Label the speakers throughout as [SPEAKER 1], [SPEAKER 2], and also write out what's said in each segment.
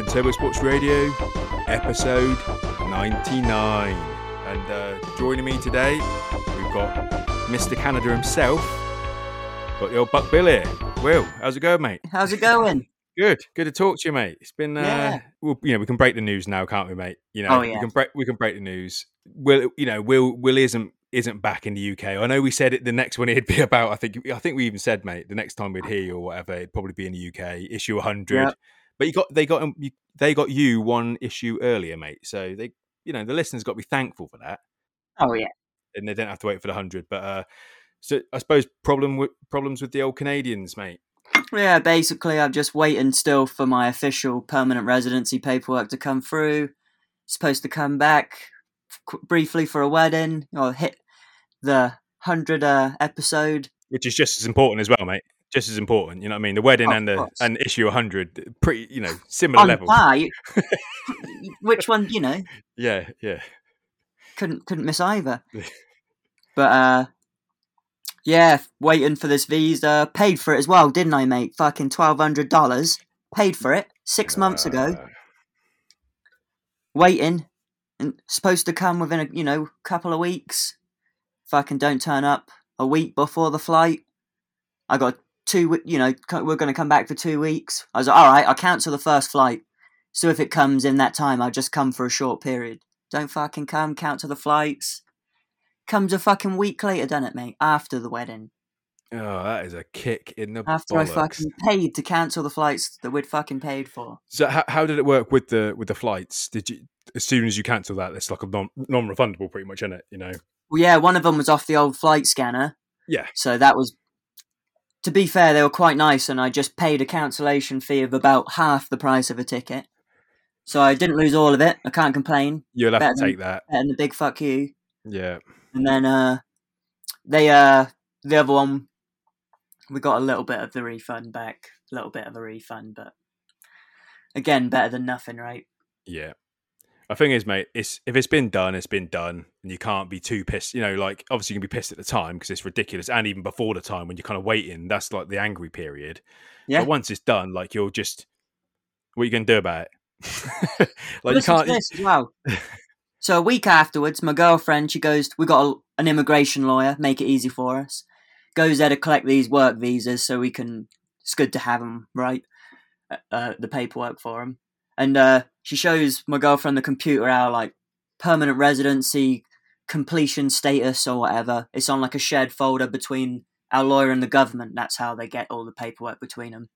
[SPEAKER 1] Here we go then, Turbo Sports Radio, episode 99. And uh, joining me today, we've got Mr. Canada himself, got the old Buck Bill here. Will, how's it going, mate?
[SPEAKER 2] How's it going?
[SPEAKER 1] Good, good to talk to you, mate. It's been, uh,
[SPEAKER 2] Yeah.
[SPEAKER 1] well, you know, we can break the news now, can't we, mate? You know,
[SPEAKER 2] Oh, yeah.
[SPEAKER 1] we can break, we can break the news. Will, you know, Will, Will isn't isn't back in the UK. I know we said it. The next one it'd be about. I think, I think we even said, mate, the next time we'd hear you or whatever, it'd probably be in the UK. Issue 100.
[SPEAKER 2] Yeah.
[SPEAKER 1] But you got, they got, um, you, they got you one issue earlier, mate. So they, you know, the listeners got to be thankful for that,
[SPEAKER 2] Oh yeah.
[SPEAKER 1] and they don't have to wait for the hundred. But uh, so I suppose problem with problems with the old Canadians, mate.
[SPEAKER 2] Yeah, basically I'm just waiting still for my official permanent residency paperwork to come through. Supposed to come back qu- briefly for a wedding or hit the 100 uh, episode.
[SPEAKER 1] which is just as important as well, mate. Just as important, you know what I mean? The wedding
[SPEAKER 2] Oh,
[SPEAKER 1] and the and issue 100, pretty, you know, similar level.
[SPEAKER 2] Which one, you know,
[SPEAKER 1] Yeah, yeah.
[SPEAKER 2] couldn't couldn't miss either. But uh yeah, waiting for this visa. Paid for it as well, didn't I, mate? Fucking twelve hundred dollars. Paid for it six months ago.
[SPEAKER 1] Uh,
[SPEAKER 2] waiting and supposed to come within a you know couple of weeks fucking don't turn up a week before the flight i got two you know we're going to come back for two weeks i was like all right i'll cancel the first flight so if it comes in that time i'll just come for a short period don't fucking come cancel the flights comes a fucking week later done it mate after the wedding
[SPEAKER 1] oh, that is a kick in the butt.
[SPEAKER 2] after i
[SPEAKER 1] bollocks.
[SPEAKER 2] fucking paid to cancel the flights that we'd fucking paid for
[SPEAKER 1] So how, how did it work with the with the flights? Did you as soon as you cancel that, it's like a non non refundable, pretty much, isn't it? You know?
[SPEAKER 2] well yeah one of them was off the old flight scanner
[SPEAKER 1] Yeah,
[SPEAKER 2] So that was, to be fair, they were quite nice, and I just paid a cancellation fee of about half the price of a ticket. So I didn't lose all of it. I can't complain.
[SPEAKER 1] you'll have
[SPEAKER 2] Better
[SPEAKER 1] to
[SPEAKER 2] than-
[SPEAKER 1] take that.
[SPEAKER 2] And the big fuck you.
[SPEAKER 1] Yeah,
[SPEAKER 2] And then uh, they uh, the other one, we got a little bit of the refund back, a little bit of a refund, but again, better than nothing, right?
[SPEAKER 1] yeah. The thing is, mate, it's if it's been done, it's been done, and you can't be too pissed. You know, like obviously you can be pissed at the time because it's ridiculous, and even before the time when you're kind of waiting, that's like the angry period.
[SPEAKER 2] Yeah.
[SPEAKER 1] But once it's done, like you're just, what are you going to do about it? like
[SPEAKER 2] Well,
[SPEAKER 1] you can't.
[SPEAKER 2] this as well. so a week afterwards, my girlfriend, she goes, "We got a, an immigration lawyer. Make it easy for us." Goes there to collect these work visas, so we can. It's good to have them, right? Uh, Uh, the paperwork for them, and uh, she shows my girlfriend the computer our like permanent residency completion status or whatever. It's on like a shared folder between our lawyer and the government. That's how they get all the paperwork between them.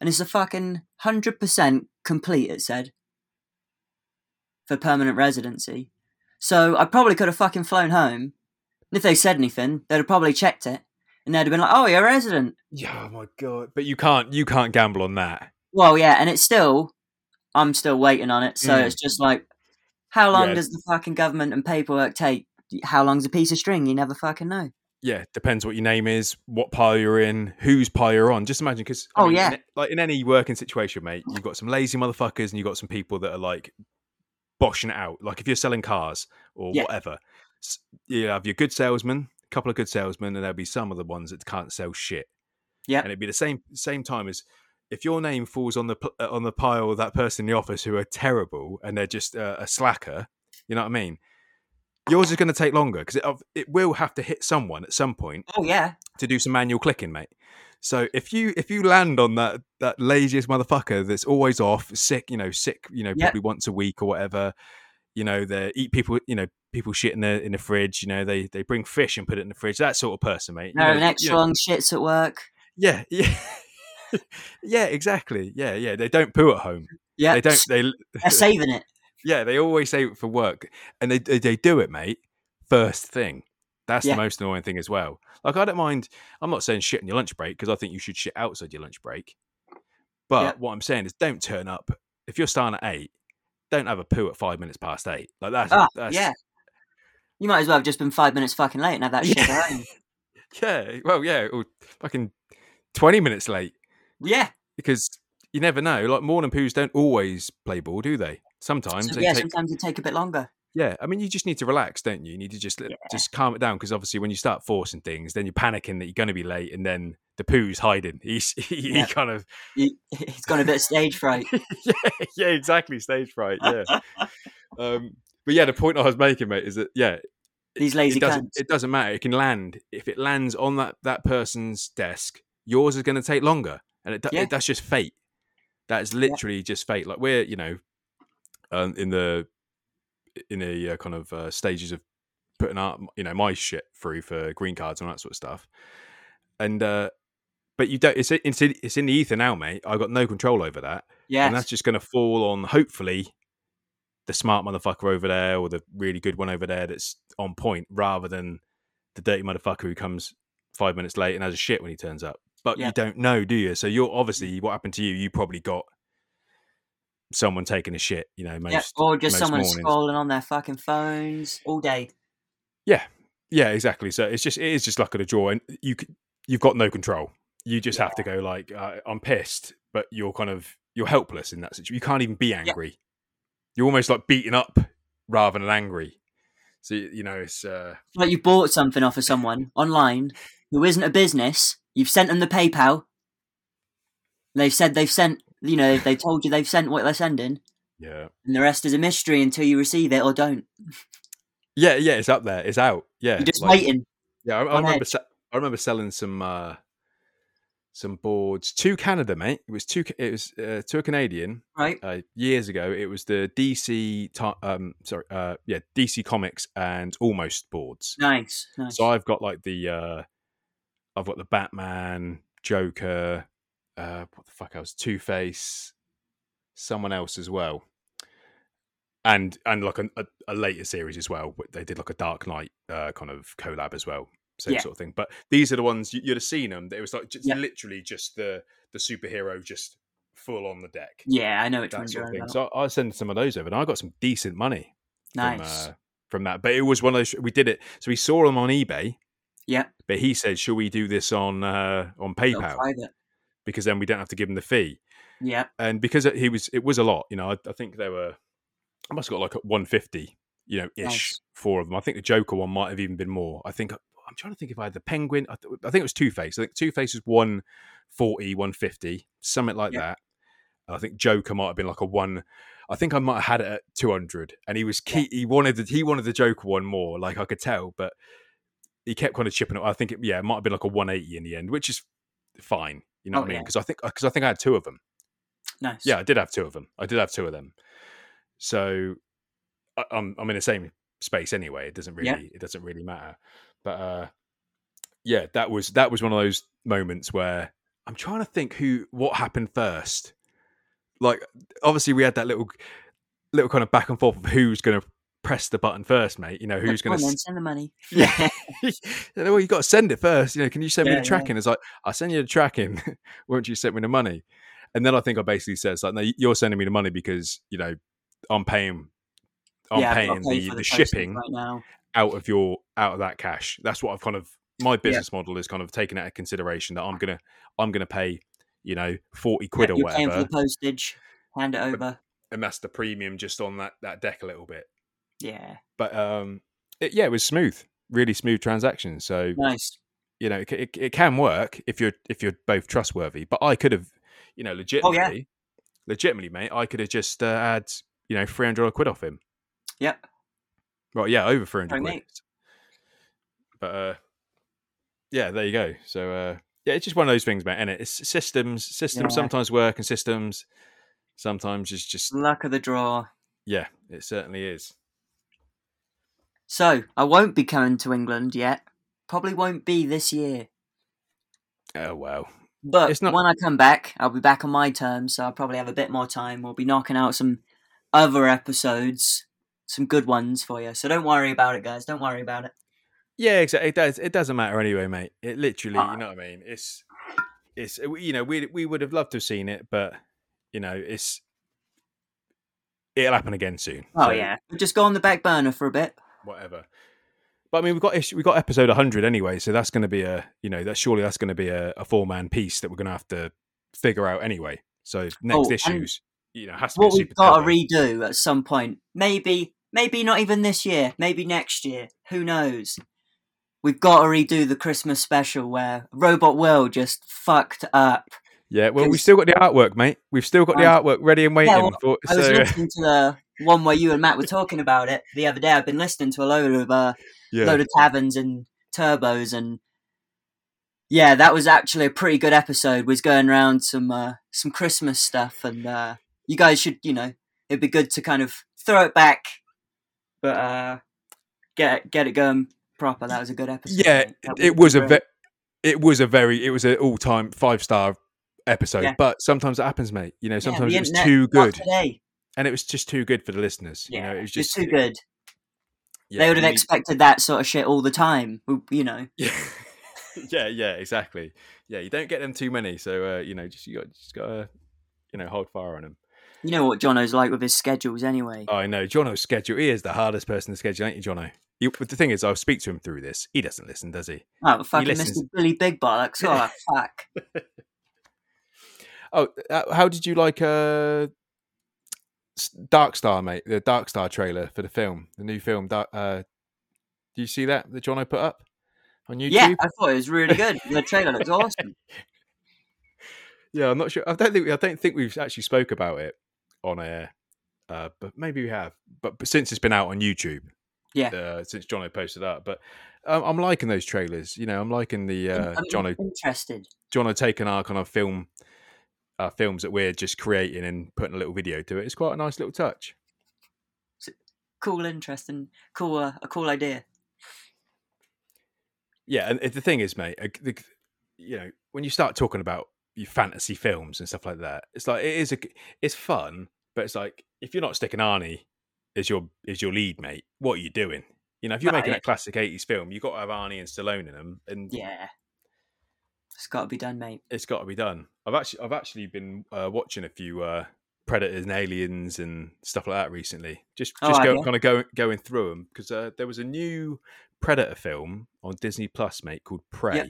[SPEAKER 2] And it's a fucking hundred percent complete. It said for permanent residency. So I probably could have fucking flown home. And if they said anything, they'd have probably checked it. And they'd have been like, oh, you're a resident.
[SPEAKER 1] Yeah, oh my god! But you can't, you can't gamble on that.
[SPEAKER 2] Well, yeah, and it's still, I'm still waiting on it. So
[SPEAKER 1] Mm.
[SPEAKER 2] it's just like, how long
[SPEAKER 1] Yeah.
[SPEAKER 2] does the fucking government and paperwork take? How long's a piece of string? You never fucking know.
[SPEAKER 1] Yeah, depends what your name is, what pile you're in, whose pile you're on. Just imagine, because
[SPEAKER 2] Oh, yeah.
[SPEAKER 1] like in any working situation, mate, you've got some lazy motherfuckers and you've got some people that are like boshing it out. Like if you're selling cars or
[SPEAKER 2] Yeah.
[SPEAKER 1] whatever, you have your good salesman, a couple of good salesmen, and there'll be some of the ones that can't sell shit.
[SPEAKER 2] Yeah.
[SPEAKER 1] and it'd be the same same time as if your name falls on the uh, on the pile of that person in the office who are terrible and they're just uh, a slacker. You know what I mean? Yours is going to take longer because it, it will have to hit someone at some point
[SPEAKER 2] Oh, yeah.
[SPEAKER 1] to do some manual clicking, mate. So if you if you land on that that laziest motherfucker that's always off, sick, you know, sick, you know,
[SPEAKER 2] Yep.
[SPEAKER 1] probably once a week or whatever, you know, they eat people, you know, people shit in the in the fridge, you know, they they bring fish and put it in the fridge. That sort of person, mate. You
[SPEAKER 2] No,
[SPEAKER 1] know,
[SPEAKER 2] an
[SPEAKER 1] you
[SPEAKER 2] extra
[SPEAKER 1] know-
[SPEAKER 2] long shits at work.
[SPEAKER 1] yeah, yeah. Yeah, exactly. Yeah, yeah. They don't poo at home.
[SPEAKER 2] Yeah.
[SPEAKER 1] They don't. They
[SPEAKER 2] They're saving it.
[SPEAKER 1] yeah. They always save it for work, and they they, do it, mate. First thing. That's
[SPEAKER 2] Yeah.
[SPEAKER 1] the most annoying thing as well. Like I don't mind. I'm not saying shit in your lunch break because I think you should shit outside your lunch break. But
[SPEAKER 2] Yeah.
[SPEAKER 1] what I'm saying is, don't turn up if you're starting at eight. Don't have a poo at five minutes past eight. Like that's
[SPEAKER 2] Ah,
[SPEAKER 1] that's
[SPEAKER 2] yeah. You might as well have just been five minutes fucking late and have that shit
[SPEAKER 1] Yeah.
[SPEAKER 2] at home.
[SPEAKER 1] yeah. Well, yeah. Or fucking twenty minutes late.
[SPEAKER 2] Yeah.
[SPEAKER 1] because you never know. Like morning poos don't always play ball, do they? Sometimes
[SPEAKER 2] So,
[SPEAKER 1] they
[SPEAKER 2] yeah,
[SPEAKER 1] take.
[SPEAKER 2] sometimes it take a bit longer.
[SPEAKER 1] Yeah, I mean, you just need to relax, don't you? You need to just
[SPEAKER 2] Yeah.
[SPEAKER 1] just calm it down because obviously, when you start forcing things, then you're panicking that you're going to be late, and then the poo's hiding. He's he,
[SPEAKER 2] Yeah.
[SPEAKER 1] he kind of
[SPEAKER 2] He, he's got a bit of stage fright.
[SPEAKER 1] yeah yeah exactly stage fright yeah. um, but yeah, the point I was making, mate, is that yeah,
[SPEAKER 2] These lazy
[SPEAKER 1] it doesn't
[SPEAKER 2] cunts.
[SPEAKER 1] it doesn't matter. It can land if it lands on that that person's desk. Yours is going to take longer, and it,
[SPEAKER 2] Yeah.
[SPEAKER 1] it that's just fate. That's literally just fate. Like we're you know, um, in the in the uh, kind of uh, stages of putting out you know my shit through for green cards and all that sort of stuff, and uh, but you don't. It's it's in, it's in the ether now, mate. I've got no control over that, Yeah, and that's just going to fall on hopefully the smart motherfucker over there or the really good one over there that's on point, rather than the dirty motherfucker who comes five minutes late and has a shit when he turns up. But
[SPEAKER 2] Yeah.
[SPEAKER 1] you don't know, do you? So you're obviously what happened to you. You probably got someone taking a shit. You know, most
[SPEAKER 2] Yeah, or just
[SPEAKER 1] most
[SPEAKER 2] someone
[SPEAKER 1] mornings.
[SPEAKER 2] scrolling on their fucking phones all day.
[SPEAKER 1] Yeah, yeah, exactly. So it's just it is just luck of the draw, and you you've got no control. You just have to go like uh, I'm pissed, but you're kind of you're helpless in that situation. You can't even be angry. You're almost like beaten up rather than angry. So you know it's uh,
[SPEAKER 2] Like you bought something off of someone online who isn't a business. You've sent them the PayPal. They've said they've sent. You know, they've told you they've sent what they're sending,
[SPEAKER 1] yeah,
[SPEAKER 2] and the rest is a mystery until you receive it or don't.
[SPEAKER 1] yeah, yeah. It's up there. It's out. Yeah,
[SPEAKER 2] You're just
[SPEAKER 1] like-
[SPEAKER 2] waiting.
[SPEAKER 1] Yeah, I, I remember. Se- I remember selling some uh, some boards to Canada, mate. It was to it was uh, to a Canadian.
[SPEAKER 2] Right?
[SPEAKER 1] uh, years ago. It was the DC, um, sorry, uh, yeah, DC Comics and Almost boards.
[SPEAKER 2] Nice, nice.
[SPEAKER 1] So I've got like the, uh, I've got the Batman, Joker, uh, what the fuck else, Two Face, someone else as well, and and like a, a, a later series as well. but They did like a Dark Knight uh, kind of collab as well. Same
[SPEAKER 2] Yeah.
[SPEAKER 1] sort of thing, but these are the ones you, you'd have seen them. It was like just
[SPEAKER 2] Yeah.
[SPEAKER 1] literally just the the superhero just full on the deck
[SPEAKER 2] yeah, I know which
[SPEAKER 1] that
[SPEAKER 2] ones you're
[SPEAKER 1] of
[SPEAKER 2] on
[SPEAKER 1] thing. So I sent some of those over, and I got some decent money
[SPEAKER 2] Nice.
[SPEAKER 1] from uh, from that. But it was one of those we did it. So we saw them on eBay,
[SPEAKER 2] yeah.
[SPEAKER 1] but he said, "Shall we do this on uh, on PayPal because then we don't have to give him the fee."
[SPEAKER 2] Yeah.
[SPEAKER 1] And because he was, it was a lot. You know, I, I think there were. I must have got like one fifty, you know, ish
[SPEAKER 2] Nice.
[SPEAKER 1] four of them. I think the Joker one might have even been more. I think I'm trying to think if I had the Penguin. I, th- I think it was Two Face. I think Two Face was 140, 150, something like
[SPEAKER 2] Yeah.
[SPEAKER 1] that. I think Joker might have been like a one. I think I might have had it at two hundred, and he was key. He wanted the, he wanted the Joker one more, like I could tell, but he kept kind of chipping it. I think it, yeah, it might have been like a one eighty in the end, which is fine. You know
[SPEAKER 2] Oh,
[SPEAKER 1] what I mean?
[SPEAKER 2] yeah.
[SPEAKER 1] Because I think because I think I had two of them.
[SPEAKER 2] Nice.
[SPEAKER 1] Yeah, I did have two of them. I did have two of them. So I, I'm I'm in the same space anyway. It doesn't really
[SPEAKER 2] Yeah.
[SPEAKER 1] it doesn't really matter. But uh, yeah, that was that was one of those moments where I'm trying to think who what happened first. Like obviously we had that little little kind of back and forth of who's going to press the button first, mate. You know who's going to.
[SPEAKER 2] send the money.
[SPEAKER 1] Yeah. well, you got to send it first. You know, can you send me
[SPEAKER 2] Yeah,
[SPEAKER 1] the
[SPEAKER 2] yeah.
[SPEAKER 1] tracking? It's like I'll send you the tracking. Won't you send me the money? And then I think I basically says like, no, you're sending me the money because you know I'm paying, I'm
[SPEAKER 2] yeah, I've got to
[SPEAKER 1] paying
[SPEAKER 2] pay
[SPEAKER 1] the the shipping
[SPEAKER 2] right now.
[SPEAKER 1] out of your out of that cash. That's what I've kind of my business model is kind of taking that into consideration that I'm gonna I'm gonna pay you know forty quid
[SPEAKER 2] Yeah,
[SPEAKER 1] or
[SPEAKER 2] paying for the postage. Hand it over.
[SPEAKER 1] and that's the premium just on that that deck a little bit.
[SPEAKER 2] Yeah.
[SPEAKER 1] But um, it, yeah, it was smooth, really smooth transaction. So
[SPEAKER 2] Nice.
[SPEAKER 1] you know, it, it, it can work if you're if you're both trustworthy. But I could have, you know, legitimately, legitimately, mate, I could have just uh, had you know three hundred quid off him.
[SPEAKER 2] Yep.
[SPEAKER 1] Well, yeah, over three hundred quid.
[SPEAKER 2] mate.
[SPEAKER 1] But uh, yeah, there you go. So uh, yeah, it's just one of those things, mate. And it? it's systems. Systems
[SPEAKER 2] Yeah.
[SPEAKER 1] sometimes work, and systems sometimes is just
[SPEAKER 2] Luck of the draw.
[SPEAKER 1] yeah, it certainly is.
[SPEAKER 2] So, I won't be coming to England yet. Probably won't be this year.
[SPEAKER 1] Oh well,
[SPEAKER 2] But
[SPEAKER 1] It's not-
[SPEAKER 2] when I come back, I'll be back on my terms, so I'll probably have a bit more time. We'll be knocking out some other episodes, some good ones for you. So don't worry about it, guys. Don't worry about it.
[SPEAKER 1] Yeah, exactly. It does. It doesn't matter anyway, mate. It literally,
[SPEAKER 2] Ah.
[SPEAKER 1] you know what I mean. It's, it's. You know, we we would have loved to have seen it, but you know, it's. It'll happen again soon.
[SPEAKER 2] Oh
[SPEAKER 1] so
[SPEAKER 2] yeah, we'll just go on the back burner for a bit.
[SPEAKER 1] Whatever. But I mean, we've got issue, we've got episode 100 anyway, so that's going to be a you know that surely that's going to be a, a four man piece that we're going to have to figure out anyway. So next
[SPEAKER 2] Oh,
[SPEAKER 1] issues, you know, has to be
[SPEAKER 2] What
[SPEAKER 1] a
[SPEAKER 2] we've got to redo at some point, maybe, maybe not even this year, maybe next year. Who knows? we've got to redo the Christmas special where Robot Will just fucked up.
[SPEAKER 1] Yeah, well, we've still got the artwork, mate. We've still got the artwork ready and waiting.
[SPEAKER 2] well,
[SPEAKER 1] for,
[SPEAKER 2] I was
[SPEAKER 1] uh,
[SPEAKER 2] listening to the one where you and Matt were talking about it the other day. I've been listening to a load of uh,
[SPEAKER 1] yeah.
[SPEAKER 2] load of taverns and turbos and yeah that was actually a pretty good episode was going around some uh, some christmas stuff and uh, you guys should you know it'd be good to kind of throw it back but uh get get it going proper that was a good episode
[SPEAKER 1] yeah.
[SPEAKER 2] That
[SPEAKER 1] it was a ve- it was a very it was an all time five star episode.
[SPEAKER 2] Yeah.
[SPEAKER 1] But sometimes it happens, mate. You know, sometimes
[SPEAKER 2] the
[SPEAKER 1] it was too good,
[SPEAKER 2] today
[SPEAKER 1] and it was just too good for the listeners.
[SPEAKER 2] yeah
[SPEAKER 1] you know, it was
[SPEAKER 2] it's
[SPEAKER 1] just
[SPEAKER 2] too good
[SPEAKER 1] yeah,
[SPEAKER 2] they would have expected that sort of shit all the time you know
[SPEAKER 1] Yeah, yeah, yeah, exactly. Yeah, you don't get them too many, so uh, you know, just you got just got to you know hold fire on them.
[SPEAKER 2] you know what jono's like with his schedules anyway
[SPEAKER 1] Oh, I know Jono's schedule. He is the hardest person to schedule, ain't you, Jono? You, but the thing is, I'll speak to him through this. He doesn't listen, does he?
[SPEAKER 2] oh fucking
[SPEAKER 1] listens.
[SPEAKER 2] mr billy big bollocks oh fuck
[SPEAKER 1] Oh, uh, how did you like uh, Dark Star, mate? The Dark Star trailer for the film, the new film. Dark, uh, do you see that that Jono put up on YouTube?
[SPEAKER 2] Yeah, I thought it was really good. The trailer looks awesome.
[SPEAKER 1] Yeah, I'm not sure. I don't think I don't think we've actually spoke about it on air, uh, but maybe we have. But, but since it's been out on YouTube,
[SPEAKER 2] Yeah.
[SPEAKER 1] uh, since Jono posted up, but um, I'm liking those trailers. You know, I'm liking the uh,
[SPEAKER 2] I'm
[SPEAKER 1] Jono
[SPEAKER 2] interested.
[SPEAKER 1] Jono taking our kind of film uh, films that we're just creating and putting a little video to it. It's quite a nice little touch.
[SPEAKER 2] Cool, interesting, cool, uh, a cool idea.
[SPEAKER 1] Yeah, and the thing is, mate, the, you know, when you start talking about your fantasy films and stuff like that, it's like it is a, it's fun, but it's like if you're not sticking Arnie as your as your lead, mate, what are you doing? You know, if you're
[SPEAKER 2] Right.
[SPEAKER 1] making that classic '80s film, you've got to have Arnie and Stallone in them, and
[SPEAKER 2] Yeah, it's got to be done, mate.
[SPEAKER 1] it's got to be done. I've actually I've actually been uh, watching a few uh, Predators and Aliens and stuff like that recently. Just
[SPEAKER 2] Oh,
[SPEAKER 1] just
[SPEAKER 2] have
[SPEAKER 1] go, kind of going going through them because uh, there was a new Predator film on Disney Plus, mate, called Prey.
[SPEAKER 2] Yep.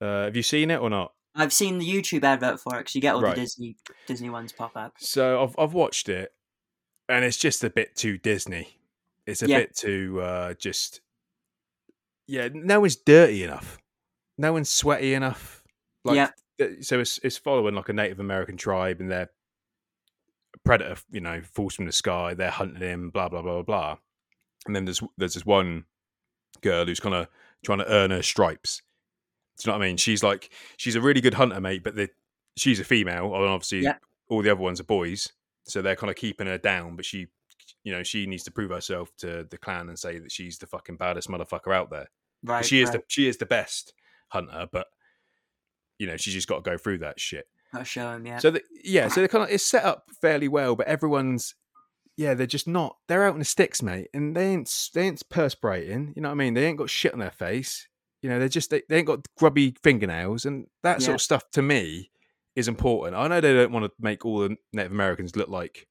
[SPEAKER 1] Uh, have you seen it or not?
[SPEAKER 2] I've seen the YouTube advert for it because you get all
[SPEAKER 1] Right.
[SPEAKER 2] the Disney Disney ones pop up.
[SPEAKER 1] So I've I've watched it, and it's just a bit too Disney. It's a
[SPEAKER 2] Yeah.
[SPEAKER 1] bit too uh, just. Yeah, no one's dirty enough. No one's sweaty enough. Like,
[SPEAKER 2] Yeah.
[SPEAKER 1] so it's it's following like a Native American tribe, and they're predator. You know, falls from the sky. They're hunting him. Blah blah blah blah blah. And then there's there's this one girl who's kind of trying to earn her stripes. Do you know what I mean? She's like she's a really good hunter, mate, but the she's a female, and obviously
[SPEAKER 2] Yeah.
[SPEAKER 1] all the other ones are boys, so they're kind of keeping her down. But she, you know, she needs to prove herself to the clan and say that she's the fucking baddest motherfucker out there.
[SPEAKER 2] Right,
[SPEAKER 1] she is
[SPEAKER 2] right.
[SPEAKER 1] the she is the best hunter, but you know she's just got to go through that shit.
[SPEAKER 2] I'll show him. Yeah,
[SPEAKER 1] So the, yeah, so they kind of it's set up fairly well, but everyone's yeah, they're just not. They're out in the sticks, mate, and they ain't they ain't perspirating. You know what I mean? They ain't got shit on their face. You know, they're just they, they ain't got grubby fingernails, and that
[SPEAKER 2] Yeah.
[SPEAKER 1] sort of stuff to me is important. I know they don't want to make all the Native Americans look like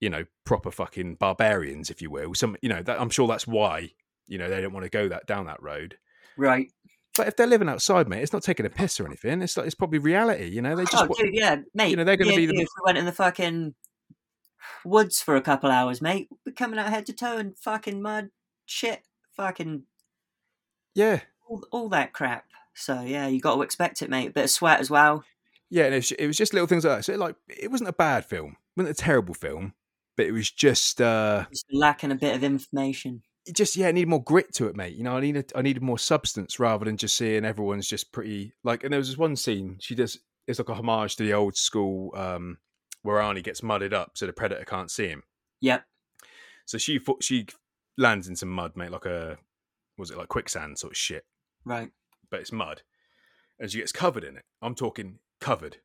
[SPEAKER 1] you know proper fucking barbarians, if you will. Some you know that I'm sure that's why you know they don't want to go that down that road.
[SPEAKER 2] right.
[SPEAKER 1] But if they're living outside, mate, it's not taking a piss or anything. It's like it's probably reality. You know, they just
[SPEAKER 2] Oh, dude, yeah, mate.
[SPEAKER 1] You know, they're gonna
[SPEAKER 2] me
[SPEAKER 1] be the-
[SPEAKER 2] If we went in the fucking woods for a couple hours, mate, we're coming out head to toe in fucking mud, shit, fucking
[SPEAKER 1] yeah.
[SPEAKER 2] all, all that crap. So yeah, you got to expect it, mate. A bit of sweat as well.
[SPEAKER 1] Yeah, and it was, it was just little things like that. So, like, it wasn't a bad film, it wasn't a terrible film, but it was just, uh,
[SPEAKER 2] Just lacking a bit of information.
[SPEAKER 1] Just yeah, I need more grit to it, mate. You know, I need I needed more substance rather than just seeing everyone's just pretty like. And there was this one scene she does. It's like a homage to the old school um, where Arnie gets mudded up so the predator can't see him.
[SPEAKER 2] Yep.
[SPEAKER 1] So she she lands in some mud, mate, like a was it like quicksand sort of shit,
[SPEAKER 2] Right.
[SPEAKER 1] but it's mud, and she gets covered in it. I'm talking covered.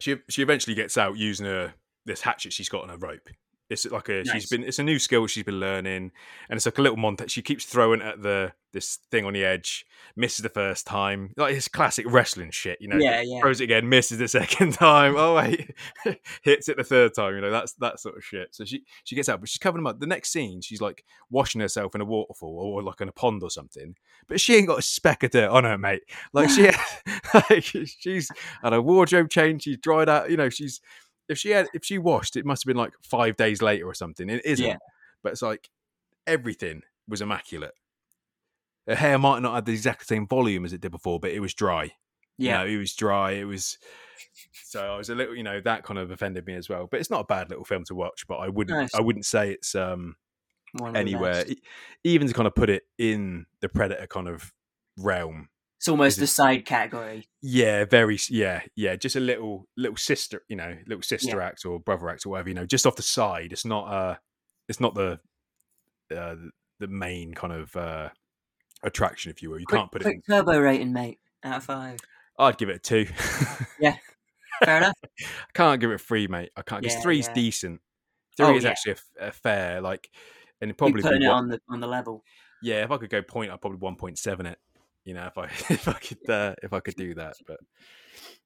[SPEAKER 1] She she eventually gets out using her this hatchet she's got on her rope. It's like a she's been it's a new skill she's been learning, and it's like a little montage. She keeps throwing at the this thing on the edge, misses the first time, like it's classic wrestling shit, you know.
[SPEAKER 2] Yeah, yeah.
[SPEAKER 1] Throws it again, misses the second time. Oh wait, hits it the third time. You know that's that sort of shit. So she she gets out, but she's covered them up. The next scene, she's like washing herself in a waterfall or like in a pond or something. But she ain't got a speck of dirt on her, mate. Like she, like she's had a wardrobe change. She's dried out. You know, she's if she had if she washed, it must have been like five days later or something. It isn't.
[SPEAKER 2] Yeah.
[SPEAKER 1] But it's like everything was immaculate. Her hair might not have the exact same volume as it did before, but it was dry.
[SPEAKER 2] Yeah.
[SPEAKER 1] You know, it was dry. It was. So I was a little, you know, that kind of offended me as well. But it's not a bad little film to watch. But I wouldn't,
[SPEAKER 2] Nice.
[SPEAKER 1] I wouldn't say it's um
[SPEAKER 2] One of the
[SPEAKER 1] anywhere, even to kind of put it in the Predator kind of realm.
[SPEAKER 2] It's almost a side category.
[SPEAKER 1] Yeah, very, yeah, yeah. Just a little, little sister, you know, little sister act or brother act or whatever, you know, just off the side. It's not, uh, it's not the, uh, the main kind of uh attraction, if you will. You
[SPEAKER 2] Quick,
[SPEAKER 1] can't put it.
[SPEAKER 2] quick
[SPEAKER 1] In,
[SPEAKER 2] turbo rating, mate. Out of five.
[SPEAKER 1] I'd give it a two.
[SPEAKER 2] yeah, Fair enough.
[SPEAKER 1] I can't give it a three, mate. I can't. Because
[SPEAKER 2] Yeah,
[SPEAKER 1] three's
[SPEAKER 2] yeah.
[SPEAKER 1] decent. Three
[SPEAKER 2] Oh,
[SPEAKER 1] is
[SPEAKER 2] yeah.
[SPEAKER 1] actually a fair, like, and it
[SPEAKER 2] Probably
[SPEAKER 1] be
[SPEAKER 2] putting it
[SPEAKER 1] one-
[SPEAKER 2] on the on the level.
[SPEAKER 1] yeah. If I could go point, I'd probably one point seven it. You know, if I if I could uh, if I could do that, but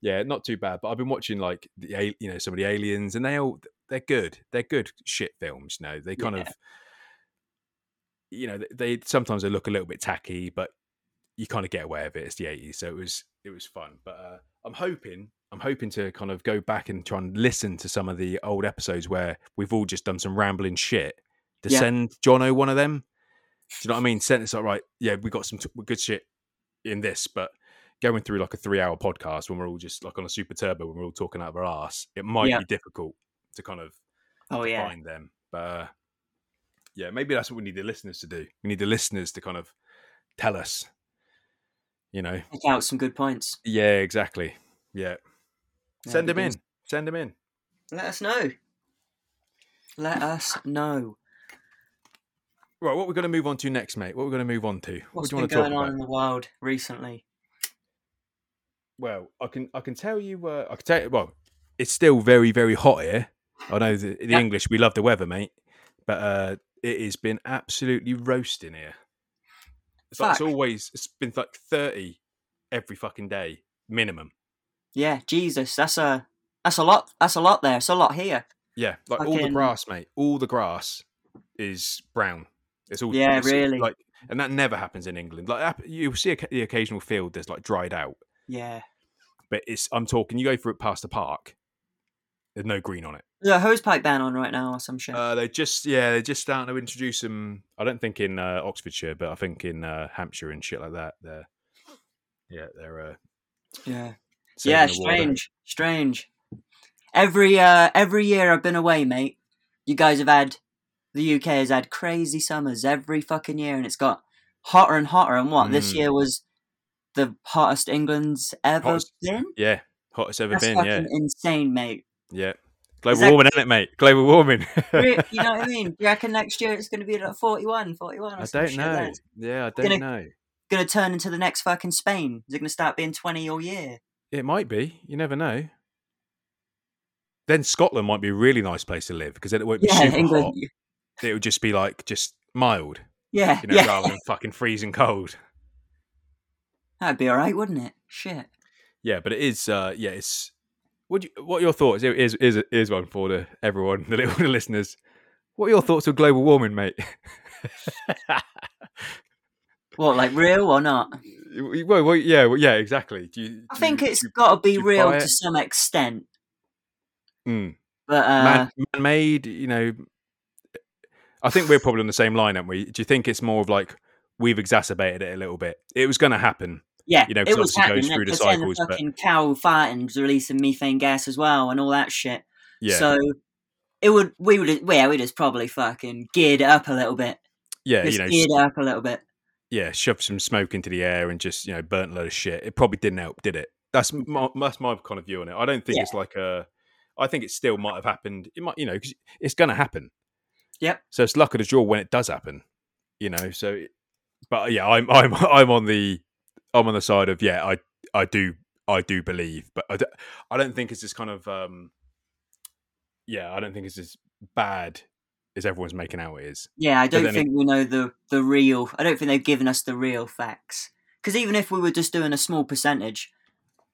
[SPEAKER 1] yeah, not too bad. But I've been watching like the you know some of the aliens, and they all they're good. They're good shit films. You know, they kind
[SPEAKER 2] Yeah.
[SPEAKER 1] of you know they, they sometimes they look a little bit tacky, but you kind of get away with it. It's the eighties, so it was it was fun. But uh, I'm hoping I'm hoping to kind of go back and try and listen to some of the old episodes where we've all just done some rambling shit. To
[SPEAKER 2] Yeah.
[SPEAKER 1] send Jono one of them. Do you know what I mean? Send it's like right, yeah, we got some t- good shit in this, but going through like a three hour podcast when we're all just like on a super turbo when we're all talking out of our ass, it might
[SPEAKER 2] Yeah.
[SPEAKER 1] be difficult to kind of
[SPEAKER 2] Oh yeah.
[SPEAKER 1] find them. But uh, yeah, maybe that's what we need the listeners to do. We need the listeners to kind of tell us, you know.
[SPEAKER 2] Pick out some good points.
[SPEAKER 1] Yeah, exactly. Yeah,
[SPEAKER 2] Yeah,
[SPEAKER 1] send them in. Send them in.
[SPEAKER 2] Let us know. Let us know.
[SPEAKER 1] Right, what we're going to move on to next, mate? What we're going to move on to? what
[SPEAKER 2] What's
[SPEAKER 1] do you
[SPEAKER 2] been
[SPEAKER 1] want to talk
[SPEAKER 2] going on
[SPEAKER 1] about?
[SPEAKER 2] in the world recently?
[SPEAKER 1] Well, I can I can tell you. Uh, I can tell you. Well, it's still very very hot here. I know the, the
[SPEAKER 2] Yeah.
[SPEAKER 1] English. We love the weather, mate. But uh, it has been absolutely roasting here. It's like it's
[SPEAKER 2] Fuck.
[SPEAKER 1] always. It's been like thirty every fucking day minimum.
[SPEAKER 2] Yeah, Jesus, that's a that's a lot. That's a lot there. It's a lot here.
[SPEAKER 1] Yeah, like all the
[SPEAKER 2] Fucking-
[SPEAKER 1] grass, mate. All the grass is brown. It's all
[SPEAKER 2] Yeah,
[SPEAKER 1] it's
[SPEAKER 2] really.
[SPEAKER 1] like, and that never happens in England. Like you see a, the occasional field that's like dried out,
[SPEAKER 2] Yeah.
[SPEAKER 1] but it's. I'm talking. You go through it past the park. There's no green on it.
[SPEAKER 2] Yeah, a hose pipe ban on right now or some shit.
[SPEAKER 1] Uh, they just yeah, they're just starting to introduce them. I don't think in uh, Oxfordshire, but I think in uh, Hampshire and shit like that. They're yeah, they're uh,
[SPEAKER 2] yeah. Yeah, strange. Strange. Every uh every year I've been away, mate. You guys have had the UK has had crazy summers every fucking year and it's got hotter and hotter and what? This
[SPEAKER 1] Mm.
[SPEAKER 2] year was the hottest England's ever
[SPEAKER 1] Hottest-
[SPEAKER 2] been?
[SPEAKER 1] Yeah, hottest ever
[SPEAKER 2] That's
[SPEAKER 1] been.
[SPEAKER 2] fucking
[SPEAKER 1] Yeah,
[SPEAKER 2] insane, mate.
[SPEAKER 1] yeah. Global
[SPEAKER 2] that-
[SPEAKER 1] warming, isn't it, mate? Global warming.
[SPEAKER 2] You know what I mean? Do you reckon next year it's going to be like 41, 41
[SPEAKER 1] I don't know.
[SPEAKER 2] like?
[SPEAKER 1] Yeah, I don't
[SPEAKER 2] Gonna-
[SPEAKER 1] know.
[SPEAKER 2] Going to turn into the next fucking Spain? Is it going to start being 20 all year?
[SPEAKER 1] It might be. You never know. Then Scotland might be a really nice place to live because then it won't be
[SPEAKER 2] Yeah,
[SPEAKER 1] super
[SPEAKER 2] England.
[SPEAKER 1] hot. It would just be like just mild,
[SPEAKER 2] Yeah,
[SPEAKER 1] you know,
[SPEAKER 2] yeah.
[SPEAKER 1] rather than fucking freezing cold.
[SPEAKER 2] That'd be all right, wouldn't it? Shit.
[SPEAKER 1] Yeah, but it is. Uh, yeah, it's. What you, what are your thoughts? Is here's, here's one for the everyone, the little the listeners. What are your thoughts on global warming, mate?
[SPEAKER 2] What, like real or not?
[SPEAKER 1] well, well, yeah, well, yeah, exactly. Do you,
[SPEAKER 2] I think
[SPEAKER 1] you-
[SPEAKER 2] it's
[SPEAKER 1] do
[SPEAKER 2] got to be real to some extent,
[SPEAKER 1] Mm.
[SPEAKER 2] but uh,
[SPEAKER 1] man-made. You know, I think we're probably on the same line, aren't we? Do you think it's more of like we've exacerbated it a little bit? It was going to happen.
[SPEAKER 2] yeah,
[SPEAKER 1] you know,
[SPEAKER 2] it was
[SPEAKER 1] obviously it goes
[SPEAKER 2] happening.
[SPEAKER 1] through the cycles, but-
[SPEAKER 2] fucking cow farting's releasing methane gas as well, and all that shit.
[SPEAKER 1] Yeah,
[SPEAKER 2] So it would, we would, yeah, we'd just probably fucking geared it up a little bit.
[SPEAKER 1] yeah,
[SPEAKER 2] Just
[SPEAKER 1] you know,
[SPEAKER 2] geared it up a little bit.
[SPEAKER 1] yeah, shoved some smoke into the air and just you know burnt a load of shit. It probably didn't help, did it? That's my, that's my kind of view on it. I don't think
[SPEAKER 2] Yeah.
[SPEAKER 1] it's like a. I think it still might have happened. It might, you know, because it's going to happen.
[SPEAKER 2] Yep.
[SPEAKER 1] So it's luck of the draw when it does happen. You know, so. But yeah, I'm I'm I'm on the I'm on the side of yeah, I I do I do believe, but I don't, I don't think it's as kind of um. Yeah, I don't think it's as bad as everyone's making out it is.
[SPEAKER 2] Yeah, I don't
[SPEAKER 1] then it-
[SPEAKER 2] think we know the the real. I don't think they've given us the real facts. Because even if we were just doing a small percentage,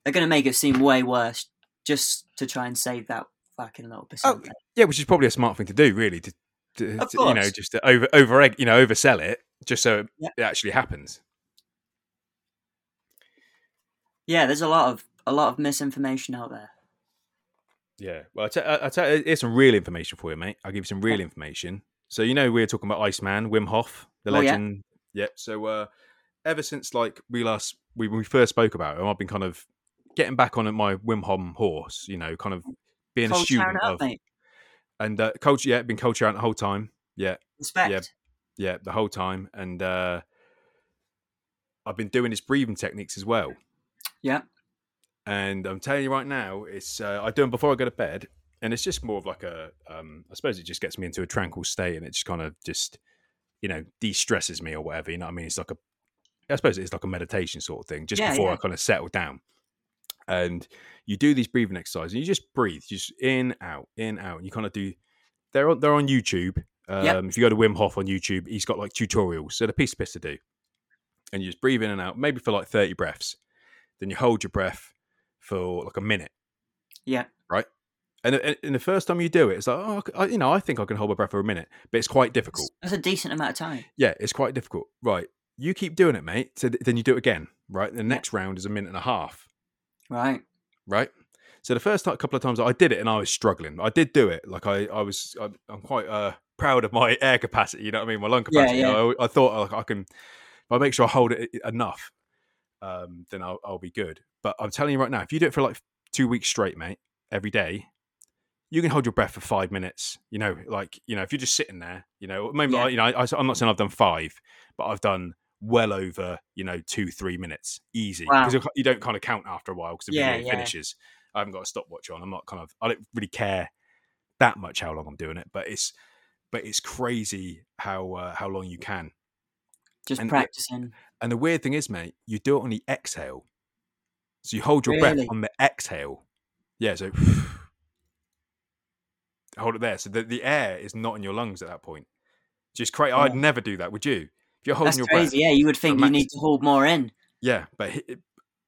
[SPEAKER 2] they're going to make it seem way worse just to try and save that fucking little percentage.
[SPEAKER 1] Yeah, which is probably a smart thing to do, really. To, to, to, you know, just to over over egg, you know, oversell it, just so
[SPEAKER 2] Yeah.
[SPEAKER 1] it actually happens.
[SPEAKER 2] Yeah, there's a lot of a lot of misinformation out there.
[SPEAKER 1] Yeah. Well, I tell, I, tell, here's some real information for you, mate. I'll give you some real information. So you know we were talking about Iceman, Wim Hof, the
[SPEAKER 2] Oh, yeah.
[SPEAKER 1] legend. Yep. So uh, ever since like we last we we first spoke about him, I've been kind of getting back on my Wim Hof horse. You know, kind of being a student of
[SPEAKER 2] mate.
[SPEAKER 1] And uh, coach. Yeah, been coach out the whole time. Yeah,
[SPEAKER 2] Respect.
[SPEAKER 1] yeah, the whole time, and uh, I've been doing his breathing techniques as well.
[SPEAKER 2] Yeah.
[SPEAKER 1] And I'm telling you right now, it's uh, I do them before I go to bed, and it's just more of like a, um, I suppose it just gets me into a tranquil state, and it just kind of just, you know, de-stresses me or whatever. You know what I mean? It's like a, I suppose it's like a meditation sort of thing, just
[SPEAKER 2] Yeah,
[SPEAKER 1] before
[SPEAKER 2] yeah.
[SPEAKER 1] I kind of settle down. And you do these breathing exercises, and you just breathe, just in, out, in, out, and you kind of do. They're on, they're on YouTube. Um,
[SPEAKER 2] Yep.
[SPEAKER 1] If you go to Wim Hof on YouTube, he's got like tutorials. So the piece of piss to do, and you just breathe in and out, maybe for like thirty breaths. Then you hold your breath for like a minute.
[SPEAKER 2] Yeah.
[SPEAKER 1] right and and the first time you do it, it's like, oh, I- you know, I think I can hold my breath for a minute, but it's quite difficult.
[SPEAKER 2] That's a decent amount of time.
[SPEAKER 1] Yeah, it's quite difficult. Right. You keep doing it, mate. So th- then you do it again. Right. The next round is a minute and a half.
[SPEAKER 2] Right.
[SPEAKER 1] Right. So the first couple of times I did it and I was struggling. I did do it. Like I, I was, I, I'm quite uh, proud of my air capacity. You know what I mean? My lung
[SPEAKER 2] Yeah,
[SPEAKER 1] capacity.
[SPEAKER 2] yeah.
[SPEAKER 1] I, I thought like, I can, if I make sure I hold it enough, um, then I'll, I'll be good. But I'm telling you right now, if you do it for like two weeks straight, mate, every day, you can hold your breath for five minutes. You know, like you know, if you're just sitting there, you know, maybe
[SPEAKER 2] Yeah.
[SPEAKER 1] like, you know, I, I'm not saying I've done five, but I've done well over you know two, three minutes easy
[SPEAKER 2] Wow.
[SPEAKER 1] because you don't kind of count after a while because the
[SPEAKER 2] Yeah,
[SPEAKER 1] video
[SPEAKER 2] yeah.
[SPEAKER 1] finishes. I haven't got a stopwatch on. I'm not kind of. I don't really care that much how long I'm doing it, but it's but it's crazy how uh, how long you can.
[SPEAKER 2] Just
[SPEAKER 1] And-
[SPEAKER 2] practicing.
[SPEAKER 1] And the weird thing is, mate, you do it on the exhale. So you hold your breath on the exhale. Yeah, so hold it there. So the, the air is not in your lungs at that point. Just crazy. I'd never do that, would you? If you're holding
[SPEAKER 2] That's
[SPEAKER 1] your
[SPEAKER 2] crazy.
[SPEAKER 1] breath.
[SPEAKER 2] Yeah, you would think you
[SPEAKER 1] max-
[SPEAKER 2] need to hold more in.
[SPEAKER 1] Yeah, but it,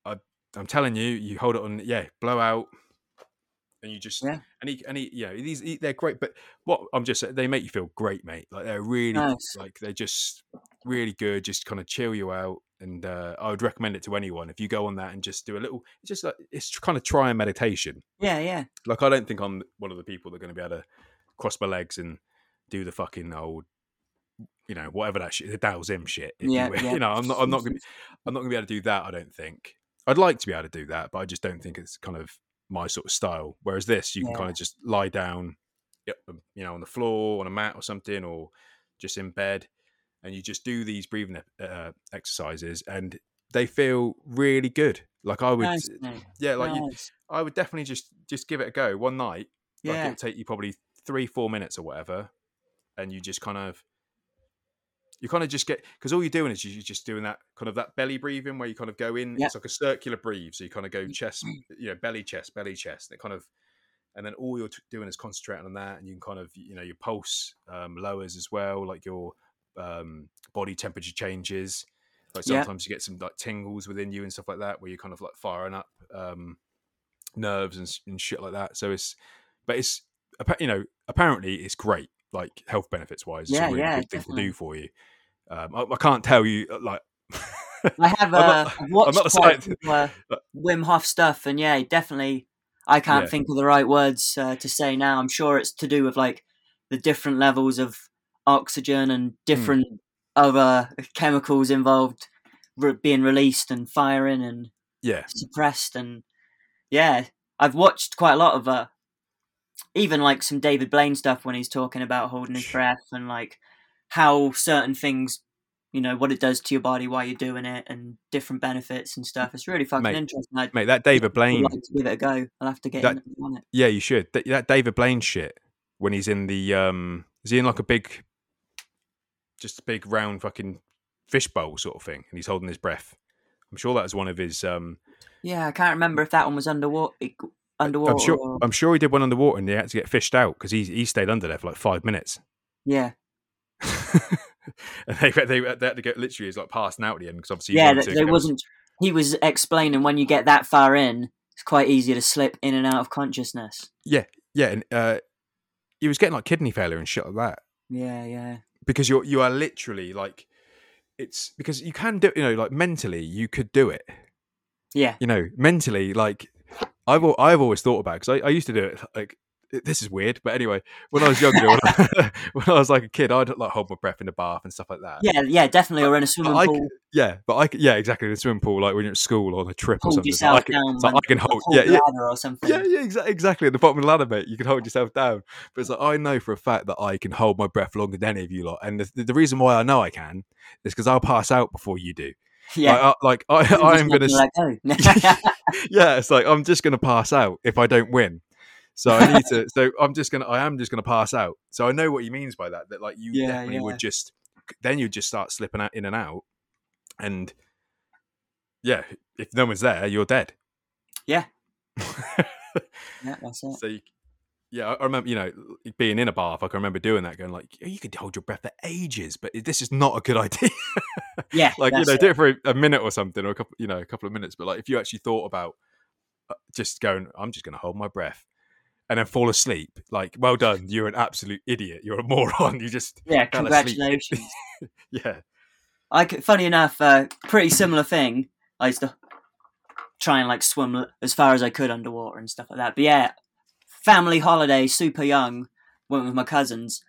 [SPEAKER 1] I, I'm telling you, you hold it on, yeah, blow out, and you just,
[SPEAKER 2] Yeah.
[SPEAKER 1] and he, and he, know, these they're great. But what I'm just, they make you feel great, mate. Like they're really,
[SPEAKER 2] Nice.
[SPEAKER 1] like they're just really good. Just kind of chill you out, and uh, I would recommend it to anyone if you go on that and just do a little. It's just like it's kind of try trying meditation.
[SPEAKER 2] Yeah, yeah.
[SPEAKER 1] Like I don't think I'm one of the people that are going to be able to cross my legs and do the fucking old. You know, whatever that shit, the Zim shit. if you
[SPEAKER 2] Yeah, yeah.
[SPEAKER 1] You know, I'm not. I'm not going. to I'm not to be able to do that. I don't think. I'd like to be able to do that, but I just don't think it's kind of my sort of style. Whereas this, you can kind of just lie down, um, you know, on the floor, on a mat or something, or just in bed, and you just do these breathing uh, exercises, and they feel really good. Like I would,
[SPEAKER 2] Nice,
[SPEAKER 1] yeah, like you, I would definitely just just give it a go one night. Like
[SPEAKER 2] Yeah.
[SPEAKER 1] it'll take you probably three, four minutes or whatever, and you just kind of you kind of just get because all you're doing is you're just doing that kind of that belly breathing where you kind of go in.
[SPEAKER 2] Yeah.
[SPEAKER 1] It's like a circular breathe, so you kind of go chest, you know, belly, chest, belly, chest. And it kind of, and then all you're t- doing is concentrating on that, and you can kind of, you know, your pulse um, lowers as well, like your um, body temperature changes. Like
[SPEAKER 2] Yeah.
[SPEAKER 1] sometimes you get some like tingles within you and stuff like that, where you're kind of like firing up um, nerves and, and shit like that. So it's, but it's, you know, apparently it's great, like health benefits wise. It's
[SPEAKER 2] Yeah,
[SPEAKER 1] a really
[SPEAKER 2] yeah,
[SPEAKER 1] good thing to do for you. Um, I, I can't tell you uh, like.
[SPEAKER 2] I have
[SPEAKER 1] I'm
[SPEAKER 2] uh,
[SPEAKER 1] not-
[SPEAKER 2] watched quite a
[SPEAKER 1] scientist,
[SPEAKER 2] few, uh, Wim Hof stuff, and yeah, definitely. I can't
[SPEAKER 1] Yeah.
[SPEAKER 2] think of the right words uh, to say now. I'm sure it's to do with like the different levels of oxygen and
[SPEAKER 1] Hmm.
[SPEAKER 2] different other chemicals involved re- being released and firing and
[SPEAKER 1] yeah,
[SPEAKER 2] suppressed and yeah i've watched quite a lot of uh even like some david blaine stuff when he's talking about holding his breath and like how certain things you know what it does to your body while you're doing it and different benefits and stuff it's really fucking
[SPEAKER 1] Mate,
[SPEAKER 2] interesting i'd
[SPEAKER 1] mate, that David Blaine,
[SPEAKER 2] like to give it a go i'll have to get
[SPEAKER 1] That-
[SPEAKER 2] on it
[SPEAKER 1] yeah, you should. That, that David Blaine shit when he's in the, um, is he in like a big, just a big round fucking fish bowl sort of thing, and he's holding his breath. I'm sure that was one of his. Um,
[SPEAKER 2] yeah i can't remember if that one was underwater underwater
[SPEAKER 1] I'm sure.
[SPEAKER 2] or-
[SPEAKER 1] I'm sure he did one underwater, and he had to get fished out because he he stayed under there for like five minutes.
[SPEAKER 2] yeah
[SPEAKER 1] and they, they they had to get literally it's like passing out at the end because obviously
[SPEAKER 2] yeah
[SPEAKER 1] wanted
[SPEAKER 2] th-
[SPEAKER 1] to
[SPEAKER 2] there wasn't he was explaining when you get that far in it's quite easy to slip in and out of consciousness.
[SPEAKER 1] Yeah yeah and uh, he was getting like kidney failure and shit like that.
[SPEAKER 2] yeah yeah.
[SPEAKER 1] Because you're you are literally like it's because you can do you know like mentally you could do it.
[SPEAKER 2] Yeah.
[SPEAKER 1] You know mentally like I've I've always thought about because I, I used to do it like this is weird, but anyway, when I was younger, when, I, when I was like a kid, I'd like hold my breath in the bath and stuff like that.
[SPEAKER 2] Yeah, yeah, definitely. Or in a swimming pool.
[SPEAKER 1] yeah, but I yeah exactly in the swimming pool, like when you're at school or on a trip or
[SPEAKER 2] hold
[SPEAKER 1] something. so
[SPEAKER 2] yourself
[SPEAKER 1] I can,
[SPEAKER 2] down. when-
[SPEAKER 1] I can hold,
[SPEAKER 2] hold
[SPEAKER 1] yeah, yeah,
[SPEAKER 2] or something.
[SPEAKER 1] yeah, yeah, exa- exactly. At the bottom of the ladder, mate, you can hold yourself down. But it's like I know for a fact that I can hold my breath longer than any of you lot, and the, the reason why I know I can is because I'll pass out before you do.
[SPEAKER 2] yeah.
[SPEAKER 1] Like, I, like I, am gonna.
[SPEAKER 2] go. Oh.
[SPEAKER 1] yeah, it's like I'm just gonna pass out if I don't win. So I need to. So I'm just gonna. I am just gonna pass out. So I know what he means by that. That like you
[SPEAKER 2] Yeah,
[SPEAKER 1] definitely
[SPEAKER 2] yeah.
[SPEAKER 1] would just. Then you'd just start slipping out in and out, and yeah, if no one's there, you're dead.
[SPEAKER 2] Yeah. yeah, that's it.
[SPEAKER 1] so you, yeah, I remember you know being in a bath. I can remember doing that, going like, you could hold your breath for ages, but this is not a good idea.
[SPEAKER 2] Yeah,
[SPEAKER 1] like you know,
[SPEAKER 2] it.
[SPEAKER 1] do it for a, a minute or something, or a couple, you know, a couple of minutes. But like, if you actually thought about uh, just going, I'm just going to hold my breath, and then fall asleep. Like, well done, you're an absolute idiot. You're a moron. You just,
[SPEAKER 2] Yeah, congratulations.
[SPEAKER 1] yeah,
[SPEAKER 2] I could, funny enough, uh, pretty similar thing. I used to try and like swim as far as I could underwater and stuff like that. But yeah, family holiday, super young, went with my cousins,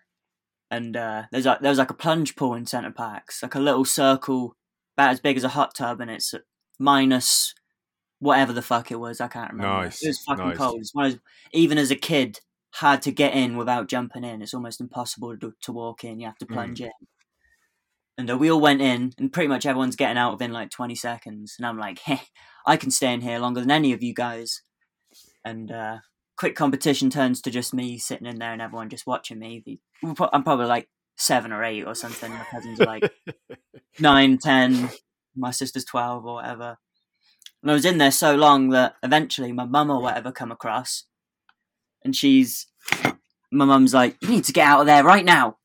[SPEAKER 2] and uh, there's like there was like a plunge pool in Center Parcs, like a little circle about as big as a hot tub, and it's minus whatever the fuck it was. I can't remember.
[SPEAKER 1] Nice,
[SPEAKER 2] It was fucking
[SPEAKER 1] nice.
[SPEAKER 2] cold. It's one of those- even as a kid, hard to get in without jumping in. It's almost impossible to, to walk in. You have to
[SPEAKER 1] Mm.
[SPEAKER 2] plunge in. And uh, we all went in, and pretty much everyone's getting out within like 20 seconds. And I'm like, hey, I can stay in here longer than any of you guys. And uh, quick competition turns to just me sitting in there and everyone just watching me. The- we're pro- I'm probably like seven or eight or something. My cousins are like nine, ten. My sister's 12 or whatever. And I was in there so long that eventually my mum or whatever come across. And she's, my mum's like, you need to get out of there right now.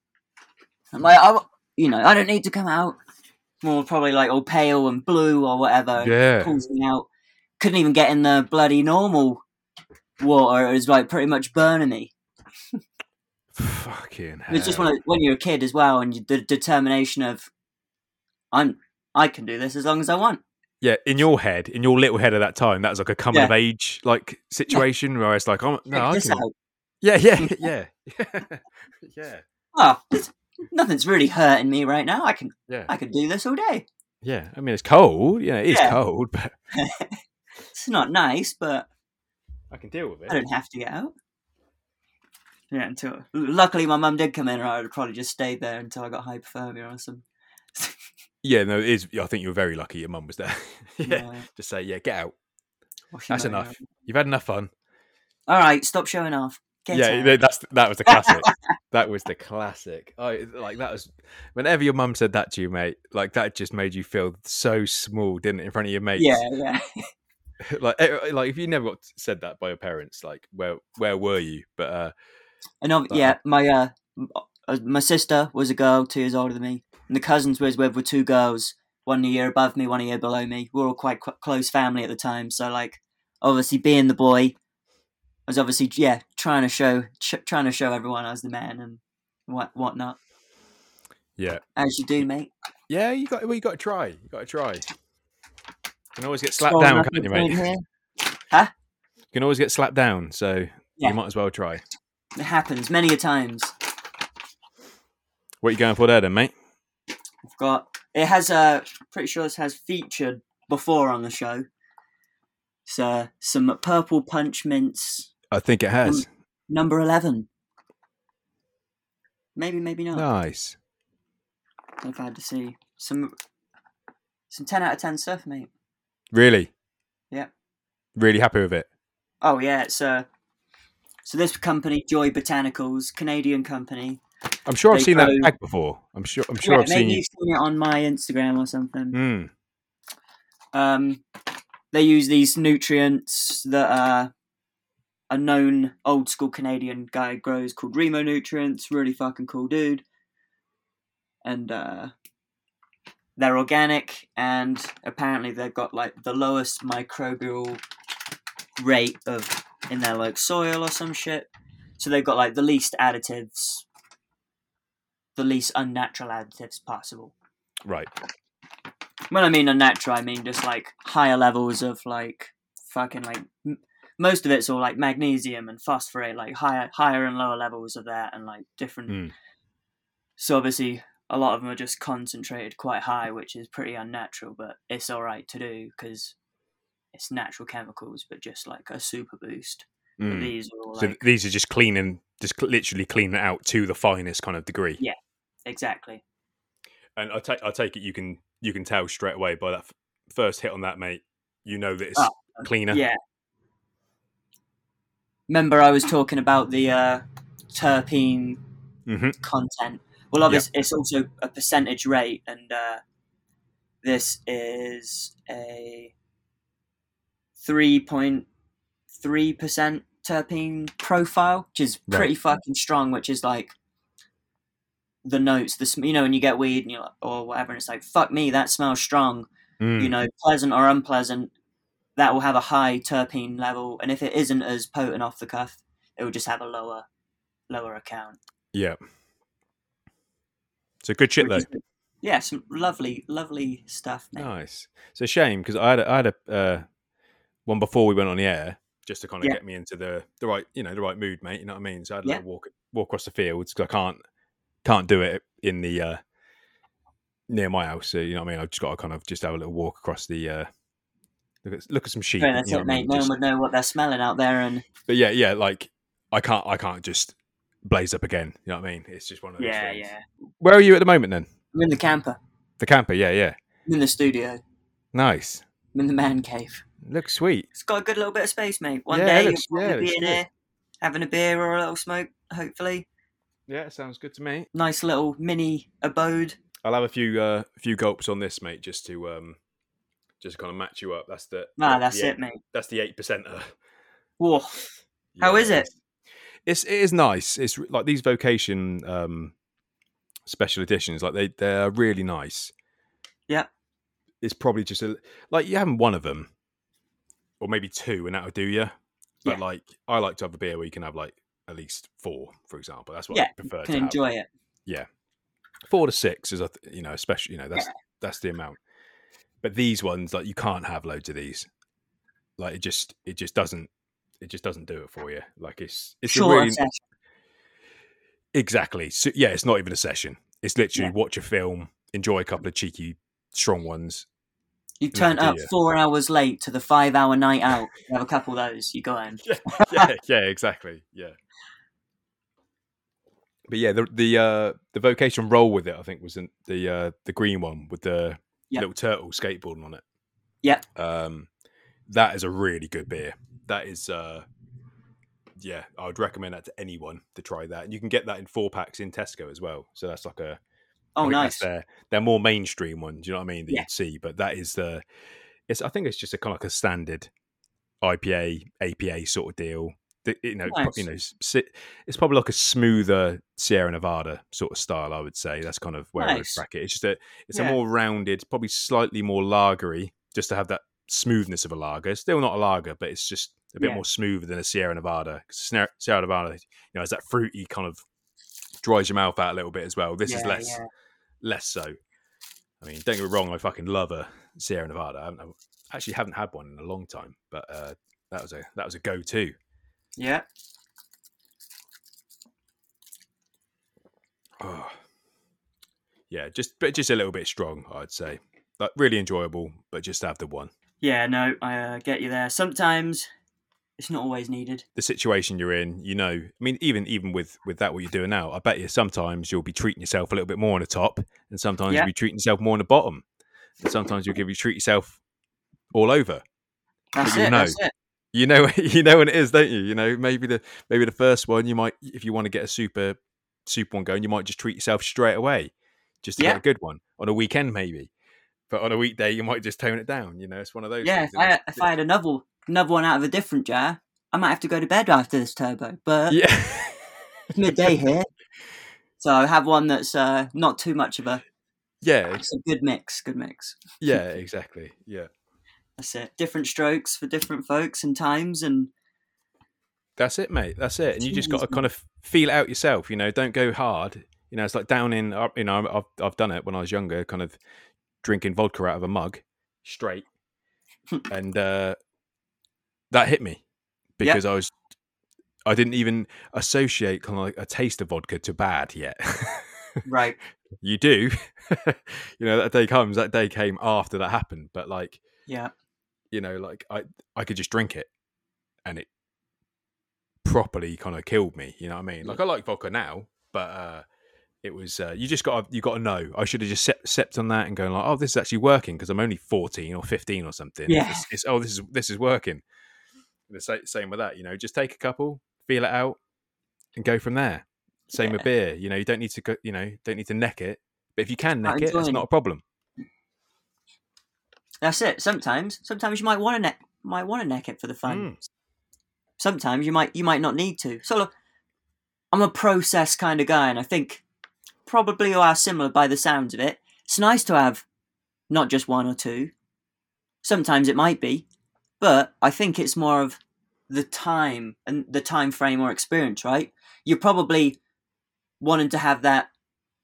[SPEAKER 2] I'm like, I, you know, I don't need to come out. More probably like all pale and blue or whatever.
[SPEAKER 1] yeah.
[SPEAKER 2] Pulls me out. Couldn't even get in the bloody normal water. It was like pretty much burning me.
[SPEAKER 1] Fucking. Hell.
[SPEAKER 2] It's just when, when you're a kid as well, and you, the determination of, I'm, I can do this as long as I want.
[SPEAKER 1] Yeah, in your head, in your little head at that time, that was like a coming
[SPEAKER 2] Yeah.
[SPEAKER 1] of age like situation where it's like, oh no, I can.
[SPEAKER 2] out.
[SPEAKER 1] Yeah, yeah, yeah, yeah,
[SPEAKER 2] Oh, nothing's really hurting me right now. I can,
[SPEAKER 1] yeah,
[SPEAKER 2] I could do this all day.
[SPEAKER 1] yeah. I mean, it's cold. Yeah, it is
[SPEAKER 2] Yeah.
[SPEAKER 1] cold, but
[SPEAKER 2] It's not nice, but
[SPEAKER 1] I can deal with it.
[SPEAKER 2] I don't have to get out. Yeah, until luckily my mum did come in, or I would probably just stayed there until I got hypothermia or some.
[SPEAKER 1] Yeah, no, it is. I think you're very lucky your mum was there. yeah,
[SPEAKER 2] uh,
[SPEAKER 1] just say, yeah, get out. That's enough.
[SPEAKER 2] hair.
[SPEAKER 1] You've had enough fun.
[SPEAKER 2] All right, stop showing off. Get
[SPEAKER 1] yeah,
[SPEAKER 2] out.
[SPEAKER 1] that's that was the classic. that was the classic. I like that was whenever your mum said that to you, mate. Like that just made you feel so small, didn't it, in front of your mates?
[SPEAKER 2] yeah, yeah.
[SPEAKER 1] like, eh, like if you never got said that by your parents, like where where were you? But uh,
[SPEAKER 2] And
[SPEAKER 1] But-
[SPEAKER 2] yeah, my uh, uh, my sister was a girl, two years older than me, and the cousins we was with were two girls, one a year above me, one a year below me. We were all quite qu- close family at the time, so like, obviously being the boy, I was obviously yeah trying to show ch- trying to show everyone I was the man and what whatnot,
[SPEAKER 1] yeah,
[SPEAKER 2] as you do, mate.
[SPEAKER 1] yeah, you got well, you got to try. You got to try. You can always get slapped down, can't you, mate?
[SPEAKER 2] phone
[SPEAKER 1] You can always get slapped down, so
[SPEAKER 2] Yeah.
[SPEAKER 1] you might as well try.
[SPEAKER 2] It happens many a times.
[SPEAKER 1] What are you going for there, then, mate?
[SPEAKER 2] I've got it has uh pretty sure this has featured before on the show. So some purple punch mints
[SPEAKER 1] I think it has.
[SPEAKER 2] number 11 maybe maybe not
[SPEAKER 1] Nice.
[SPEAKER 2] i'm glad to see some some 10 out of 10 stuff mate
[SPEAKER 1] Really?
[SPEAKER 2] Yeah.
[SPEAKER 1] Really happy with it.
[SPEAKER 2] oh yeah it's uh so this company joy botanicals canadian company
[SPEAKER 1] I'm sure I've seen that
[SPEAKER 2] go-
[SPEAKER 1] bag before. I'm sure. I'm sure
[SPEAKER 2] yeah,
[SPEAKER 1] I've
[SPEAKER 2] maybe
[SPEAKER 1] seen you.
[SPEAKER 2] you've seen it on my instagram or something
[SPEAKER 1] Mm.
[SPEAKER 2] um they use these nutrients that uh a known old school canadian guy grows called remo nutrients really fucking cool dude and uh they're organic and apparently they've got like the lowest microbial rate of in their like soil or some shit so they've got like the least additives the least unnatural additives possible
[SPEAKER 1] Right.
[SPEAKER 2] when I mean unnatural, I mean just like higher levels of like fucking like m- most of it's all like magnesium and phosphorate, like higher higher and lower levels of that, and like different.
[SPEAKER 1] Mm.
[SPEAKER 2] So obviously, a lot of them are just concentrated quite high, which is pretty unnatural, but it's all right to do because it's natural chemicals, but just like a super boost.
[SPEAKER 1] Mm.
[SPEAKER 2] these are all
[SPEAKER 1] So
[SPEAKER 2] like
[SPEAKER 1] these are just cleaning, just cl- literally clean it out to the finest kind of degree.
[SPEAKER 2] Yeah. exactly.
[SPEAKER 1] And I take I take it you can you can tell straight away by that f- first hit on that, mate. You know that it's
[SPEAKER 2] Oh,
[SPEAKER 1] cleaner.
[SPEAKER 2] Yeah. Remember, I was talking about the uh, terpene
[SPEAKER 1] hmm
[SPEAKER 2] content. Well, obviously, it's also a percentage rate, and uh, this is a three point three percent terpene profile, which is
[SPEAKER 1] Right.
[SPEAKER 2] pretty fucking strong. Which is like the notes, the sm- you know, when you get weed and you are or whatever, and it's like fuck me, that smells strong.
[SPEAKER 1] Mm.
[SPEAKER 2] You know, pleasant or unpleasant, that will have a high terpene level, and if it isn't as potent off the cuff, it will just have a lower lower account.
[SPEAKER 1] Yeah. So good shit though.
[SPEAKER 2] yeah, some lovely, lovely stuff, mate.
[SPEAKER 1] Nice. It's a shame because I had a, I had a uh, one before we went on the air just to kind of
[SPEAKER 2] Yeah.
[SPEAKER 1] get me into the the right you know the right mood, mate. You know what I mean? So I'd like
[SPEAKER 2] Yeah.
[SPEAKER 1] walk walk across the fields 'cause I can't can't do it in the uh, near my house. So you know what I mean? I've just got to kind of just have a little walk across the. Uh, Look at, look at some sheep.
[SPEAKER 2] Yeah,
[SPEAKER 1] you
[SPEAKER 2] that's
[SPEAKER 1] know
[SPEAKER 2] it,
[SPEAKER 1] what I mean?
[SPEAKER 2] mate. No
[SPEAKER 1] Just-
[SPEAKER 2] one would know what they're smelling out there, and
[SPEAKER 1] but yeah, yeah, like I can't, I can't just blaze up again. You know what I mean? It's just one of those
[SPEAKER 2] yeah,
[SPEAKER 1] things.
[SPEAKER 2] yeah.
[SPEAKER 1] Where are you at the moment then?
[SPEAKER 2] I'm in the camper.
[SPEAKER 1] The camper, yeah, yeah.
[SPEAKER 2] I'm in the studio.
[SPEAKER 1] Nice.
[SPEAKER 2] I'm in the man cave.
[SPEAKER 1] Looks sweet.
[SPEAKER 2] It's got a good little bit of space, mate. One
[SPEAKER 1] Yeah,
[SPEAKER 2] day
[SPEAKER 1] looks-
[SPEAKER 2] you'll
[SPEAKER 1] yeah, it
[SPEAKER 2] probably
[SPEAKER 1] looks
[SPEAKER 2] be in
[SPEAKER 1] good.
[SPEAKER 2] here having a beer or a little smoke. Hopefully,
[SPEAKER 1] Yeah, sounds good to me.
[SPEAKER 2] nice little mini abode.
[SPEAKER 1] I'll have a few uh, few gulps on this, mate, just to um, just kind of match you up. That's the
[SPEAKER 2] Ah, that's
[SPEAKER 1] the
[SPEAKER 2] it,
[SPEAKER 1] eight-
[SPEAKER 2] mate.
[SPEAKER 1] That's the eight percenter.
[SPEAKER 2] Whoa. How is it?
[SPEAKER 1] It's it is nice. It's like these vocation um, special editions. Like they they're really nice.
[SPEAKER 2] Yeah.
[SPEAKER 1] It's probably just a like you having one of them, or maybe two, and that'll do you. But
[SPEAKER 2] Yeah.
[SPEAKER 1] like I like to have a beer where you can have like at least four, for example. That's what I prefer
[SPEAKER 2] Can
[SPEAKER 1] to have.
[SPEAKER 2] enjoy it.
[SPEAKER 1] four to six is a you know especially you know that's
[SPEAKER 2] Yeah.
[SPEAKER 1] that's the amount but these ones like you can't have loads of these like it just it just doesn't it just doesn't do it for you like it's it's a really
[SPEAKER 2] session.
[SPEAKER 1] exactly so, yeah it's not even a session it's literally
[SPEAKER 2] Yeah.
[SPEAKER 1] watch a film enjoy a couple of cheeky strong ones
[SPEAKER 2] You
[SPEAKER 1] Yeah,
[SPEAKER 2] turn up
[SPEAKER 1] you?
[SPEAKER 2] four hours late to the five hour night out. You have a couple of those. You go home.
[SPEAKER 1] yeah yeah exactly yeah but yeah the the uh the vocation roll with it i think was in the uh the green one with the
[SPEAKER 2] Yep.
[SPEAKER 1] little turtle skateboarding on it
[SPEAKER 2] Yeah.
[SPEAKER 1] um that is a really good beer that is uh yeah i would recommend that to anyone to try that and you can get that in four packs in tesco as well so that's like a
[SPEAKER 2] Oh, nice.
[SPEAKER 1] their they're more mainstream ones you know what i mean that
[SPEAKER 2] Yeah.
[SPEAKER 1] you'd see but that is the it's i think it's just a kind of like a standard ipa apa sort of deal that, you know pro- you know it's probably like a smoother sierra nevada sort of style i would say that's kind of where i would
[SPEAKER 2] Nice.
[SPEAKER 1] bracket it's just a it's
[SPEAKER 2] Yeah.
[SPEAKER 1] a more rounded probably slightly more lagery just to have that smoothness of a lager It's still not a lager but it's just a bit
[SPEAKER 2] Yeah.
[SPEAKER 1] more smoother than a sierra nevada sierra Sierra nevada you know has that fruity kind of dries your mouth out a little bit as well this is less
[SPEAKER 2] yeah.
[SPEAKER 1] Less so. I mean, don't get me wrong, I fucking love a Sierra Nevada. I haven't, I actually haven't had one in a long time, but uh, that was a that was a go to.
[SPEAKER 2] Yeah.
[SPEAKER 1] Oh. Yeah, just but just a little bit strong, I'd say. Like really enjoyable, but just have the one.
[SPEAKER 2] Yeah, no, I uh, get you there. Sometimes it's not always needed.
[SPEAKER 1] The situation you're in, you know. I mean, even even with with that, what you're doing now, I bet you sometimes you'll be treating yourself a little bit more on the top, and sometimes
[SPEAKER 2] Yeah.
[SPEAKER 1] you'll be treating yourself more on the bottom, and sometimes you'll give you treat yourself all over.
[SPEAKER 2] That's it.
[SPEAKER 1] know.
[SPEAKER 2] That's it.
[SPEAKER 1] you know you know when it is don't you you know maybe the maybe the first one you might if you want to get a super super one going you might just treat yourself straight away just to
[SPEAKER 2] Yeah.
[SPEAKER 1] get a good one on a weekend maybe but on a weekday you might just tone it down you know it's one of those
[SPEAKER 2] Yeah,
[SPEAKER 1] things,
[SPEAKER 2] if I, if I had another another one out of a different jar, I might have to go to bed after this turbo. But
[SPEAKER 1] yeah
[SPEAKER 2] it's midday here, so I have one that's uh, not too much of a.
[SPEAKER 1] yeah
[SPEAKER 2] It's a good mix. Good mix.
[SPEAKER 1] yeah exactly yeah
[SPEAKER 2] That's it. Different strokes for different folks and times, and
[SPEAKER 1] that's it mate that's it and you just got to kind of feel it out yourself you know don't go hard you know it's like down in you know I've, I've done it when i was younger kind of drinking vodka out of a mug straight and uh that hit me because I was I didn't even associate kind of like a taste of vodka to bad yet.
[SPEAKER 2] Right.
[SPEAKER 1] you do, you know that day comes. That day came after that happened, but like
[SPEAKER 2] Yeah.
[SPEAKER 1] you know, like I I could just drink it, and it properly kind of killed me. You know what I mean? Like I like vodka now, but uh it was uh, you just got you got to know. I should have just set, stepped on that and going like, oh, this is actually working because I'm only 14 or 15 or something.
[SPEAKER 2] Yeah.
[SPEAKER 1] It's, it's, oh, this is this is working. The sa- same with that. You know, just take a couple, feel it out, and go from there. Same with beer. You know, you don't need to go. You know, don't need to neck it. But if you can neck it,
[SPEAKER 2] enjoying
[SPEAKER 1] not a problem.
[SPEAKER 2] That's it. Sometimes, sometimes you might want to neck, might want to neck it for the fun.
[SPEAKER 1] Mm.
[SPEAKER 2] Sometimes you might, you might not need to. So look, I'm a process kind of guy, and I think probably you are similar by the sounds of it. It's nice to have not just one or two. Sometimes it might be, but I think it's more of the time and the time frame or experience, right? You're probably wanting to have that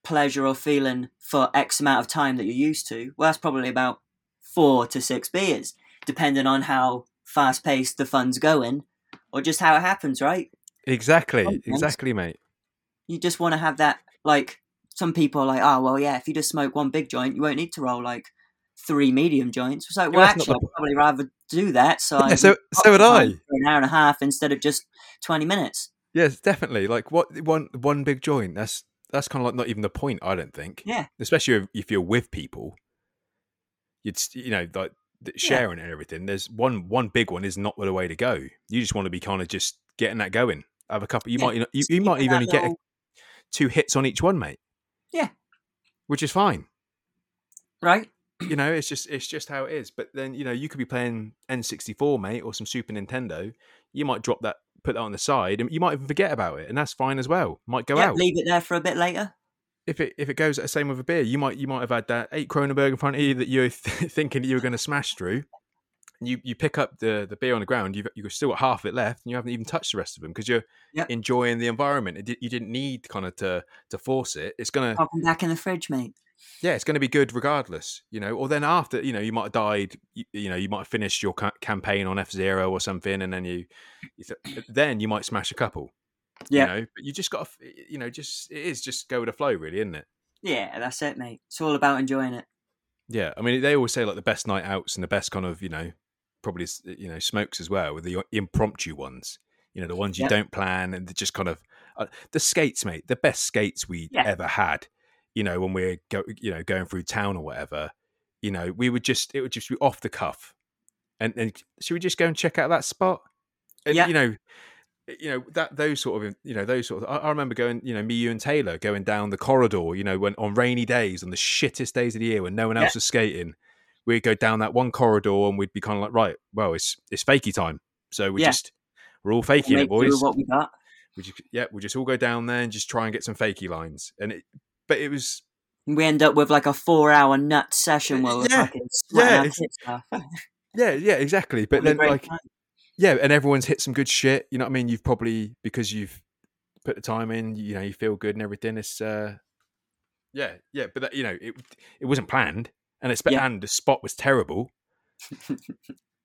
[SPEAKER 2] pleasure or feeling for X amount of time that you're used to. Well, that's probably about four to six beers, depending on how fast paced the fun's going or just how it happens, right?
[SPEAKER 1] Exactly,
[SPEAKER 2] Sometimes.
[SPEAKER 1] exactly, mate.
[SPEAKER 2] You just want to have that, like, some people are like, oh, well, yeah, if you just smoke one big joint, you won't need to roll like three medium joints. It's like, well, actually, I'd probably rather do that. So,
[SPEAKER 1] Yeah,
[SPEAKER 2] I
[SPEAKER 1] so so would I.
[SPEAKER 2] for an hour and a half instead of just 20 minutes.
[SPEAKER 1] Yes, definitely. Like what one one big joint. That's that's kind of like not even the point. I don't think.
[SPEAKER 2] Yeah.
[SPEAKER 1] Especially if, if you're with people, you'd you know like th-
[SPEAKER 2] Yeah.
[SPEAKER 1] sharing and everything. There's one one big one is not the way to go. You just want to be kind of just getting that going. Have a couple. You
[SPEAKER 2] Yeah,
[SPEAKER 1] might you, know, you, you might even only get a, two hits on each one, mate.
[SPEAKER 2] Yeah.
[SPEAKER 1] Which is fine.
[SPEAKER 2] Right?
[SPEAKER 1] You know, it's just it's just how it is. But then you know you could be playing N64, mate, or some Super Nintendo. You might drop that, put that on the side, and you might even forget about it, and that's fine as well. Might go
[SPEAKER 2] yeah,
[SPEAKER 1] out.
[SPEAKER 2] leave it there for a bit later.
[SPEAKER 1] if it if it goes the same with a beer, you might you might have had that eight Kronenbourg in front of you that you're th- thinking you were going to smash through. You you pick up the the beer on the ground. You've you've still got half of it left, and you haven't even touched the rest of them because you're
[SPEAKER 2] Yep.
[SPEAKER 1] enjoying the environment. It, you didn't need kind of to to force it. It's gonna
[SPEAKER 2] Pop them back in the fridge, mate.
[SPEAKER 1] Yeah, it's gonna be good regardless. You know, or then after you know you might have died. You, you know, you might have finished your ca- campaign on F Zero or something, and then you, you th- then you might smash a couple.
[SPEAKER 2] Yeah.
[SPEAKER 1] You know, but you just got to you know just it is just go with the flow, really, isn't it?
[SPEAKER 2] Yeah, that's it, mate. It's all about enjoying it.
[SPEAKER 1] Yeah, I mean, they always say like the best night outs and the best kind of you know probably you know smokes as well with the impromptu ones. You know, the ones you
[SPEAKER 2] Yeah.
[SPEAKER 1] don't plan and just kind of uh, the skates, mate. The best skates we
[SPEAKER 2] Yeah.
[SPEAKER 1] ever had. You know, when we're go, you know going through town or whatever. You know, we would just it would just be off the cuff, and and should we just go and check out that spot? And
[SPEAKER 2] Yeah.
[SPEAKER 1] you know, eh, you know that those sort of you know those sort of. I, I remember going, you know, me, you, and Taylor going down the corridor. You know, when on rainy days, on the shittest days of the year when no one
[SPEAKER 2] Yeah.
[SPEAKER 1] else was skating, we'd go down that one corridor and we'd be kind of like, right, well, it's it's fakey time, so we
[SPEAKER 2] Yeah.
[SPEAKER 1] just we're all faking it, boys.
[SPEAKER 2] what we got.
[SPEAKER 1] We just, yeah, we'll just all go down there and just try and get some fakey lines. And it, but it was
[SPEAKER 2] We end up with like a four-hour nut session where we're
[SPEAKER 1] Yeah,
[SPEAKER 2] fucking
[SPEAKER 1] yeah,
[SPEAKER 2] our tits off.
[SPEAKER 1] yeah, yeah, exactly. But then like
[SPEAKER 2] time.
[SPEAKER 1] yeah, and everyone's hit some good shit. You know what I mean? You've probably because you've put the time in. You know, you feel good and everything. It's uh, yeah, yeah. But that, you know, it it wasn't planned, and it's
[SPEAKER 2] Yeah.
[SPEAKER 1] and the spot was terrible.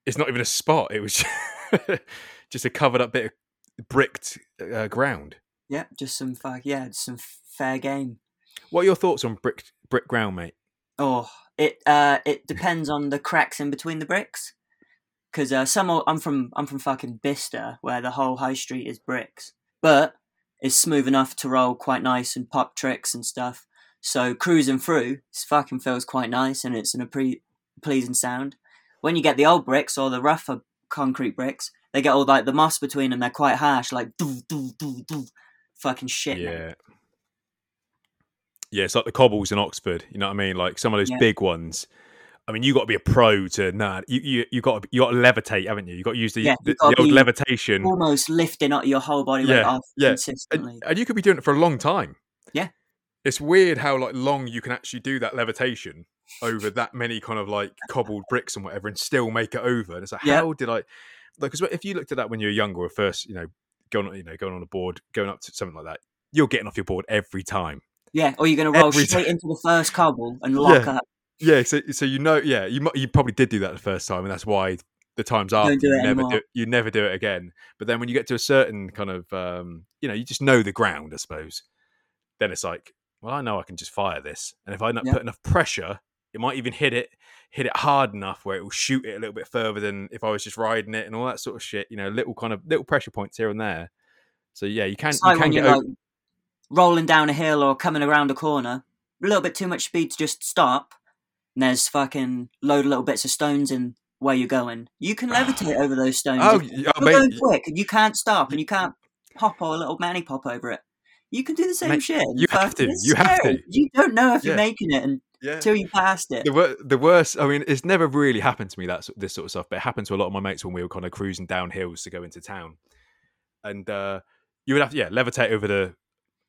[SPEAKER 1] it's not even a spot. It was just a covered up bit of bricked uh, ground.
[SPEAKER 2] yeah, just some fuck. Yeah, just some fair game.
[SPEAKER 1] What are your thoughts on brick brick ground, mate?
[SPEAKER 2] Oh, it uh, it depends on the cracks in between the bricks. Because uh, some are- I'm from I'm from fucking Bicester, where the whole high street is bricks, but it's smooth enough to roll quite nice and pop tricks and stuff. So cruising through, it fucking feels quite nice, and it's an a pre- pleasing sound. When you get the old bricks or the rougher concrete bricks, they get all like the moss between them. They're quite harsh, like doo doo doo doo. Fucking shit.
[SPEAKER 1] Yeah. Yeah, it's like the cobbles in Oxford. You know what I mean? Like some of those
[SPEAKER 2] Yeah.
[SPEAKER 1] big ones. I mean, you got to be a pro to nah. You you you got to, you got to levitate, haven't you? You got to use the
[SPEAKER 2] Yeah,
[SPEAKER 1] the, the old levitation,
[SPEAKER 2] Almost lifting up your whole body weight
[SPEAKER 1] Yeah,
[SPEAKER 2] off
[SPEAKER 1] yeah.
[SPEAKER 2] consistently.
[SPEAKER 1] and, and you could be doing it for a long time.
[SPEAKER 2] Yeah.
[SPEAKER 1] it's weird how like long you can actually do that levitation over that many kind of like cobbled bricks and whatever, and still make it over. And it's like,
[SPEAKER 2] Yeah.
[SPEAKER 1] how did I? Like, because if you looked at that when you were younger, or first, you know, going you know, going on a board, going up to something like that, you're getting off your board every time.
[SPEAKER 2] Yeah, or you're going to roll
[SPEAKER 1] Every
[SPEAKER 2] straight
[SPEAKER 1] time.
[SPEAKER 2] into the first cobble and lock
[SPEAKER 1] Yeah.
[SPEAKER 2] up.
[SPEAKER 1] Yeah, so so you know, yeah, you you probably did do that the first time, and that's why the times after you never
[SPEAKER 2] anymore.
[SPEAKER 1] do you never do it again. But then when you get to a certain kind of um, you know, you just know the ground, I suppose. Then it's like, well, I know I can just fire this, and if I not
[SPEAKER 2] Yeah.
[SPEAKER 1] put enough pressure, it might even hit it, hit it hard enough where it will shoot it a little bit further than if I was just riding it and all that sort of shit. You know, little kind of little pressure points here and there. So yeah, you can
[SPEAKER 2] It's
[SPEAKER 1] you
[SPEAKER 2] like
[SPEAKER 1] can get over,
[SPEAKER 2] like rolling down a hill or coming around a corner, a little bit too much speed to just stop. And there's fucking load of little bits of stones in where you're going. You can levitate over those stones.
[SPEAKER 1] Oh,
[SPEAKER 2] If
[SPEAKER 1] y- oh,
[SPEAKER 2] you're going quick and you can't stop and you can't pop or a little manny pop over it. You can do the same
[SPEAKER 1] Mate,
[SPEAKER 2] shit.
[SPEAKER 1] you have to, you have to.
[SPEAKER 2] You don't know if you're making it
[SPEAKER 1] yeah.
[SPEAKER 2] until you passed it.
[SPEAKER 1] The, wor- the worst, I mean, it's never really happened to me that this sort of stuff, but it happened to a lot of my mates when we were kind of cruising down hills to go into town, and uh, you would have to yeah levitate over the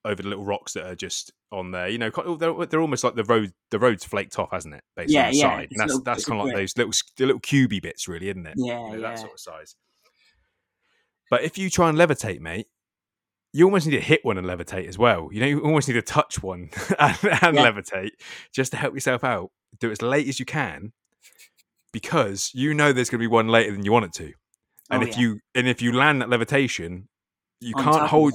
[SPEAKER 1] over the little rocks that are just on there. You know, oh, they're, they're almost like the road the road's flaked off, hasn't it? Basically,
[SPEAKER 2] Yeah,
[SPEAKER 1] on the
[SPEAKER 2] yeah,
[SPEAKER 1] side. And that's
[SPEAKER 2] little
[SPEAKER 1] that's kind of like those little the little cubey bits, really, isn't it?
[SPEAKER 2] Yeah,
[SPEAKER 1] You know,
[SPEAKER 2] yeah.
[SPEAKER 1] that sort of size. But if you try and levitate, mate, you almost need to hit one and levitate as well. You know, you almost need to touch one and, and
[SPEAKER 2] Yeah.
[SPEAKER 1] levitate just to help yourself out. Do it as late as you can because you know there's going to be one later than you want it to. And
[SPEAKER 2] Oh,
[SPEAKER 1] if
[SPEAKER 2] yeah.
[SPEAKER 1] you and if you land that levitation, you
[SPEAKER 2] On
[SPEAKER 1] can't hold.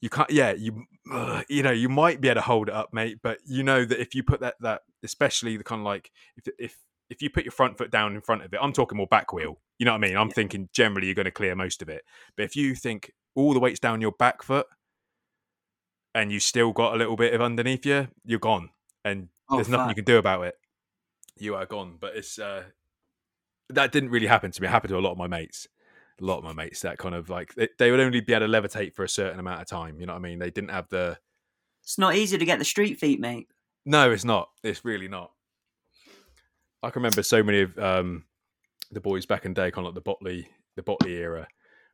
[SPEAKER 1] You can't. Yeah, you. ugh, you know, you might be able to hold it up, mate. But you know that if you put that that especially the kind of like if if if you put your front foot down in front of it, I'm talking more back wheel. You know what I mean? I'm
[SPEAKER 2] Yeah.
[SPEAKER 1] thinking generally you're going to clear most of it. But if you think all the weight's down your back foot and you still got a little bit of underneath you, you're gone. And
[SPEAKER 2] Oh,
[SPEAKER 1] there's nothing you can do about it. You are gone. But it's uh that didn't really happen to me. It happened to a lot of my mates. A lot of my mates that kind of like they, they would only be able to levitate for a certain amount of time. You know what I mean? They didn't have the
[SPEAKER 2] It's not easy to get the street feet, mate.
[SPEAKER 1] no, it's not. It's really not. I can remember so many of um, the boys back in the day, kind of like the Botley, the Botley era,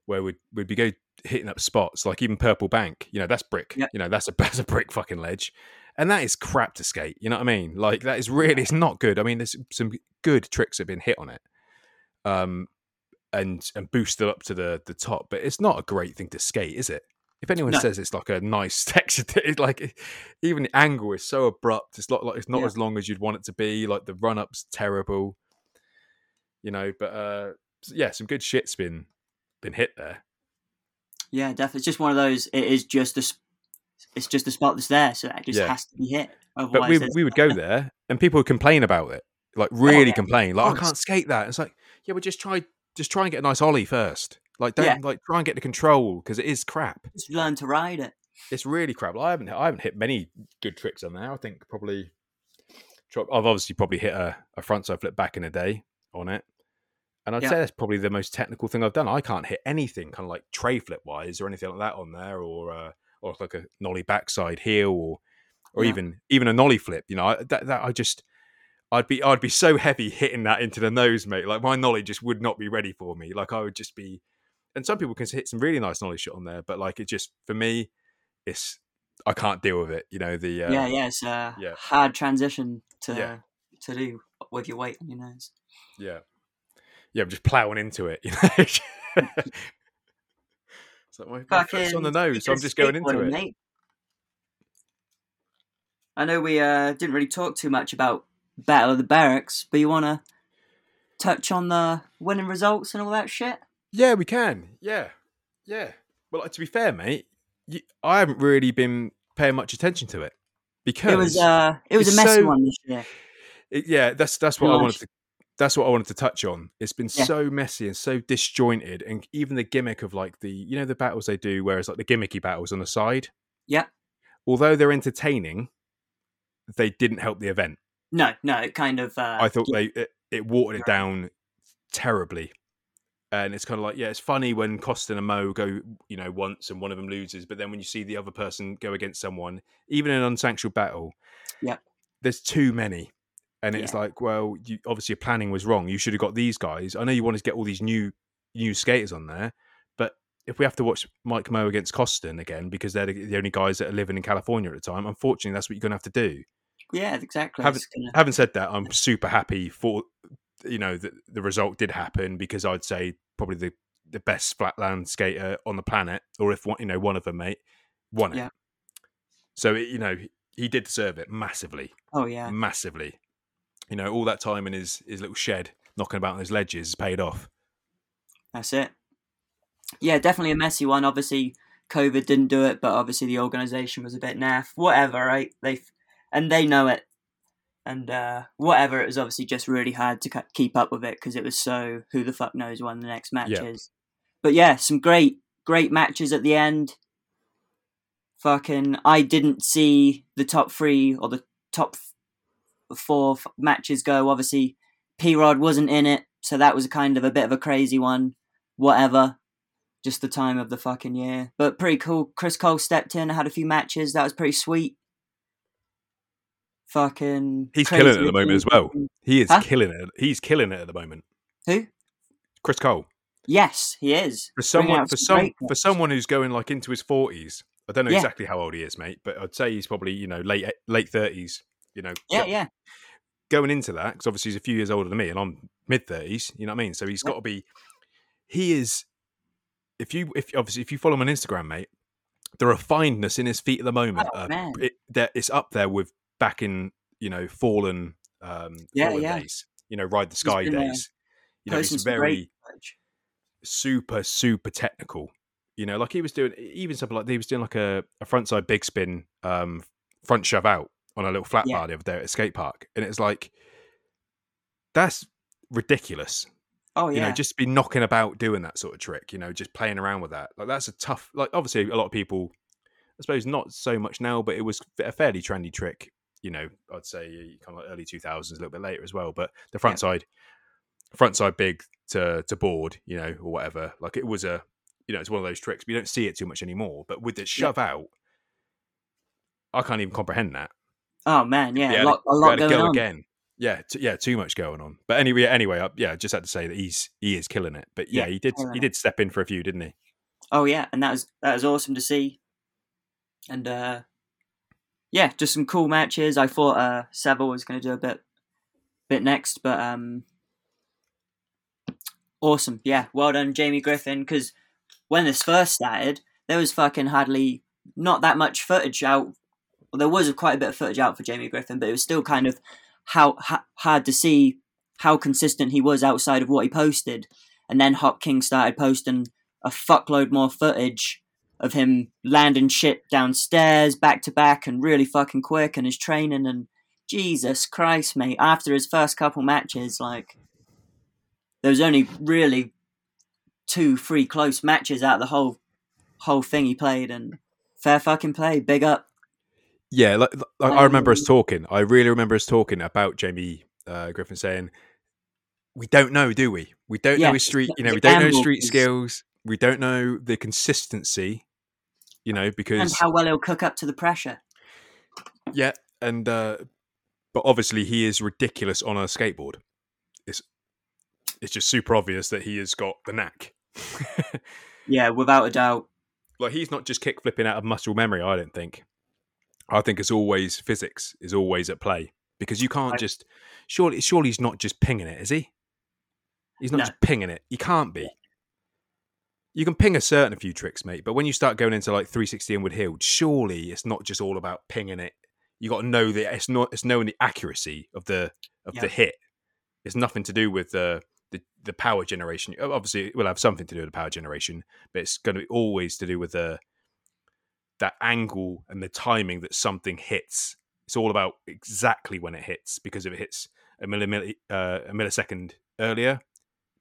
[SPEAKER 1] where we'd we'd be go hitting up spots like even Purple Bank. You know, that's brick.
[SPEAKER 2] Yep.
[SPEAKER 1] You know, that's a that's a brick fucking ledge, and that is crap to skate. You know what I mean? Like that is really it's not good. I mean, there's some good tricks have been hit on it, um, and and boost it up to the the top, but it's not a great thing to skate, is it? If anyone
[SPEAKER 2] No.
[SPEAKER 1] says it's like a nice texture, it's like even the angle is so abrupt. It's not like it's not
[SPEAKER 2] Yeah.
[SPEAKER 1] as long as you'd want it to be. Like the run up's terrible, you know. But uh, yeah, some good shit's been been hit there.
[SPEAKER 2] Yeah, definitely. It's just one of those. It is just a. It's just a spot that's there, so that just
[SPEAKER 1] Yeah.
[SPEAKER 2] has to be hit.
[SPEAKER 1] But we we would go there and people would complain about it, like really
[SPEAKER 2] Oh, yeah.
[SPEAKER 1] complain, like I can't skate that. It's like yeah, we just try just try and get a nice ollie first. Like don't
[SPEAKER 2] Yeah.
[SPEAKER 1] like try and get the control because it is crap.
[SPEAKER 2] just learn to ride it.
[SPEAKER 1] It's really crap. Like, I haven't I haven't hit many good tricks on there. I think probably I've obviously probably hit a, a front side flip back in a day on it. And I'd
[SPEAKER 2] Yeah.
[SPEAKER 1] say that's probably the most technical thing I've done. I can't hit anything kind of like tray flip wise or anything like that on there, or uh, or like a nollie backside heel, or or
[SPEAKER 2] Yeah.
[SPEAKER 1] even even a nollie flip. You know, I, that that I just I'd be I'd be so heavy hitting that into the nose, mate. Like my knowledge just would not be ready for me. Like I would just be. And some people can hit some really nice knowledge shot on there, but like it just for me, it's I can't deal with it. You know the uh,
[SPEAKER 2] yeah, yeah. It's a
[SPEAKER 1] yeah.
[SPEAKER 2] hard transition to
[SPEAKER 1] Yeah.
[SPEAKER 2] to do with your weight on your nose.
[SPEAKER 1] Yeah. Yeah, I'm just ploughing into it, you know. it's like my, my foot's on the nose, so I'm just going into it.
[SPEAKER 2] mate, I know we uh, didn't really talk too much about Battle of the Berrics, but you want to touch on the winning results and all that shit?
[SPEAKER 1] Yeah, we can. Yeah. Yeah. Well, like, to be fair, mate, you, I haven't really been paying much attention to it because
[SPEAKER 2] It was uh, it was a messy
[SPEAKER 1] so-
[SPEAKER 2] one this year.
[SPEAKER 1] it- yeah, that's that's what I wanted to that's what I wanted to touch on. It's been
[SPEAKER 2] Yeah.
[SPEAKER 1] so messy and so disjointed, and even the gimmick of like the you know the battles they do, whereas like the gimmicky battles on the side.
[SPEAKER 2] Yeah.
[SPEAKER 1] Although they're entertaining, they didn't help the event.
[SPEAKER 2] No, no, it kind of. Uh,
[SPEAKER 1] I thought they it, it watered it down terribly. And it's kind of like, yeah, it's funny when Koston and Mo go, you know, once and one of them loses, but then when you see the other person go against someone, even in an unsanctioned battle,
[SPEAKER 2] Yeah.
[SPEAKER 1] there's too many. And it's
[SPEAKER 2] Yeah.
[SPEAKER 1] like, well, you, obviously your planning was wrong. You should have got these guys. I know you wanted to get all these new new skaters on there, but if we have to watch Mike Mo against Koston again because they're the the only guys that are living in California at the time, unfortunately, that's what you're going to have to do
[SPEAKER 2] yeah, exactly.
[SPEAKER 1] Have
[SPEAKER 2] It's gonna-
[SPEAKER 1] having said that, I'm super happy for you know that the result did happen because I'd say probably the the best flatland skater on the planet, or if one, you know one of them, mate, won it.
[SPEAKER 2] Yeah.
[SPEAKER 1] So it, you know he did deserve it massively,
[SPEAKER 2] oh yeah,
[SPEAKER 1] massively. You know all that time in his his little shed knocking about on his ledges paid off.
[SPEAKER 2] That's it. Yeah, definitely a messy one. Obviously, COVID didn't do it, but obviously the organisation was a bit naff. Whatever, right? They and they know it, and uh, whatever. It was obviously just really hard to keep up with it because it was so who the fuck knows when the next match
[SPEAKER 1] Yeah.
[SPEAKER 2] is. But yeah, some great great matches at the end. Fucking, I didn't see the top three or the top f- four f- matches go. Obviously, P Rod wasn't in it, so that was kind of a bit of a crazy one. Whatever, just the time of the fucking year. But pretty cool. Chris Cole stepped in, had a few matches. That was pretty sweet. Fucking.
[SPEAKER 1] He's killing it at the moment as well. He is
[SPEAKER 2] Huh?
[SPEAKER 1] killing it. He's killing it at the moment.
[SPEAKER 2] Who?
[SPEAKER 1] Chris Cole.
[SPEAKER 2] Yes, he is.
[SPEAKER 1] For someone for
[SPEAKER 2] some
[SPEAKER 1] for someone who's going like into his forties. I don't know
[SPEAKER 2] Yeah.
[SPEAKER 1] exactly how old he is, mate, but I'd say he's probably you know late late thirties. You know,
[SPEAKER 2] Yeah, yeah.
[SPEAKER 1] going into that because obviously he's a few years older than me, and I'm mid thirties. You know what I mean? So he's
[SPEAKER 2] Yeah.
[SPEAKER 1] got to be. He is. If you if obviously if you follow him on Instagram, mate, the refinedness in his feet at the moment,
[SPEAKER 2] Oh,
[SPEAKER 1] uh, it, that it's up there with back in you know fallen um
[SPEAKER 2] Yeah,
[SPEAKER 1] fallen
[SPEAKER 2] yeah.
[SPEAKER 1] days. You know, ride the sky
[SPEAKER 2] been, uh,
[SPEAKER 1] days. You know, he's very super super technical you know like he was doing even something like he was doing like a, a front side big spin um front shove out on a little flat
[SPEAKER 2] Yeah.
[SPEAKER 1] bar the other day at a skate park and it's like that's ridiculous
[SPEAKER 2] Oh yeah.
[SPEAKER 1] you know just be knocking about doing that sort of trick you know just playing around with that like that's a tough like obviously a lot of people i suppose not so much now but it was a fairly trendy trick you know i'd say kind of like early 2000s a little bit later as well but the front side front side big to to board you know or whatever like it was a you know it's one of those tricks but you don't see it too much anymore but with the shove out i can't even comprehend that
[SPEAKER 2] oh man, yeah,
[SPEAKER 1] Yeah,
[SPEAKER 2] a lot, a
[SPEAKER 1] we
[SPEAKER 2] lot going
[SPEAKER 1] go
[SPEAKER 2] on.
[SPEAKER 1] again. Yeah, t- yeah, too much going on. But anyway, anyway, I, yeah, just had to say that he's he is killing it. But yeah,
[SPEAKER 2] Yeah,
[SPEAKER 1] he did he did step in for a few, didn't he?
[SPEAKER 2] Oh yeah, and that was that was awesome to see. And uh yeah, just some cool matches. I thought uh Seville was going to do a bit bit next, but um awesome. Yeah, well done Jamie Griffin because when this first started, there was fucking hardly not that much footage out. Well, there was quite a bit of footage out for Jamie Griffin, but it was still kind of how ha- hard to see how consistent he was outside of what he posted. And then Hop King started posting a fuckload more footage of him landing shit downstairs back to back and really fucking quick and his training and Jesus Christ, mate. After his first couple matches, like there was only really two, three close matches out of the whole whole thing he played and fair fucking play, big up.
[SPEAKER 1] Yeah, like, like I remember us
[SPEAKER 2] Um,
[SPEAKER 1] talking. I really remember us talking about Jamie uh, Griffin saying, "We don't know, do we? We don't know his street. You know, we don't know
[SPEAKER 2] gamble
[SPEAKER 1] street skills. We don't know the consistency. You know, because And
[SPEAKER 2] how well he'll cook up to the pressure.
[SPEAKER 1] yeah, and uh, but obviously he is ridiculous on a skateboard. It's it's just super obvious that he has got the knack.
[SPEAKER 2] Yeah, without a doubt.
[SPEAKER 1] like he's not just kick flipping out of muscle memory. I don't think. I think it's always physics is always at play because you can't
[SPEAKER 2] I-
[SPEAKER 1] just surely surely he's not just pinging it, is he? He's not
[SPEAKER 2] No.
[SPEAKER 1] just pinging it. He can't be. You can ping a certain few tricks, mate, but when you start going into like 360 inward heel, surely it's not just all about pinging it. You got to know that it's not. It's knowing the accuracy of the of the hit. It's nothing to do with the the the power generation. Obviously, it will have something to do with the power generation, but it's going to be always to do with the that angle and the timing that something hits. It's all about exactly when it hits because if it hits a, millimilli, uh, a millisecond earlier,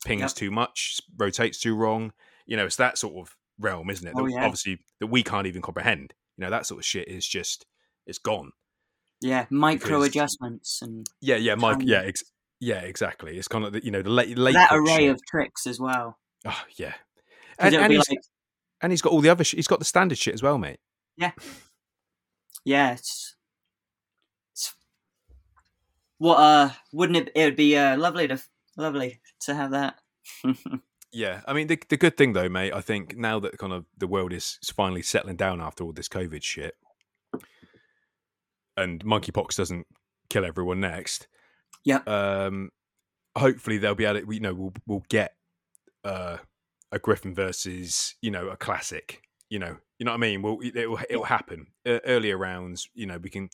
[SPEAKER 1] pings
[SPEAKER 2] Yep.
[SPEAKER 1] too much, rotates too wrong. You know, it's that sort of realm, isn't it?
[SPEAKER 2] Oh,
[SPEAKER 1] that,
[SPEAKER 2] yeah.
[SPEAKER 1] Obviously, that we can't even comprehend. You know, that sort of shit is just it's gone.
[SPEAKER 2] Yeah, micro
[SPEAKER 1] Because-
[SPEAKER 2] adjustments and
[SPEAKER 1] Yeah, yeah, Mike. Yeah, ex- yeah, exactly. It's kind of the, you know the late late
[SPEAKER 2] that array
[SPEAKER 1] shit.
[SPEAKER 2] of tricks as well.
[SPEAKER 1] oh yeah, and, and he's,
[SPEAKER 2] like,
[SPEAKER 1] and he's got all the other. Sh- he's got the standard shit as well, mate.
[SPEAKER 2] yeah, it's, it's what uh, wouldn't it? It would be uh, lovely to lovely to have that.
[SPEAKER 1] Yeah, I mean the the good thing though, mate. I think now that kind of the world is, finally settling down after all this COVID shit, and monkeypox doesn't kill everyone next.
[SPEAKER 2] Yeah.
[SPEAKER 1] Um, hopefully they'll be able to. You know, we'll we'll get uh, a Griffin versus you know a classic. You know, you know what I mean. We'll it'll it'll happen uh, earlier rounds. You know, we can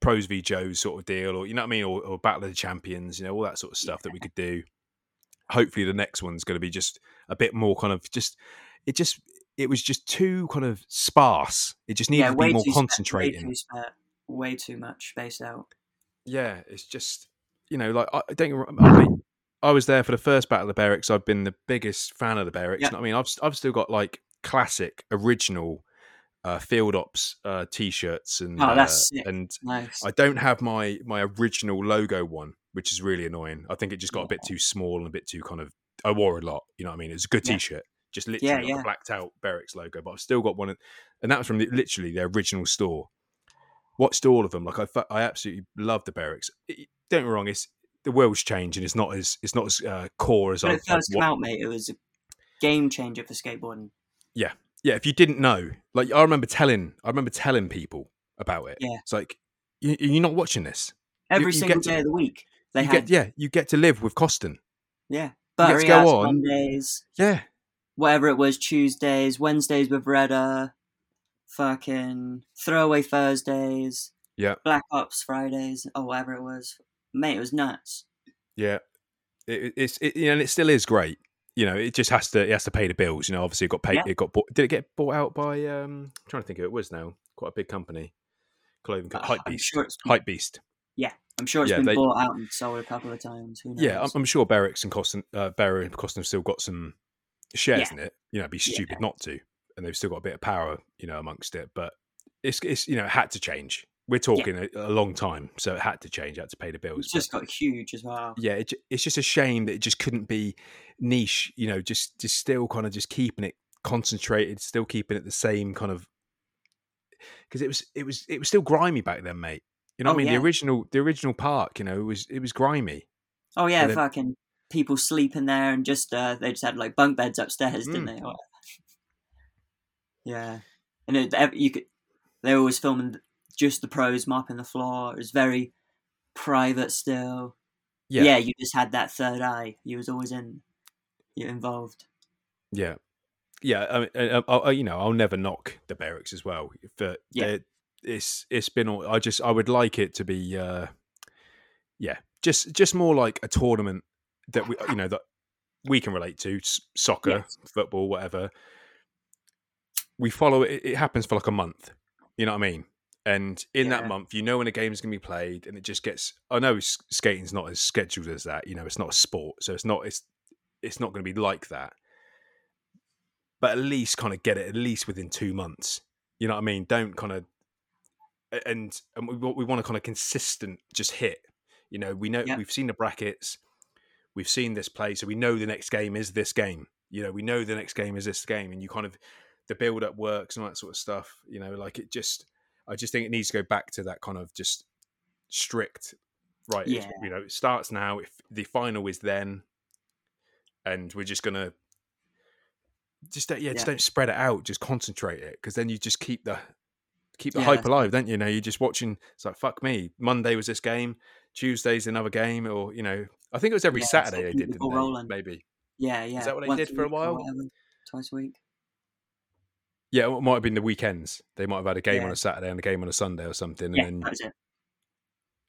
[SPEAKER 1] pros v Joes sort of deal, or you know what I mean, or, or battle of the champions. You know, all that sort of stuff that we could do. Hopefully the next one's going to be just a bit more kind of just it just it was just too kind of sparse. It just needed
[SPEAKER 2] yeah,
[SPEAKER 1] to be more concentrating.
[SPEAKER 2] Way too, way too much spaced out.
[SPEAKER 1] yeah, it's just you know, like I don't. get me wrong, I, mean, I was there for the first Battle of the Berrics. I've been the biggest fan of the
[SPEAKER 2] Berrics.
[SPEAKER 1] And I mean, I've I've still got like classic, original uh, Field Ops uh, t-shirts and
[SPEAKER 2] Oh, that's
[SPEAKER 1] uh, and
[SPEAKER 2] Nice.
[SPEAKER 1] I don't have my my original logo one, which is really annoying. I think it just got a bit too small and a bit too kind of. I wore a lot, you know what I mean? It's a good
[SPEAKER 2] Yeah.
[SPEAKER 1] t-shirt, just literally
[SPEAKER 2] Yeah,
[SPEAKER 1] the blacked out Berrics logo, but I've still got one, and that was from the, literally their original store. Watched all of them, like I, I absolutely love the Berrics. It- don't get me wrong, it's the world's changing. it's not as it's not as uh, core as
[SPEAKER 2] when
[SPEAKER 1] I.
[SPEAKER 2] it first came out, mate, it was a game changer for skateboarding.
[SPEAKER 1] yeah, yeah. if you didn't know, like I remember telling, I remember telling people about it.
[SPEAKER 2] Yeah.
[SPEAKER 1] it's like you, you're not watching this.
[SPEAKER 2] Every
[SPEAKER 1] you
[SPEAKER 2] single
[SPEAKER 1] get to-
[SPEAKER 2] day of the week, they
[SPEAKER 1] you
[SPEAKER 2] had
[SPEAKER 1] get yeah, you get to live with Koston.
[SPEAKER 2] yeah buttery
[SPEAKER 1] go on.
[SPEAKER 2] Mondays,
[SPEAKER 1] Yeah,
[SPEAKER 2] whatever it was, Tuesdays, Wednesdays with Redder, fucking throwaway Thursdays,
[SPEAKER 1] Yeah.
[SPEAKER 2] Black Ops Fridays, or whatever it was. Mate, it was nuts.
[SPEAKER 1] yeah. It, it- it's it, you know, and it still is great. You know, it just has to it has to pay the bills. You know, obviously it got paid.
[SPEAKER 2] Yeah.
[SPEAKER 1] It got bought. Did it get bought out by? um I'm trying to think who it was now. Quite a big company, clothing
[SPEAKER 2] Uh,
[SPEAKER 1] Hype Beast.
[SPEAKER 2] sure
[SPEAKER 1] Hype Beast.
[SPEAKER 2] I'm sure it's
[SPEAKER 1] Yeah,
[SPEAKER 2] been
[SPEAKER 1] they-
[SPEAKER 2] bought out and sold a couple of times. Who knows?
[SPEAKER 1] Yeah, I'm, I'm sure Berrics and Koston, uh, and Koston have still got some shares
[SPEAKER 2] Yeah.
[SPEAKER 1] in it. You know, it'd be
[SPEAKER 2] Yeah.
[SPEAKER 1] stupid not to, and they've still got a bit of power, you know, amongst it. But it's, it's you know, it had to change. We're talking a, a long time, so it had to change. It had to pay the bills.
[SPEAKER 2] it's
[SPEAKER 1] but-
[SPEAKER 2] just got huge as well.
[SPEAKER 1] yeah, it, it's just a shame that it just couldn't be niche. You know, just just still kind of just keeping it concentrated, still keeping it the same kind of. Because it was it was it was still grimy back then, mate. You know what
[SPEAKER 2] Oh,
[SPEAKER 1] I mean?
[SPEAKER 2] yeah.
[SPEAKER 1] The original the original park, you know, it was it was grimy.
[SPEAKER 2] Oh yeah,
[SPEAKER 1] then-
[SPEAKER 2] fucking people sleeping there and just uh, they just had like bunk beds upstairs, didn't
[SPEAKER 1] Mm.
[SPEAKER 2] they? Or- yeah, and it, you could. They were always filming just the pros mopping the floor. It was very private still.
[SPEAKER 1] Yeah,
[SPEAKER 2] Yeah, you just had that third eye. You was always in. You're involved.
[SPEAKER 1] Yeah, yeah. I mean, uh, uh, uh, you know, I'll never knock the Berrics as well. But
[SPEAKER 2] Yeah.
[SPEAKER 1] It's it's been. all- I just I would like it to be. uh Yeah, just just more like a tournament that we you know that we can relate to s- soccer,
[SPEAKER 2] Yes.
[SPEAKER 1] football, whatever. We follow it. It happens for like a month. You know what I mean? And in
[SPEAKER 2] Yeah.
[SPEAKER 1] that month, you know when a game is going to be played, and it just gets. I know skating's not as scheduled as that. You know, it's not a sport, so it's not. It's it's not going to be like that. But at least kind of get it at least within two months. You know what I mean? Don't kind of and and we want we want a kind of consistent just hit. You know, we know
[SPEAKER 2] Yeah.
[SPEAKER 1] we've seen the brackets, we've seen this play, so we know the next game is this game. You know, we know the next game is this game, and you kind of the build up works and all that sort of stuff. You know, like it just, I just think it needs to go back to that kind of just strict. Right,
[SPEAKER 2] Yeah.
[SPEAKER 1] you know, it starts now. If the final is then, and we're just gonna just don't, yeah, just
[SPEAKER 2] Yeah.
[SPEAKER 1] don't spread it out. Just concentrate it because then you just keep the keep the
[SPEAKER 2] Yeah,
[SPEAKER 1] hype alive, don't you? Know, you're just watching. It's like fuck me. Monday was this game. Tuesday's another game, or you know, I think it was every
[SPEAKER 2] Yeah,
[SPEAKER 1] Saturday
[SPEAKER 2] like
[SPEAKER 1] they did,
[SPEAKER 2] the
[SPEAKER 1] didn't
[SPEAKER 2] ball
[SPEAKER 1] they? Maybe.
[SPEAKER 2] Yeah, yeah.
[SPEAKER 1] Is that what they did for a while?
[SPEAKER 2] whatever, twice a week.
[SPEAKER 1] Yeah, it might have been the weekends. They might have had a game on a Saturday and a game on a Sunday or something,
[SPEAKER 2] Yeah,
[SPEAKER 1] and then
[SPEAKER 2] that was it.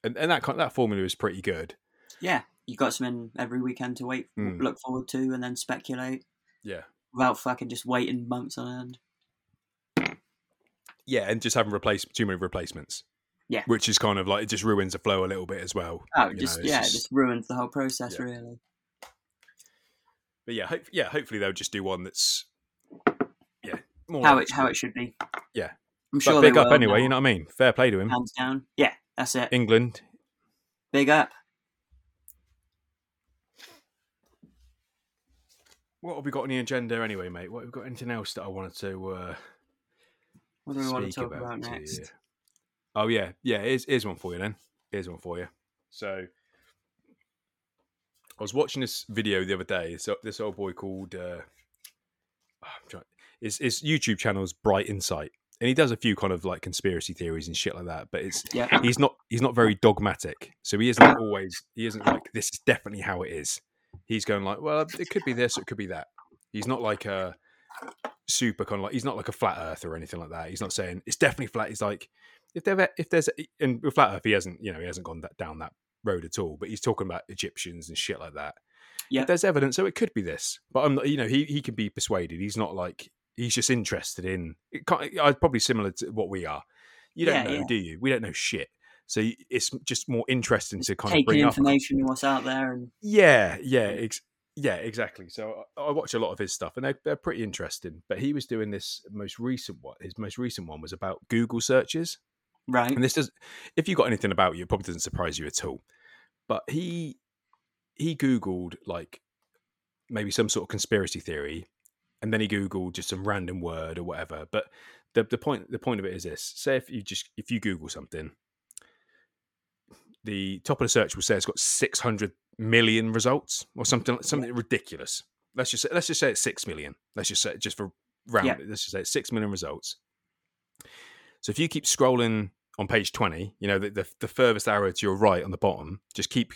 [SPEAKER 1] and, and that kind of, that formula is pretty good.
[SPEAKER 2] Yeah, you got something every weekend to wait,
[SPEAKER 1] Mm.
[SPEAKER 2] look forward to, and then speculate
[SPEAKER 1] Yeah,
[SPEAKER 2] without fucking just waiting months on end.
[SPEAKER 1] Yeah, and just having replace too many replacements.
[SPEAKER 2] Yeah.
[SPEAKER 1] which is kind of like it just ruins the flow a little bit as well.
[SPEAKER 2] Oh, just
[SPEAKER 1] know,
[SPEAKER 2] yeah, it
[SPEAKER 1] just-
[SPEAKER 2] just ruins the whole process,
[SPEAKER 1] Yeah.
[SPEAKER 2] really.
[SPEAKER 1] But yeah, hope, yeah, hopefully they'll just do one that's yeah more
[SPEAKER 2] How it how it should be.
[SPEAKER 1] Yeah.
[SPEAKER 2] I'm
[SPEAKER 1] But
[SPEAKER 2] sure.
[SPEAKER 1] big
[SPEAKER 2] they
[SPEAKER 1] up
[SPEAKER 2] will
[SPEAKER 1] anyway.
[SPEAKER 2] now,
[SPEAKER 1] You know what I mean? Fair play to him.
[SPEAKER 2] Hands down. Yeah, that's it.
[SPEAKER 1] England.
[SPEAKER 2] Big up.
[SPEAKER 1] What have we got on the agenda anyway, mate? What have we got? Anything else that I wanted to uh,
[SPEAKER 2] What do we want to talk about,
[SPEAKER 1] to
[SPEAKER 2] next?
[SPEAKER 1] Oh yeah, yeah. Here's, here's one for you then. Here's one for you. So, I was watching this video the other day. So this old boy called uh, I'm trying. His, his YouTube channel's Bright Insight, and he does a few kind of like conspiracy theories and shit like that. But it's
[SPEAKER 2] Yeah.
[SPEAKER 1] he's not he's not very dogmatic. So he isn't always he isn't like this is definitely how it is. He's going like, well, it could be this, it could be that. He's not like a super kind of like he's not like a flat earth or anything like that. He's not saying it's definitely flat. He's like if there if there's and with flat earth he hasn't you know he hasn't gone that down that road at all. But he's talking about Egyptians and shit like that.
[SPEAKER 2] Yeah.
[SPEAKER 1] there's evidence, so it could be this. But I'm not, you know, he he can be persuaded. He's not like he's just interested in. It can't, uh, probably similar to what we are. You don't
[SPEAKER 2] Yeah,
[SPEAKER 1] know,
[SPEAKER 2] yeah.
[SPEAKER 1] do you? We don't know shit. So it's just more interesting to kind of bring up.
[SPEAKER 2] information what's out there and
[SPEAKER 1] Yeah, yeah, ex- yeah, exactly. So I, I watch a lot of his stuff, and they're, they're pretty interesting. But he was doing this most recent one. His most recent one was about Google searches,
[SPEAKER 2] right.
[SPEAKER 1] and this does. If you got anything about you, it probably doesn't surprise you at all. But he he googled like maybe some sort of conspiracy theory, and then he googled just some random word or whatever. But the the point the point of it is this: say if you just if you Google something, the top of the search will say it's got six hundred million results or something something ridiculous. Let's just say, let's just say it's six million. Let's just say just for round.
[SPEAKER 2] Yeah.
[SPEAKER 1] Let's just say it's six million results. So if you keep scrolling on page twenty, you know the, the the furthest arrow to your right on the bottom, just keep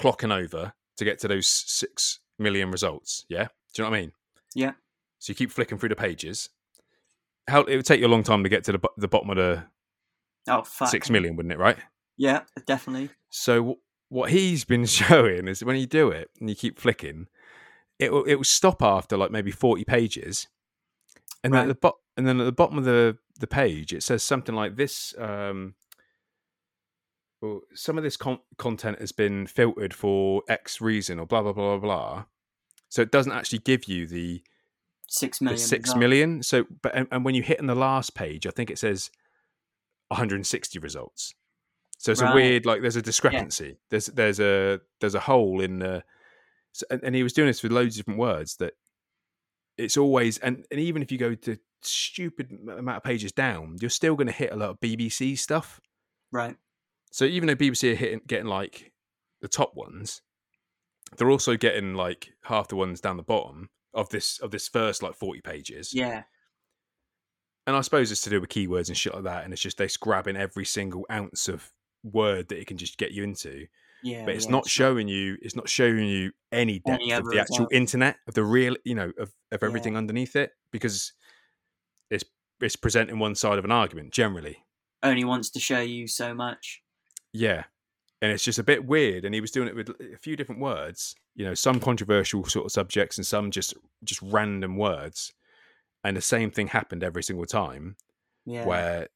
[SPEAKER 1] clocking over to get to those six million results. Yeah, do you know what I mean?
[SPEAKER 2] Yeah.
[SPEAKER 1] So you keep flicking through the pages. How it would take you a long time to get to the the bottom of the
[SPEAKER 2] Oh fuck.
[SPEAKER 1] six million, wouldn't it? Right.
[SPEAKER 2] Yeah, definitely.
[SPEAKER 1] So what he's been showing is when you do it and you keep flicking, it will it will stop after like maybe forty pages, and then at the bot and then at the bottom of the the page it says something like this. Um, well, some of this con- content has been filtered for X reason or blah blah blah blah blah. So it doesn't actually give you the,
[SPEAKER 2] six million.
[SPEAKER 1] The
[SPEAKER 2] six
[SPEAKER 1] million. So, but and, and when you hit on the last page, I think it says 160 results. So it's a weird, like there's a discrepancy. There's there's a there's a hole in the, so, and, and he was doing this with loads of different words that it's always and and even if you go to stupid amount of pages down, you're still going to hit a lot of BBC stuff.
[SPEAKER 2] Right.
[SPEAKER 1] So even though BBC are hitting getting like the top ones, they're also getting like half the ones down the bottom of this of this first like 40 pages.
[SPEAKER 2] Yeah.
[SPEAKER 1] And I suppose it's to do with keywords and shit like that. And it's just they're grabbing every single ounce of word that it can just get you into.
[SPEAKER 2] Yeah.
[SPEAKER 1] But it's
[SPEAKER 2] yeah,
[SPEAKER 1] not showing you it's not showing you any depth
[SPEAKER 2] Any
[SPEAKER 1] of the actual internet, of the real you know, of, of
[SPEAKER 2] Yeah.
[SPEAKER 1] everything underneath it. Because it's it's presenting one side of an argument generally.
[SPEAKER 2] only wants to show you so much.
[SPEAKER 1] Yeah. And it's just a bit weird. And he was doing it with a few different words, you know, some controversial sort of subjects and some just just random words. And the same thing happened every single time
[SPEAKER 2] Yeah.
[SPEAKER 1] where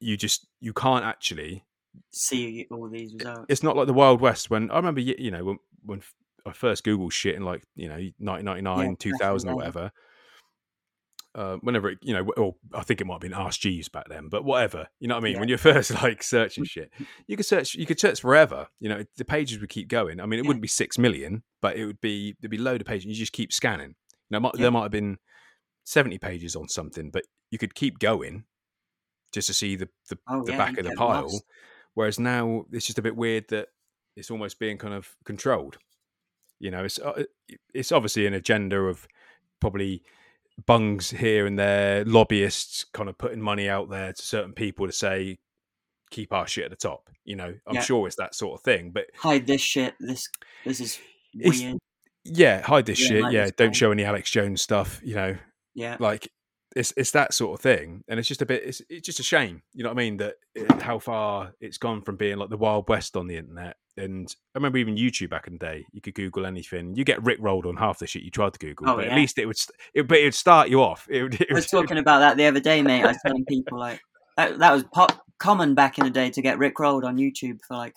[SPEAKER 1] you just you can't actually
[SPEAKER 2] See all these results.
[SPEAKER 1] it's not like the Wild West when I remember you know when when I first Googled shit in like you know 1999
[SPEAKER 2] Yeah,
[SPEAKER 1] 2000 or whatever uh, whenever it, you know or I think it might have been Ask Jeeves back then but whatever you know what I mean
[SPEAKER 2] Yeah.
[SPEAKER 1] when you're first like searching shit you could search you could search forever you know the pages would keep going I mean it
[SPEAKER 2] Yeah.
[SPEAKER 1] wouldn't be 6 million but it would be there'd be a load of pages you just keep scanning
[SPEAKER 2] Yeah.
[SPEAKER 1] there might have been 70 pages on something but you could keep going just to see the the,
[SPEAKER 2] Oh,
[SPEAKER 1] the
[SPEAKER 2] yeah,
[SPEAKER 1] back of the pile
[SPEAKER 2] lost.
[SPEAKER 1] Whereas now it's just a bit weird that it's almost being kind of controlled. You know, it's uh, it's obviously an agenda of probably bungs here and there, lobbyists kind of putting money out there to certain people to say keep our shit at the top. You know, I'm
[SPEAKER 2] Yeah.
[SPEAKER 1] sure it's that sort of thing. But
[SPEAKER 2] Hide this shit. This this is weird.
[SPEAKER 1] yeah, hide this
[SPEAKER 2] Yeah,
[SPEAKER 1] shit.
[SPEAKER 2] like
[SPEAKER 1] Yeah, don't
[SPEAKER 2] guy.
[SPEAKER 1] show any Alex Jones stuff. You know,
[SPEAKER 2] Yeah.
[SPEAKER 1] like it's it's that sort of thing and it's just a bit it's, it's just a shame you know what i mean that it, how far it's gone from being like the wild west on the internet and i remember even youtube back in the day you could google anything you get rick rolled on half the shit you tried to google
[SPEAKER 2] Oh,
[SPEAKER 1] but
[SPEAKER 2] yeah.
[SPEAKER 1] at least it would it, but it would start you off it would, it
[SPEAKER 2] I was
[SPEAKER 1] would-
[SPEAKER 2] talking about that the other day, mate. I was telling people like that, that was pop, common back in the day to get Rick rolled on YouTube for like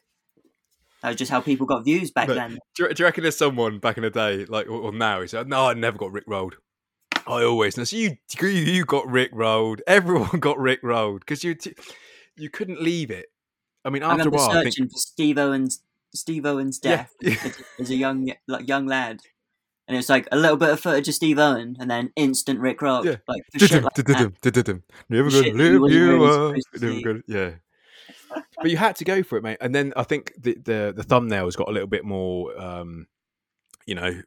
[SPEAKER 2] that was just how people got views back
[SPEAKER 1] But-
[SPEAKER 2] then.
[SPEAKER 1] do, you, do you reckon there's someone back in the day like or, or now he said no i never got rick rolled i always know so you you got rick rolled everyone got rick rolled because you t- you couldn't leave it i mean
[SPEAKER 2] I
[SPEAKER 1] after a while i think
[SPEAKER 2] searching for Steve Irwin's, Steve Irwin's
[SPEAKER 1] Yeah.
[SPEAKER 2] death as, as a young like young lad, and it's like a little bit of footage of Steve Irwin, and then instant Rick roll.
[SPEAKER 1] Yeah.
[SPEAKER 2] Like shit like that.
[SPEAKER 1] Never gonna
[SPEAKER 2] you
[SPEAKER 1] live
[SPEAKER 2] wasn't
[SPEAKER 1] you
[SPEAKER 2] really
[SPEAKER 1] up. Never gonna, yeah. But you had to go for it, mate. And then I think the the, the thumbnails got a little bit more, um, you know,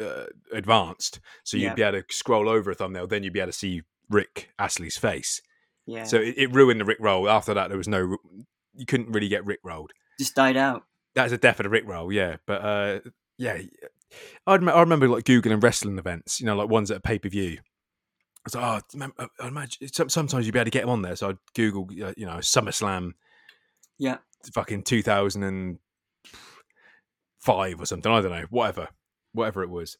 [SPEAKER 1] uh, advanced. So you'd
[SPEAKER 2] Yeah.
[SPEAKER 1] be able to scroll over a thumbnail, then you'd be able to see Rick Astley's face.
[SPEAKER 2] Yeah,
[SPEAKER 1] So it, it ruined the Rick roll. After that, there was no, you couldn't really get Rick rolled.
[SPEAKER 2] just died out.
[SPEAKER 1] That's a death of definite Rick roll, yeah. But uh, yeah, I remember, I remember like googling wrestling events, you know, like ones at a pay per view. I was like, oh, I I imagine sometimes you'd be able to get them on there. So I'd Google, uh, you know, SummerSlam,
[SPEAKER 2] Yeah.
[SPEAKER 1] fucking two thousand and five or something. I don't know, whatever. Whatever it was,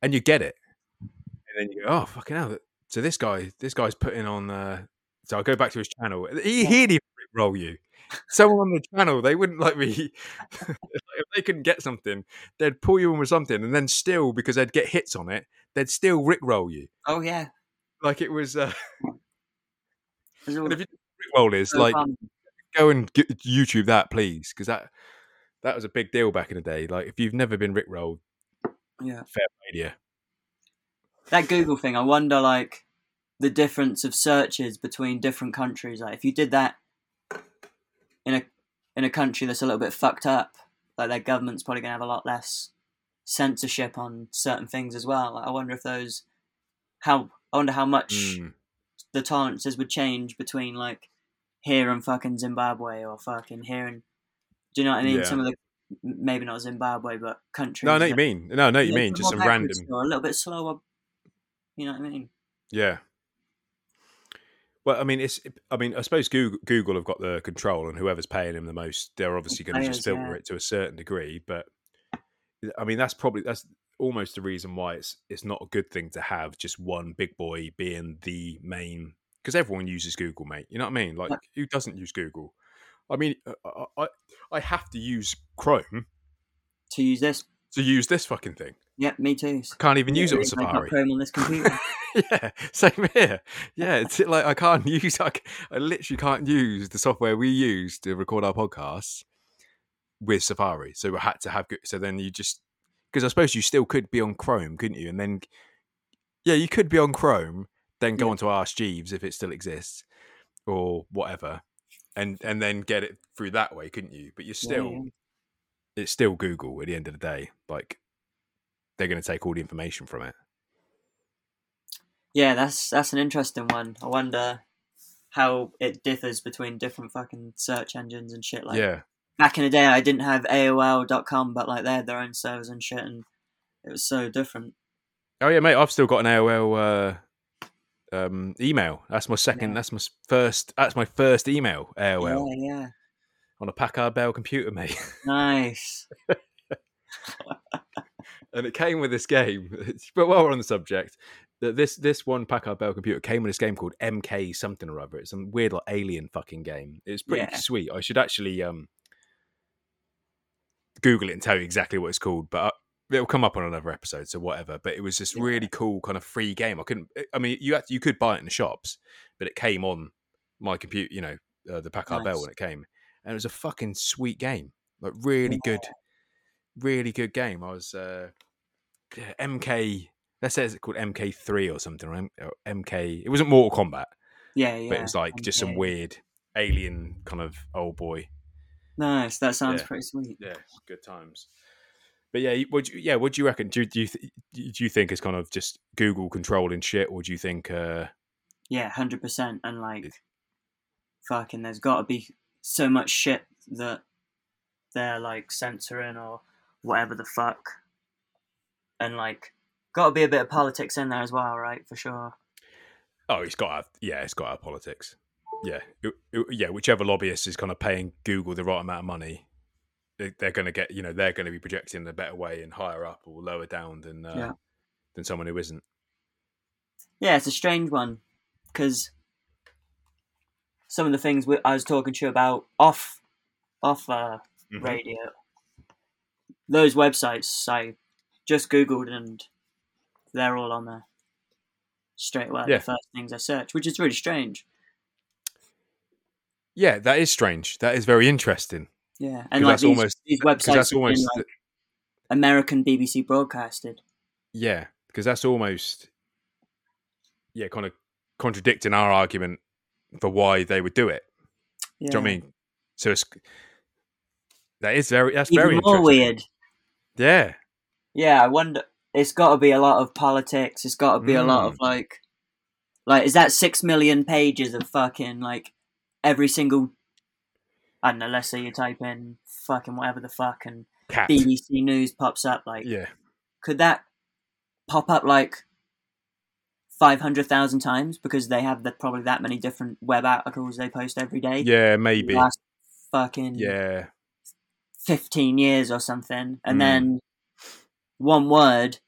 [SPEAKER 1] and you get it, and then you go, oh fucking hell! So this guy, this guy's putting on. Uh, so I go back to his channel. He he'd roll you. Someone on the channel, they wouldn't like me. if they couldn't get something, they'd pull you in with something, and then still because they'd get hits on it, they'd still rickroll you.
[SPEAKER 2] Oh yeah.
[SPEAKER 1] Like it was. Uh, and if you rickroll is
[SPEAKER 2] so
[SPEAKER 1] like
[SPEAKER 2] fun.
[SPEAKER 1] go and get, YouTube that, please, because that that was a big deal back in the day. Like if you've never been rickrolled,
[SPEAKER 2] yeah.
[SPEAKER 1] fair you.
[SPEAKER 2] That Google thing, I wonder like the difference of searches between different countries. Like if you did that in a in a country that's a little bit fucked up, like their government's probably gonna have a lot less censorship on certain things as well. Like, I wonder if those how I wonder how much
[SPEAKER 1] Mm.
[SPEAKER 2] the tolerances would change between like here and fucking Zimbabwe or fucking here and do you know what I mean?
[SPEAKER 1] Yeah.
[SPEAKER 2] Some of the maybe not Zimbabwe, but countries.
[SPEAKER 1] No, I know what you mean. No, I know what you mean. Just some random.
[SPEAKER 2] a little bit slower. You know what I mean?
[SPEAKER 1] Yeah. Well, I mean, it's. I mean, I suppose Google, Google have got the control, and whoever's paying them the most, they're obviously going to just filter
[SPEAKER 2] yeah.
[SPEAKER 1] it to a certain degree. But I mean, that's probably that's almost the reason why it's it's not a good thing to have just one big boy being the main because everyone uses Google, mate. You know what I mean? Like, who doesn't use Google? I mean, uh, I I, I have to use Chrome
[SPEAKER 2] To use this.
[SPEAKER 1] to use this fucking thing.
[SPEAKER 2] Yep, me too.
[SPEAKER 1] Can't even use it on Safari.
[SPEAKER 2] Chrome on this computer.
[SPEAKER 1] yeah, same here. Yeah, it's like I can't use. I, I literally can't use the software we use to record our podcasts with Safari. So we had to have. go- So then you just because I suppose you still could be on Chrome, couldn't you? And then yeah, you could be on Chrome, then go
[SPEAKER 2] Yeah.
[SPEAKER 1] on to Ask Jeeves if it still exists or whatever, and and then get it through that way, couldn't you? But you're
[SPEAKER 2] Yeah,
[SPEAKER 1] still
[SPEAKER 2] yeah.
[SPEAKER 1] it's still Google at the end of the day. Like they're going to take all the information from it.
[SPEAKER 2] Yeah, that's that's an interesting one. I wonder how it differs between different fucking search engines and shit. Like
[SPEAKER 1] yeah.
[SPEAKER 2] back in the day, I didn't have AOL.com, but like they had their own servers and shit, and it was so different.
[SPEAKER 1] Oh yeah, mate. I've still got an AOL uh, um, email. That's my second.
[SPEAKER 2] Yeah.
[SPEAKER 1] That's my first. That's my first email. AOL
[SPEAKER 2] Yeah, yeah,
[SPEAKER 1] on a Packard Bell computer, mate.
[SPEAKER 2] nice.
[SPEAKER 1] and it came with this game. but while we're on the subject, th- this this one Packard Bell computer came with this game called MK something or other. It's some weird like alien fucking game. It's pretty
[SPEAKER 2] Yeah.
[SPEAKER 1] sweet. I should actually um Google it and tell you exactly what it's called, but. It'll come up on another episode, so whatever. But it was this
[SPEAKER 2] Yeah.
[SPEAKER 1] really cool kind of free game. I couldn't. I mean, you had, you could buy it in the shops, but it came on my computer. You know, uh, the Packard Bell when it came, and it was a fucking sweet game. Like really good, really good game. I was uh, MK. Let's say it's called MK3 or something, or, M- or MK. It wasn't Mortal Kombat,
[SPEAKER 2] Yeah, yeah.
[SPEAKER 1] but it was like just some weird alien kind of old boy.
[SPEAKER 2] Nice. That sounds
[SPEAKER 1] Yeah.
[SPEAKER 2] pretty sweet.
[SPEAKER 1] Yeah, good times. But yeah, do you, yeah, what do you reckon? Do, you- do you th- do you think it's kind of just Google controlling shit, or do you think? Uh,
[SPEAKER 2] Yeah, hundred percent. And like, fucking, there's got to be so much shit that they're like censoring or whatever the fuck, and like, got to be a bit of politics in there as well, right? For sure.
[SPEAKER 1] oh, it's got to have, yeah, it's got to have politics. Yeah, It- it- yeah. Whichever lobbyist is kind of paying Google the right amount of money, they're going to get. You know, they're going to be projecting in a better way and higher up or lower down than uh,
[SPEAKER 2] Yeah.
[SPEAKER 1] than someone who isn't.
[SPEAKER 2] Yeah, it's a strange one because some of the things we, I was talking to you about off off uh,
[SPEAKER 1] Mhm.
[SPEAKER 2] radio, those websites I just googled and they're all on there straight away.
[SPEAKER 1] Yeah.
[SPEAKER 2] The first things I search, which is really strange.
[SPEAKER 1] Yeah, that is strange. That is very interesting.
[SPEAKER 2] Yeah, and like
[SPEAKER 1] that's
[SPEAKER 2] these,
[SPEAKER 1] almost
[SPEAKER 2] these websites
[SPEAKER 1] that's
[SPEAKER 2] been,
[SPEAKER 1] almost
[SPEAKER 2] like, American BBC broadcasted.
[SPEAKER 1] Yeah, because that's almost yeah, kind of contradicting our argument for why they would do it.
[SPEAKER 2] Yeah.
[SPEAKER 1] Do you know what I mean? So it's that is very that's
[SPEAKER 2] Even
[SPEAKER 1] very
[SPEAKER 2] more weird.
[SPEAKER 1] Yeah,
[SPEAKER 2] Yeah, I wonder. It's got to be a lot of politics. It's got to be a lot
[SPEAKER 1] Mm.
[SPEAKER 2] of like, like is that six million pages of fucking like every single. I don't know. Let's say you type in fucking whatever the fuck and
[SPEAKER 1] cat.
[SPEAKER 2] BBC News pops up. Like,
[SPEAKER 1] Yeah,
[SPEAKER 2] could that pop up like five hundred thousand times because they have the, probably that many different web articles they post every day?
[SPEAKER 1] yeah, maybe.
[SPEAKER 2] Last fucking
[SPEAKER 1] Yeah,
[SPEAKER 2] 15 years or something and
[SPEAKER 1] Mm.
[SPEAKER 2] then one word,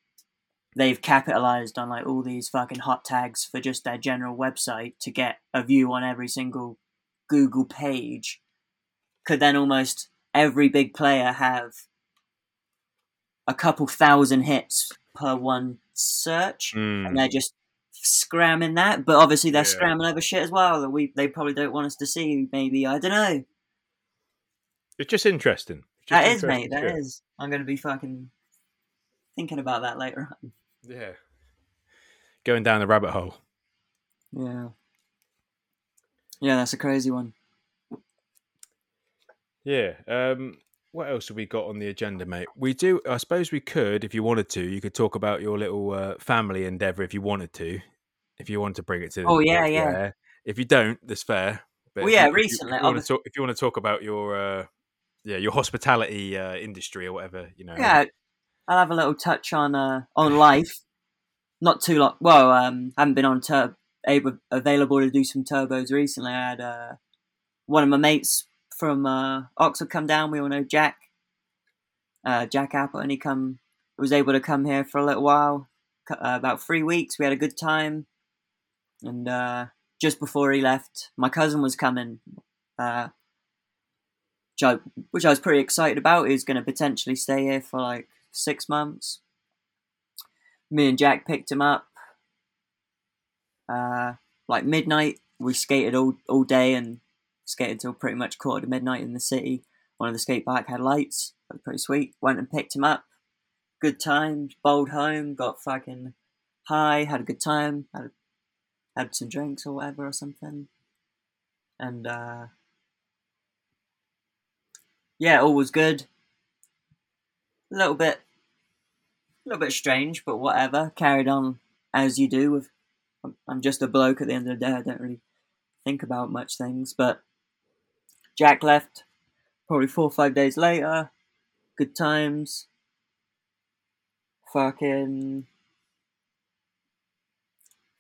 [SPEAKER 2] they've capitalized on like all these fucking hot tags for just their general website to get a view on every single Google page. Could then almost every big player have a couple thousand hits per one search,
[SPEAKER 1] Mm.
[SPEAKER 2] and they're just scramming that. But obviously, they're
[SPEAKER 1] Yeah.
[SPEAKER 2] scramming other shit as well that we they probably don't want us to see. Maybe I don't know.
[SPEAKER 1] It's just interesting. It's just
[SPEAKER 2] That is,
[SPEAKER 1] interesting
[SPEAKER 2] mate. That
[SPEAKER 1] shit.
[SPEAKER 2] is. I'm going to be fucking thinking about that later on.
[SPEAKER 1] Yeah. Going down the rabbit hole.
[SPEAKER 2] Yeah. Yeah, that's a crazy one.
[SPEAKER 1] Yeah. Um, what else have we got on the agenda, mate? We do. I suppose we could, if you wanted to, you could talk about your little uh, family endeavor if you wanted to. If you want to bring it to.
[SPEAKER 2] Oh, yeah, yeah.
[SPEAKER 1] If you don't, that's fair. But
[SPEAKER 2] Well, yeah,
[SPEAKER 1] you- if you-
[SPEAKER 2] recently,
[SPEAKER 1] If you, to talk, if you want to talk about your, uh, yeah, your hospitality uh, industry or whatever, you know.
[SPEAKER 2] Yeah, I'll have a little touch on uh, on life. Not too long. Well, um, haven't been on tur- able available to do some turbos recently. I had uh, one of my mates from uh, Oxford come down. We all know Jack, uh, Jack Apple, and he come was able to come here for a little while, uh, about three weeks. We had a good time, and uh, just before he left, my cousin was coming. Uh, which I, which I was pretty excited about. He's going to potentially stay here for like six months. Me and Jack picked him up. Uh, like midnight, we skated all all day and skated till pretty much quarter to midnight in the city. One of the skate park had lights. That was pretty sweet. Went and picked him up. Good time. Bowled home. Got fucking high. Had a good time. Had had some drinks or whatever or something. And uh, yeah, all was good. A little bit, a little bit strange, but whatever. Carried on as you do. With I'm just a bloke at the end of the day. I don't really think about much things. But Jack left probably four or five days later. Good times. Fucking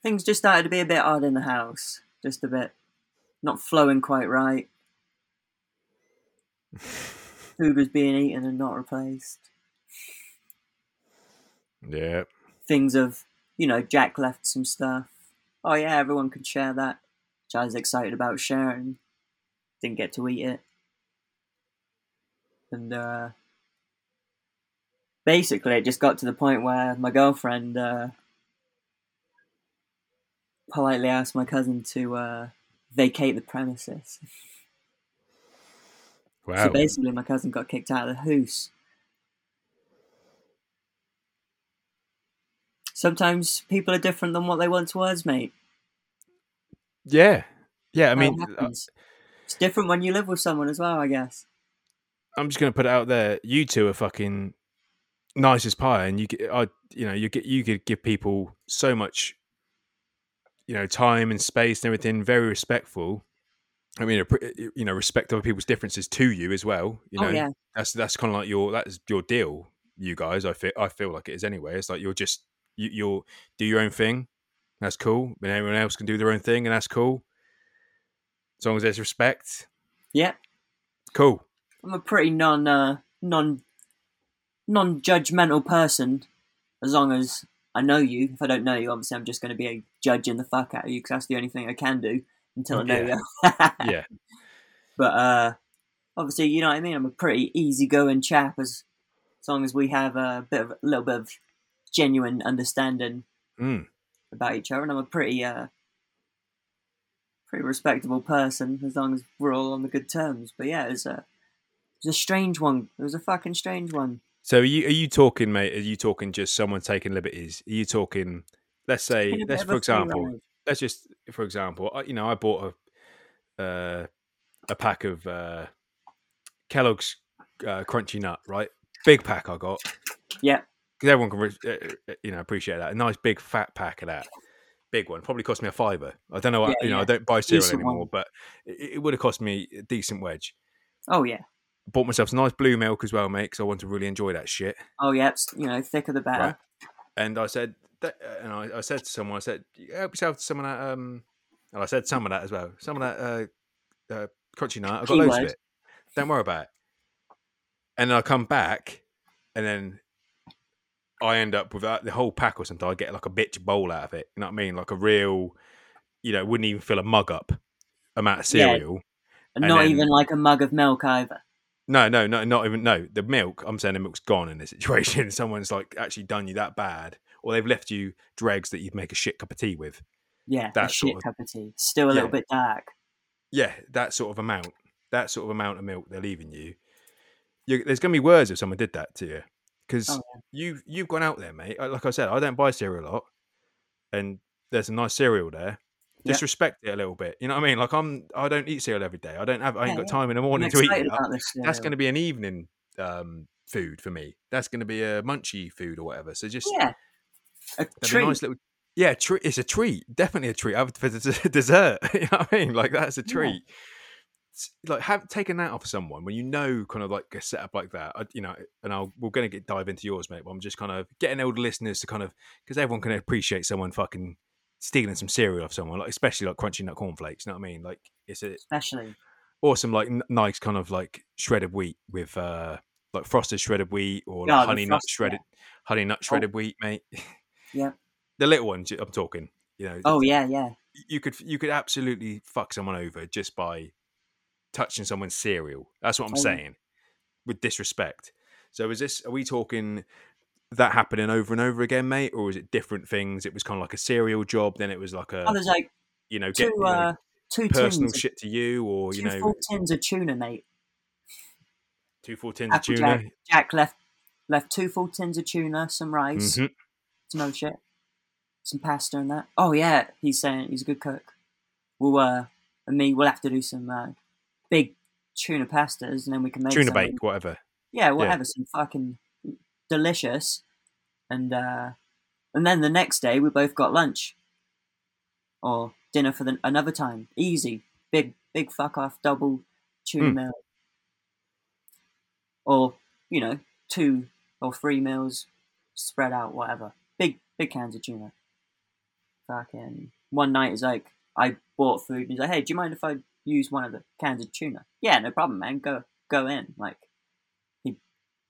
[SPEAKER 2] things just started to be a bit odd in the house. Just a bit not flowing quite right. Food was being eaten and not replaced.
[SPEAKER 1] Yeah.
[SPEAKER 2] Things of, you know, Jack left some stuff. Oh yeah, everyone could share that. Which I was excited about sharing. Didn't get to eat it. And uh basically it just got to the point where my girlfriend uh politely asked my cousin to uh vacate the premises.
[SPEAKER 1] Wow.
[SPEAKER 2] So basically, my cousin got kicked out of the house. Sometimes people are different than what they once was, mate.
[SPEAKER 1] yeah. Yeah. I mean, uh.
[SPEAKER 2] It's different when you live with someone as well, I guess.
[SPEAKER 1] I'm just gonna put it out there. You two are fucking nice as pie, and you get, I, you know, you get, you could give people so much, you know, time and space and everything. Very respectful. I mean, you know, respect other people's differences to you as well. You oh, know,
[SPEAKER 2] oh yeah,
[SPEAKER 1] that's that's kind of like your that's your deal. You guys, I feel I feel like it is anyway. It's like you're just you, you'll do your own thing. That's cool. But everyone else can do their own thing, and that's cool. As long as there's respect,
[SPEAKER 2] yeah.
[SPEAKER 1] cool.
[SPEAKER 2] I'm a pretty non uh, non non judgmental person. As long as I know you. If I don't know you, obviously I'm just going to be a judging the fuck out of you because that's the only thing I can do until I know
[SPEAKER 1] Yeah.
[SPEAKER 2] you.
[SPEAKER 1] Yeah,
[SPEAKER 2] But uh, obviously, you know what I mean. I'm a pretty easygoing chap, as as long as we have a bit of a little bit of genuine understanding
[SPEAKER 1] mm.
[SPEAKER 2] about each other, and I'm a pretty uh, pretty respectable person as long as we're all on the good terms. But yeah, it was a it was a strange one. It was a fucking strange one.
[SPEAKER 1] So are you are you talking, mate? Are you talking just someone taking liberties? Are you talking? Let's say,
[SPEAKER 2] Been a bit
[SPEAKER 1] let's for example,
[SPEAKER 2] ride.
[SPEAKER 1] let's just for example, I, you know, I bought a uh, a pack of uh, Kellogg's uh, Crunchy Nut, right? Big pack I got
[SPEAKER 2] Yeah,
[SPEAKER 1] because everyone can, uh, uh, you know, appreciate that. A nice big fat pack of that, big one. Probably cost me a fiver. I don't know. what
[SPEAKER 2] Yeah,
[SPEAKER 1] you know,
[SPEAKER 2] yeah.
[SPEAKER 1] I don't buy cereal
[SPEAKER 2] Decent
[SPEAKER 1] anymore,
[SPEAKER 2] one.
[SPEAKER 1] but it, it would have cost me a decent wedge.
[SPEAKER 2] oh yeah,
[SPEAKER 1] Bought myself some nice blue milk as well, mate, because I want to really enjoy that shit.
[SPEAKER 2] oh yeah. It's, you know, thicker the better.
[SPEAKER 1] Right. and I said, that, and I, I said to someone, I said, help yourself to some of that. Um, and I said some of that as well. Some of that uh, uh, crunchy nut. I've got loads of it. Don't worry about it. And then I come back, and then I end up with the whole pack or something. I get like a bitch bowl out of it. You know what I mean? Like a real, you know, wouldn't even fill a mug up amount of
[SPEAKER 2] Yeah.
[SPEAKER 1] cereal.
[SPEAKER 2] And
[SPEAKER 1] And
[SPEAKER 2] not
[SPEAKER 1] then-
[SPEAKER 2] even like a mug of milk either.
[SPEAKER 1] No, no, no, not even no. The milk. I'm saying the milk's gone in this situation. Someone's like actually done you that bad, or they've left you dregs that you'd make a shit cup of tea with.
[SPEAKER 2] Yeah, a
[SPEAKER 1] That
[SPEAKER 2] shit
[SPEAKER 1] of-
[SPEAKER 2] cup of tea. Still a little bit dark.
[SPEAKER 1] Yeah, that sort of amount. That sort of amount of milk they're leaving you. you there's gonna be words if someone did that to you, because
[SPEAKER 2] Oh,
[SPEAKER 1] you've you've gone out there, mate. Like I said, I don't buy cereal a lot, and there's a nice cereal there.
[SPEAKER 2] Yeah.
[SPEAKER 1] Disrespect it a little bit. You know what I mean? Like I'm, I don't eat cereal every day. I don't have. I ain't
[SPEAKER 2] Yeah,
[SPEAKER 1] got time in the morning to eat. That's going to be an evening um, food for me. That's going to be a munchy food or whatever. So just
[SPEAKER 2] yeah, a
[SPEAKER 1] that'd a nice little. Yeah, tre- it's a treat. Definitely a treat. I have- For dessert, you know what I mean? Like that's a treat. It's Like have taken that off someone when you know kind of like a setup like that, I, you know. And I'll we're going to get dive into yours, mate. But I'm just kind of getting older listeners to kind of because everyone can appreciate someone fucking stealing some cereal off someone, like especially like crunchy nut cornflakes. You know what I mean? Like it's a
[SPEAKER 2] especially.
[SPEAKER 1] awesome like nice kind of like shredded wheat with uh like frosted shredded wheat or like
[SPEAKER 2] Yeah,
[SPEAKER 1] honey nut shredded honey nut shredded wheat mate
[SPEAKER 2] Yeah.
[SPEAKER 1] the little ones i'm talking you know
[SPEAKER 2] Oh yeah, yeah.
[SPEAKER 1] you could you could absolutely fuck someone over just by touching someone's cereal that's what i'm
[SPEAKER 2] Oh,
[SPEAKER 1] saying with disrespect so is this are we talking that happening over and over again mate or is it different things it was kind of like a cereal job then it was like a
[SPEAKER 2] Oh, there's like
[SPEAKER 1] you know
[SPEAKER 2] two,
[SPEAKER 1] get you know,
[SPEAKER 2] uh, two
[SPEAKER 1] personal
[SPEAKER 2] tins, of,
[SPEAKER 1] shit to you or you
[SPEAKER 2] two
[SPEAKER 1] know
[SPEAKER 2] full tins of tuna, mate.
[SPEAKER 1] two full tins of tuna
[SPEAKER 2] Applejack Jack left left two full tins of tuna, some rice,
[SPEAKER 1] Mhm.
[SPEAKER 2] some other shit, some pasta and that. Oh yeah, he's saying he's a good cook. We'll uh, and me, we'll have to do some uh, big tuna pastas, and then we can make
[SPEAKER 1] tuna
[SPEAKER 2] something-
[SPEAKER 1] bake whatever
[SPEAKER 2] Yeah, whatever, some fucking delicious, and uh, and then the next day we both got lunch or dinner for the, another time. Easy, big big fuck off double tuna
[SPEAKER 1] Mm.
[SPEAKER 2] meal, or you know two or three meals spread out, whatever. Big big cans of tuna. Fucking one night is like I bought food and he's like, hey, do you mind if I use one of the cans of tuna? Yeah, no problem, man. Go go in. Like he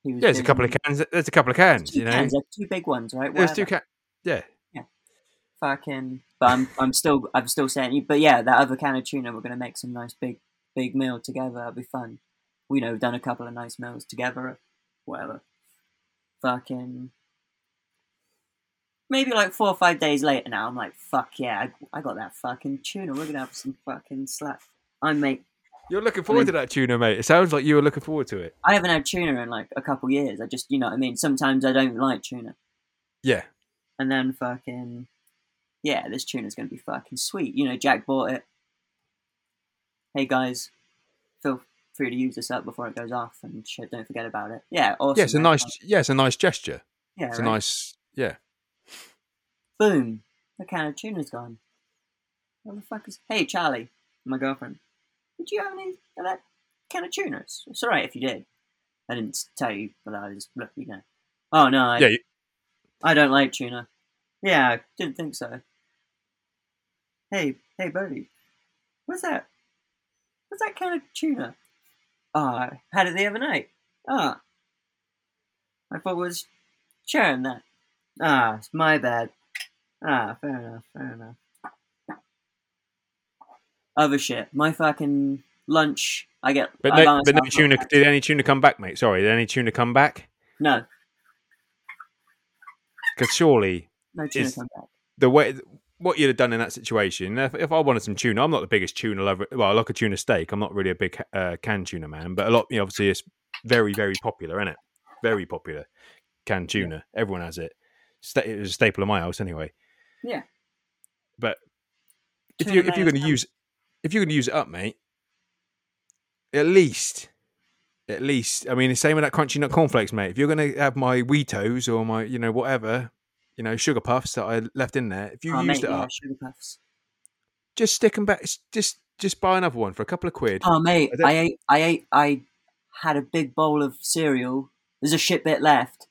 [SPEAKER 2] he was.
[SPEAKER 1] Yeah, there's a couple of cans. There's a couple of cans.
[SPEAKER 2] two
[SPEAKER 1] You know,
[SPEAKER 2] cans, they're two big ones, right?
[SPEAKER 1] there's two cans. Yeah, Yeah.
[SPEAKER 2] Fucking, but I'm, I'm still, I'm still saying. But yeah, that other can of tuna, we're gonna make some nice big, big meal together. That'll be fun. We know, we've done a couple of nice meals together. Whatever. Fucking. Maybe like four or five days later now, I'm like, fuck yeah, I, I got that fucking tuna. We're gonna have some fucking slap. I make.
[SPEAKER 1] you're looking forward to that tuna, mate. It sounds like you were looking forward to it.
[SPEAKER 2] I haven't had tuna in like a couple years. I just, you know what I mean. Sometimes I don't like tuna.
[SPEAKER 1] Yeah,
[SPEAKER 2] And then fucking, yeah, this tuna's gonna be fucking sweet. You know, Jack bought it. Hey guys, feel free to use this up before it goes off and shit. Don't forget about it. Yeah, awesome.
[SPEAKER 1] yeah, it's a nice. Yeah, it's a nice gesture.
[SPEAKER 2] Yeah,
[SPEAKER 1] It's
[SPEAKER 2] right?
[SPEAKER 1] a nice. Yeah,
[SPEAKER 2] Boom, the can of tuna's gone. What the fuck is? Hey Charlie, my girlfriend. Did you have any of that can of tuna? It's, it's alright if you did. I didn't tell you, but I just look, you know. Oh no, I,
[SPEAKER 1] yeah. you-
[SPEAKER 2] I don't like tuna. Yeah, I didn't think so. Hey, hey, Bodie, what's that? What's that kind of tuna? Oh, I had it the other night. Ah, I thought it was sharing that. Ah, it's my bad. Ah, fair enough, fair enough. Other shit. My fucking lunch. I get.
[SPEAKER 1] But no, but no tuna. Did any tuna come back, mate? Sorry, did any tuna come back?
[SPEAKER 2] No,
[SPEAKER 1] Because surely
[SPEAKER 2] no tuna come back.
[SPEAKER 1] the way what you'd have done in that situation. If, if I wanted some tuna, I'm not the biggest tuna lover. Well, I like a tuna steak. I'm not really a big uh, canned tuna man, but a lot. You know, obviously, it's very, very popular, isn't it? Very popular canned tuna. Everyone has it. Sta- It was a staple of my house, anyway.
[SPEAKER 2] Yeah.
[SPEAKER 1] But if
[SPEAKER 2] Tuna
[SPEAKER 1] you if you're going to use if you're going to use it up, mate, at least. At least, I mean, the same with that crunchy nut cornflakes, mate. If you're going to have my Weetos or my, you know, whatever, you know, sugar puffs that I left in there, if you
[SPEAKER 2] oh,
[SPEAKER 1] used
[SPEAKER 2] mate,
[SPEAKER 1] it
[SPEAKER 2] yeah,
[SPEAKER 1] up,
[SPEAKER 2] sugar puffs.
[SPEAKER 1] just stick them back. Just just buy another one for a couple of quid.
[SPEAKER 2] Oh mate,
[SPEAKER 1] I
[SPEAKER 2] I ate, I ate, I had a big bowl of cereal. There's a shit bit left,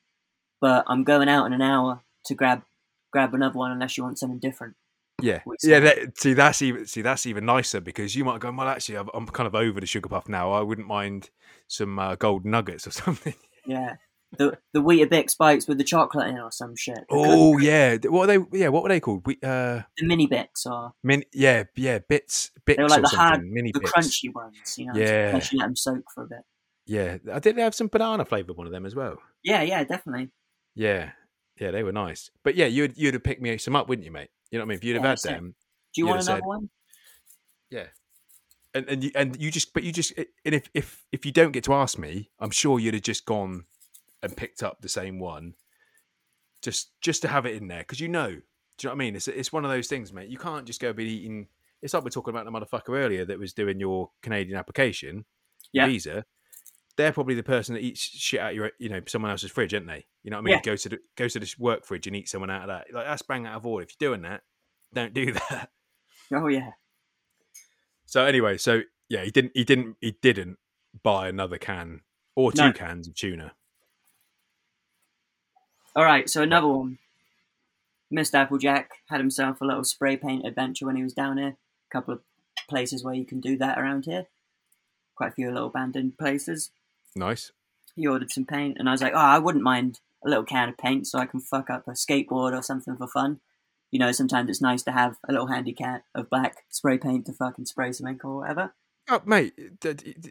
[SPEAKER 2] but I'm going out in an hour to grab grab another one unless you want something different.
[SPEAKER 1] Yeah, yeah. That, see, that's even see that's even nicer because you might go, well, actually, I'm, I'm kind of over the sugar puff now. I wouldn't mind some uh, gold nuggets or something.
[SPEAKER 2] Yeah, the the Weetabix spikes with the chocolate in or some shit.
[SPEAKER 1] Oh yeah, what are they? Yeah, what were they called? We uh,
[SPEAKER 2] the Minibix or
[SPEAKER 1] min, yeah, yeah, bits, bits They
[SPEAKER 2] were like the hard-
[SPEAKER 1] mini
[SPEAKER 2] the
[SPEAKER 1] bits.
[SPEAKER 2] crunchy ones, you know.
[SPEAKER 1] Yeah.
[SPEAKER 2] Actually let them soak for a bit.
[SPEAKER 1] Yeah, I did They have some banana flavored one of them as well.
[SPEAKER 2] Yeah, yeah, definitely.
[SPEAKER 1] Yeah, yeah, they were nice. But yeah, you'd you'd have picked me some up, wouldn't you, mate? You know what I mean? If you'd have
[SPEAKER 2] Yeah,
[SPEAKER 1] had them,
[SPEAKER 2] Do you want another
[SPEAKER 1] said-
[SPEAKER 2] one?
[SPEAKER 1] yeah. And and you and you just but you just and if if if you don't get to ask me, I'm sure you'd have just gone and picked up the same one, just just to have it in there because you know. Do you know what I mean? It's it's one of those things, mate. You can't just go be eating. It's like we're talking about the motherfucker earlier that was doing your Canadian application
[SPEAKER 2] Yeah.
[SPEAKER 1] visa. They're probably the person that eats shit out your, you know, someone else's fridge, aren't they? You know what I mean?
[SPEAKER 2] Yeah.
[SPEAKER 1] Go to the go to the work fridge and eat someone out of that. Like that's bang out of order. If you're doing that, don't do that.
[SPEAKER 2] Oh yeah.
[SPEAKER 1] So anyway, so yeah, he didn't, he didn't, he didn't buy another can or two
[SPEAKER 2] No.
[SPEAKER 1] cans of tuna.
[SPEAKER 2] All right, so another one. Mr. Applejack had himself a little spray paint adventure when he was down here. A couple of places where you can do that around here. Quite a few little abandoned places.
[SPEAKER 1] Nice.
[SPEAKER 2] He ordered some paint, and I was like, oh, I wouldn't mind a little can of paint so I can fuck up a skateboard or something for fun. You know, sometimes it's nice to have a little handy can of black spray paint to fucking spray some ink or whatever.
[SPEAKER 1] Oh, mate,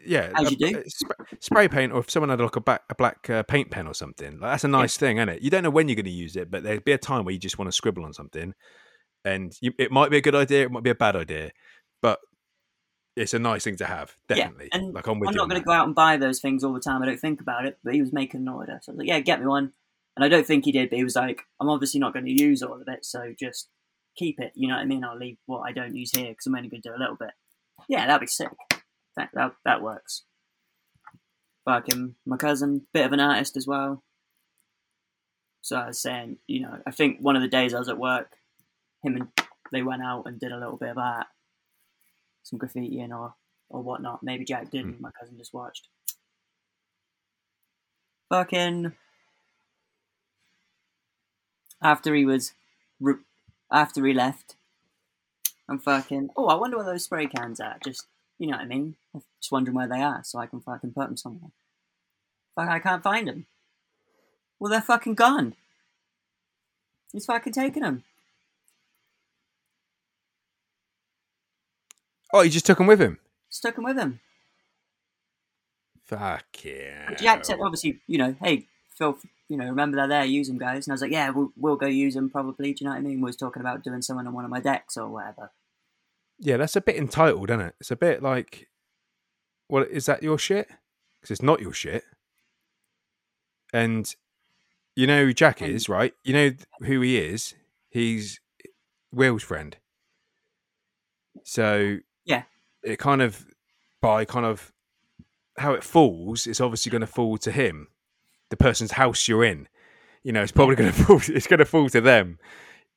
[SPEAKER 1] yeah.
[SPEAKER 2] As you do.
[SPEAKER 1] uh, sp- spray paint, or if someone had like a, back, a black uh, paint pen or something, like, that's a nice thing, isn't it? You don't know when you're going to use it, but there'd be a time where you just want to scribble on something, and you, it might be a good idea, it might be a bad idea, but it's a nice thing to have, definitely.
[SPEAKER 2] Yeah, and
[SPEAKER 1] like I'm with
[SPEAKER 2] I'm not going to go out and buy those things all the time. I don't think about it, but he was making an order. So I was like, yeah, get me one. And I don't think he did, but he was like, I'm obviously not going to use all of it, so just keep it. You know what I mean? I'll leave what I don't use here because I'm only going to do a little bit. Yeah, that'd be sick. That, that, that works. Fucking um, my cousin, bit of an artist as well. So I was saying, you know, I think one of the days I was at work, him and they went out and did a little bit of art, some graffiti and or or whatnot. Maybe Jack didn't. Hmm. My cousin just watched. Fucking. After he was, after he left, I'm fucking. Oh, I wonder where those spray cans are. Just you know what I mean. I'm just wondering where they are, so I can fucking put them somewhere. Fuck, I can't find them. Well, they're fucking gone. He's fucking taking them.
[SPEAKER 1] Oh, he just took him with him.
[SPEAKER 2] Stuck him with him.
[SPEAKER 1] Fuck yeah.
[SPEAKER 2] Jack said, obviously, you know, hey, Phil, you know, remember they're there, use them, guys. And I was like, yeah, we'll, we'll go use them probably. Do you know what I mean? We was talking about doing someone on one of my decks or whatever.
[SPEAKER 1] Yeah, that's a bit entitled, isn't it? It's a bit like, well, is that your shit? Because it's not your shit. And you know who Jack
[SPEAKER 2] Um,
[SPEAKER 1] is, right? You know who he is. He's Will's friend. So
[SPEAKER 2] Yeah.
[SPEAKER 1] it kind of by kind of how it falls, it's obviously going to fall to him, the person's house you're in. You know, it's probably going to fall. It's going to fall to them.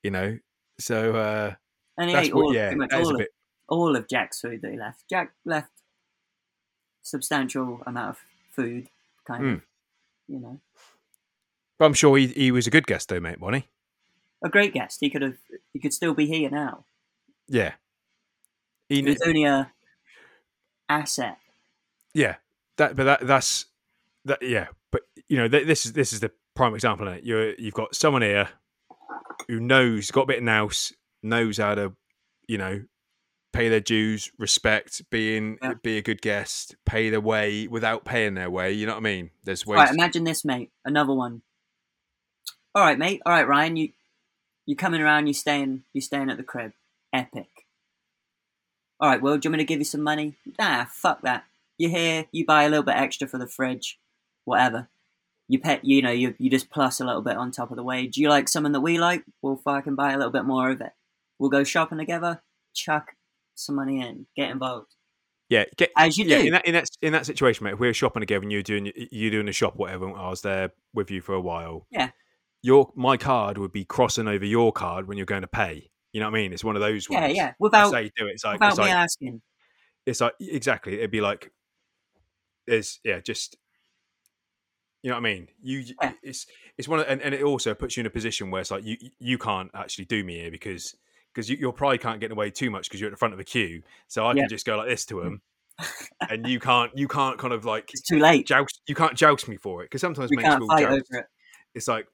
[SPEAKER 1] You know, so uh,
[SPEAKER 2] And he
[SPEAKER 1] that's
[SPEAKER 2] ate
[SPEAKER 1] what.
[SPEAKER 2] all,
[SPEAKER 1] Yeah,
[SPEAKER 2] pretty much
[SPEAKER 1] that is
[SPEAKER 2] all of,
[SPEAKER 1] bit.
[SPEAKER 2] all of Jack's food that he left. Jack left substantial amount of food, kind
[SPEAKER 1] Hmm.
[SPEAKER 2] of, you know.
[SPEAKER 1] But I'm sure he, he was a good guest though, mate, wasn't he?
[SPEAKER 2] A great guest. He could have, he could still be here now.
[SPEAKER 1] Yeah. He,
[SPEAKER 2] He was only a asset.
[SPEAKER 1] yeah. That, but that that's that. Yeah. But you know, th- this is this is the prime example. Of it. You're you've got someone here who knows, got a bit of nous, knows how to, you know, pay their dues, respect, being
[SPEAKER 2] Yeah.
[SPEAKER 1] be a good guest, pay their way without paying their way. You know what I mean? There's ways.
[SPEAKER 2] Right, imagine this, mate. Another one. All right, mate. All right, Ryan. You you coming around? You staying? You staying at the crib? Epic. All right, well, Do you want me to give you some money? Nah, fuck that. You're here. You buy a little bit extra for the fridge, whatever. You pet. You know, you you just plus a little bit on top of the wage. You like something that we like? We'll fucking buy a little bit more of it. We'll go shopping together. Chuck some money in. Get involved.
[SPEAKER 1] yeah. Get,
[SPEAKER 2] As you
[SPEAKER 1] yeah,
[SPEAKER 2] do.
[SPEAKER 1] in that in that in that situation, mate, if we're shopping together and you're doing you're doing a shop, whatever, and I was there with you for a while.
[SPEAKER 2] Yeah.
[SPEAKER 1] Your my card would be crossing over your card when you're going to pay. You know what I mean? It's one of those
[SPEAKER 2] Yeah,
[SPEAKER 1] ones.
[SPEAKER 2] yeah.
[SPEAKER 1] That's
[SPEAKER 2] Without
[SPEAKER 1] you do it. It's like
[SPEAKER 2] without
[SPEAKER 1] it's
[SPEAKER 2] me
[SPEAKER 1] like
[SPEAKER 2] asking.
[SPEAKER 1] it's like exactly. It'd be like there's yeah, just you know what I mean. You
[SPEAKER 2] Yeah.
[SPEAKER 1] it's it's one of, and, and it also puts you in a position where it's like you you can't actually do me here because because you, your pride can't get away too much because you're at the front of a queue. So I
[SPEAKER 2] Yeah.
[SPEAKER 1] can just go like this to mm. them, and you can't you can't kind of like
[SPEAKER 2] It's too late.
[SPEAKER 1] joust you can't joust me for it because sometimes
[SPEAKER 2] We
[SPEAKER 1] mates
[SPEAKER 2] can't
[SPEAKER 1] will
[SPEAKER 2] fight
[SPEAKER 1] joust.
[SPEAKER 2] over it.
[SPEAKER 1] It's like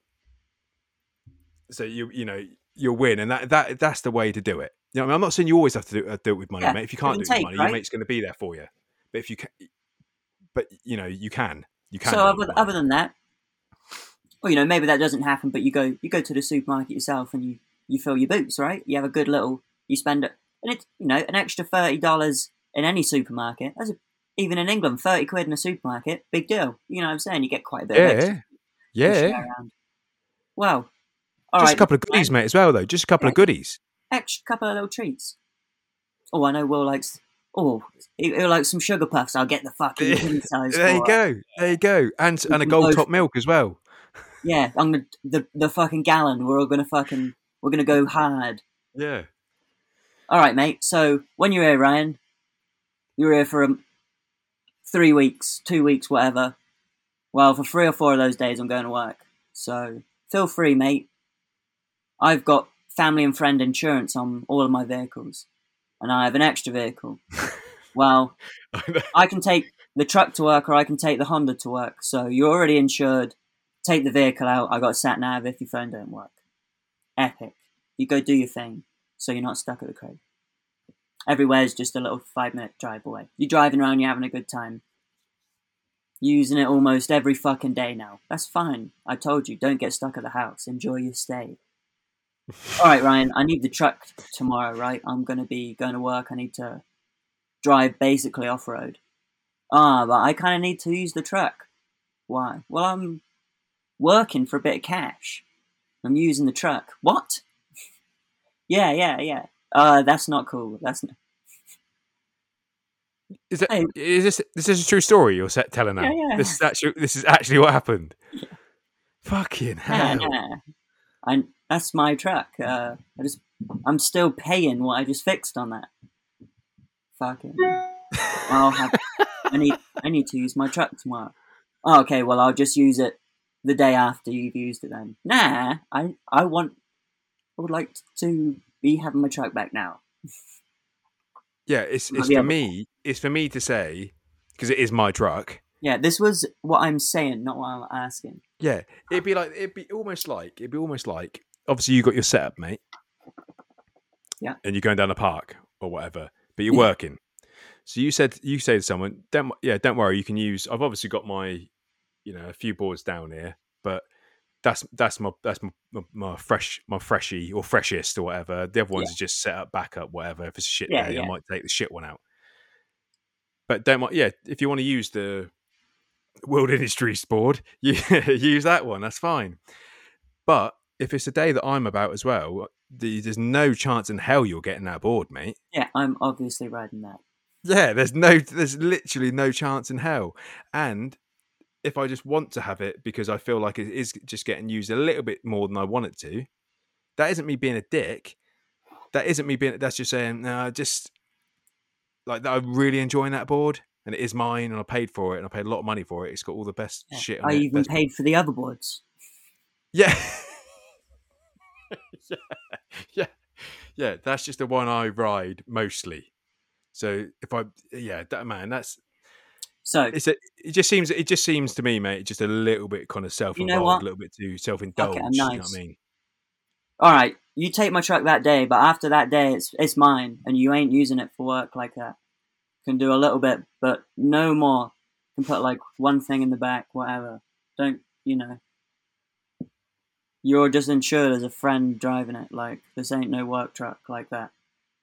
[SPEAKER 1] so you you know you'll win, and that that that's the way to do it. You know, I mean, I'm not saying you always have to do, uh, do it with money,
[SPEAKER 2] Yeah,
[SPEAKER 1] mate. If you can't do it with
[SPEAKER 2] take,
[SPEAKER 1] money,
[SPEAKER 2] right?
[SPEAKER 1] your mate's going to be there for you. But if you can, but you know you can you can.
[SPEAKER 2] So other, other than that, well, you know, maybe that doesn't happen, but you go you go to the supermarket yourself and you you fill your boots, right? You have a good little you spend it, and it's you know an extra thirty dollars in any supermarket. That's a, even in England, thirty quid in a supermarket, big deal. You know what I'm saying? You get quite a bit. of extra
[SPEAKER 1] yeah, yeah.
[SPEAKER 2] around. All
[SPEAKER 1] Just
[SPEAKER 2] right,
[SPEAKER 1] a couple of goodies, mate, as well though. Just a couple of
[SPEAKER 2] Yeah.
[SPEAKER 1] goodies.
[SPEAKER 2] extra couple of little treats. Oh, I know Will likes. Oh, he, he'll like some sugar puffs. I'll get the fucking king size.
[SPEAKER 1] There you
[SPEAKER 2] it.
[SPEAKER 1] go. There you go. And
[SPEAKER 2] We
[SPEAKER 1] and a gold top milk as well.
[SPEAKER 2] Yeah, I'm gonna the the fucking gallon. We're all gonna fucking we're gonna go hard.
[SPEAKER 1] Yeah.
[SPEAKER 2] All right, mate. So when you're here, Ryan, you're here for um, three weeks, two weeks, whatever. Well, for three or four of those days, I'm going to work. So feel free, mate. I've got family and friend insurance on all of my vehicles, and I have an extra vehicle. well, I can take the truck to work, or I can take the Honda to work. So you're already insured. Take the vehicle out. I got sat nav if your phone don't work. Epic. You go do your thing, so you're not stuck at the crib. Everywhere's just a little five minute drive away. You're driving around, you're having a good time. Using it almost every fucking day now. That's fine. I told you, don't get stuck at the house. Enjoy your stay. All right, Ryan, I need the truck tomorrow, right? I'm going to be going to work. I need to drive basically off road. Ah, but I kind of need to use the truck. Why? Well, I'm working for a bit of cash. I'm using the truck. What? yeah, yeah, yeah. Uh, that's not cool. That's not.
[SPEAKER 1] Is that
[SPEAKER 2] Hey.
[SPEAKER 1] is this this is a true story you're set telling now?
[SPEAKER 2] Yeah, yeah.
[SPEAKER 1] This is actually this is actually what happened. Fucking
[SPEAKER 2] Nah,
[SPEAKER 1] hell.
[SPEAKER 2] I, that's my truck. Uh, I just, I'm still paying what I just fixed on that. Fucking. I'll have. I need. I need to use my truck tomorrow. Oh, okay, well, I'll just use it the day after you've used it. Then. Nah, I. I want. I would like to be having my truck back now.
[SPEAKER 1] Yeah, it's it's for me. It's for me to say because it is my truck.
[SPEAKER 2] Yeah, this was what I'm saying, not what I'm asking.
[SPEAKER 1] Yeah, it'd be like it'd be almost like it'd be almost like obviously you got your setup, mate.
[SPEAKER 2] Yeah.
[SPEAKER 1] And you're going down the park or whatever, but you're
[SPEAKER 2] Yeah.
[SPEAKER 1] working. So you said you say to someone, "Don't yeah, don't worry. You can use. I've obviously got my, you know, a few boards down here, but that's that's my that's my, my, my fresh my freshy or freshest or whatever. The other ones
[SPEAKER 2] Yeah.
[SPEAKER 1] are just set up, backup, whatever. If it's a shit
[SPEAKER 2] Yeah,
[SPEAKER 1] day, I might take the shit one out. But don't yeah, if you want to use the World Industries board, you use that one. That's fine. But if it's a day that I'm about as well, there's no chance in hell you're getting that board, mate.
[SPEAKER 2] Yeah, I'm obviously riding that.
[SPEAKER 1] Yeah, there's no, there's literally no chance in hell. And if I just want to have it because I feel like it is just getting used a little bit more than I want it to, that isn't me being a dick. That isn't me being. That's just saying, no, just like that. I'm really enjoying that board, and it is mine, and I paid for it, and I paid a lot of money for it. It's got all the best
[SPEAKER 2] Yeah.
[SPEAKER 1] shit. On
[SPEAKER 2] I
[SPEAKER 1] it,
[SPEAKER 2] even paid for the other boards.
[SPEAKER 1] Yeah. yeah. Yeah. Yeah. That's just the one I ride mostly. So if I, yeah, that man, that's
[SPEAKER 2] So
[SPEAKER 1] it's a, it just seems it just seems to me, mate, just a little bit kind of self
[SPEAKER 2] You know
[SPEAKER 1] involved, a little bit too self indulged.
[SPEAKER 2] I'm
[SPEAKER 1] You know what. I mean?
[SPEAKER 2] all right, you take my truck that day, but after that day, it's it's mine, and you ain't using it for work like that. Can do a little bit, but no more. Can put like one thing in the back, whatever. Don't you know? You're just insured as a friend driving it. Like this ain't no work truck like that.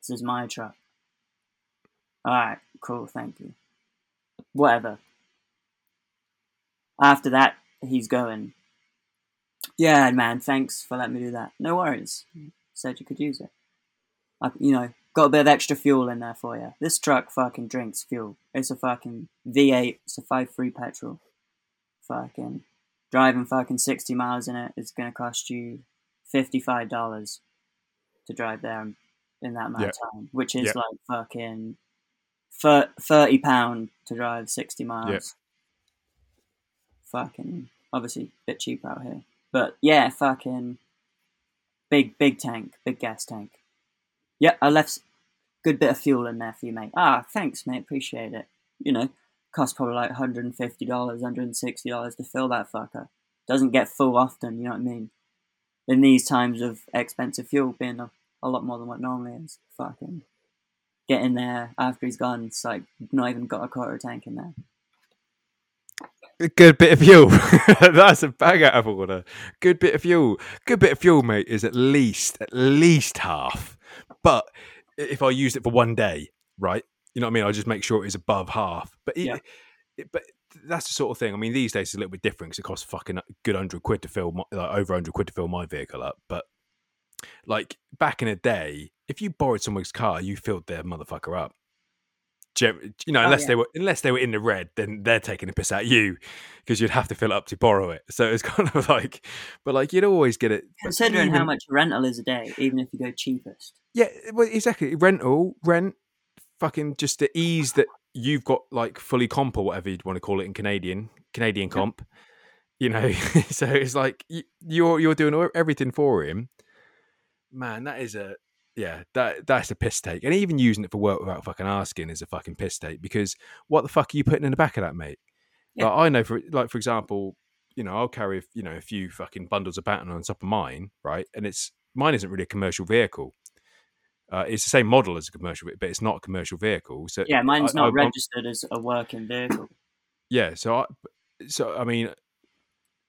[SPEAKER 2] This is my truck. All right, cool, thank you. Whatever. After that, he's going. Yeah, man, thanks for letting me do that. No worries. Said you could use it. I, you know, got a bit of extra fuel in there for you. This truck fucking drinks fuel. It's a fucking V8. It's a 5.3 petrol. Fucking driving fucking 60 miles in it is going to cost you $55 to drive there in- that amount
[SPEAKER 1] Yeah.
[SPEAKER 2] of time, which is
[SPEAKER 1] Yeah.
[SPEAKER 2] like fucking 30 pound to drive 60 miles. Fucking, obviously, a bit cheap out here. But yeah, fucking big, big tank, big gas tank. Yeah, I left. good bit of fuel in there for you, mate. Ah, thanks, mate. Appreciate it. You know, costs probably like $150, $160 to fill that fucker. Doesn't get full often, you know what I mean? In these times of expensive fuel being a, a lot more than what normally is. Fucking get in there after he's gone. It's like not even got a quarter tank in there.
[SPEAKER 1] A good bit of fuel. That's a bag out of order. Good bit of fuel. Good bit of fuel, mate, is at least at least half. But if I used it for one day, right? You know what I mean? I just make sure it is above half. But it,
[SPEAKER 2] Yeah.
[SPEAKER 1] it- but that's the sort of thing. I mean, these days it's a little bit different because it costs fucking a good hundred quid to fill, my, like over hundred quid to fill my vehicle up. But like back in the day, if you borrowed someone's car, you filled their motherfucker up. You know,
[SPEAKER 2] Oh,
[SPEAKER 1] unless
[SPEAKER 2] yeah.
[SPEAKER 1] they were unless they were in the red, then they're taking a piss at you because you'd have to fill it up to borrow it. So it's kind of like, but like you'd always get it.
[SPEAKER 2] Considering how much rental is a day, even if you go cheapest.
[SPEAKER 1] Yeah, well, exactly. Rental, rent, fucking just the ease that you've got, like fully comp or whatever you'd want to call it in Canadian, Canadian comp. You know, so it's like you're you're doing everything for him. Man, that is a yeah, that that's a piss take, and even using it for work without fucking asking is a fucking piss take because what the fuck are you putting in the back of that, mate?
[SPEAKER 2] Yeah.
[SPEAKER 1] Like, I know for like for example, you know, I'll carry you know a few fucking bundles of baton on top of mine, right? And it's mine isn't really a commercial vehicle. Uh, it's the same model as a commercial, but it's not a commercial vehicle. So
[SPEAKER 2] Yeah, mine's
[SPEAKER 1] I-
[SPEAKER 2] not
[SPEAKER 1] I- I'm-
[SPEAKER 2] registered as a working vehicle.
[SPEAKER 1] yeah, so I, so I mean,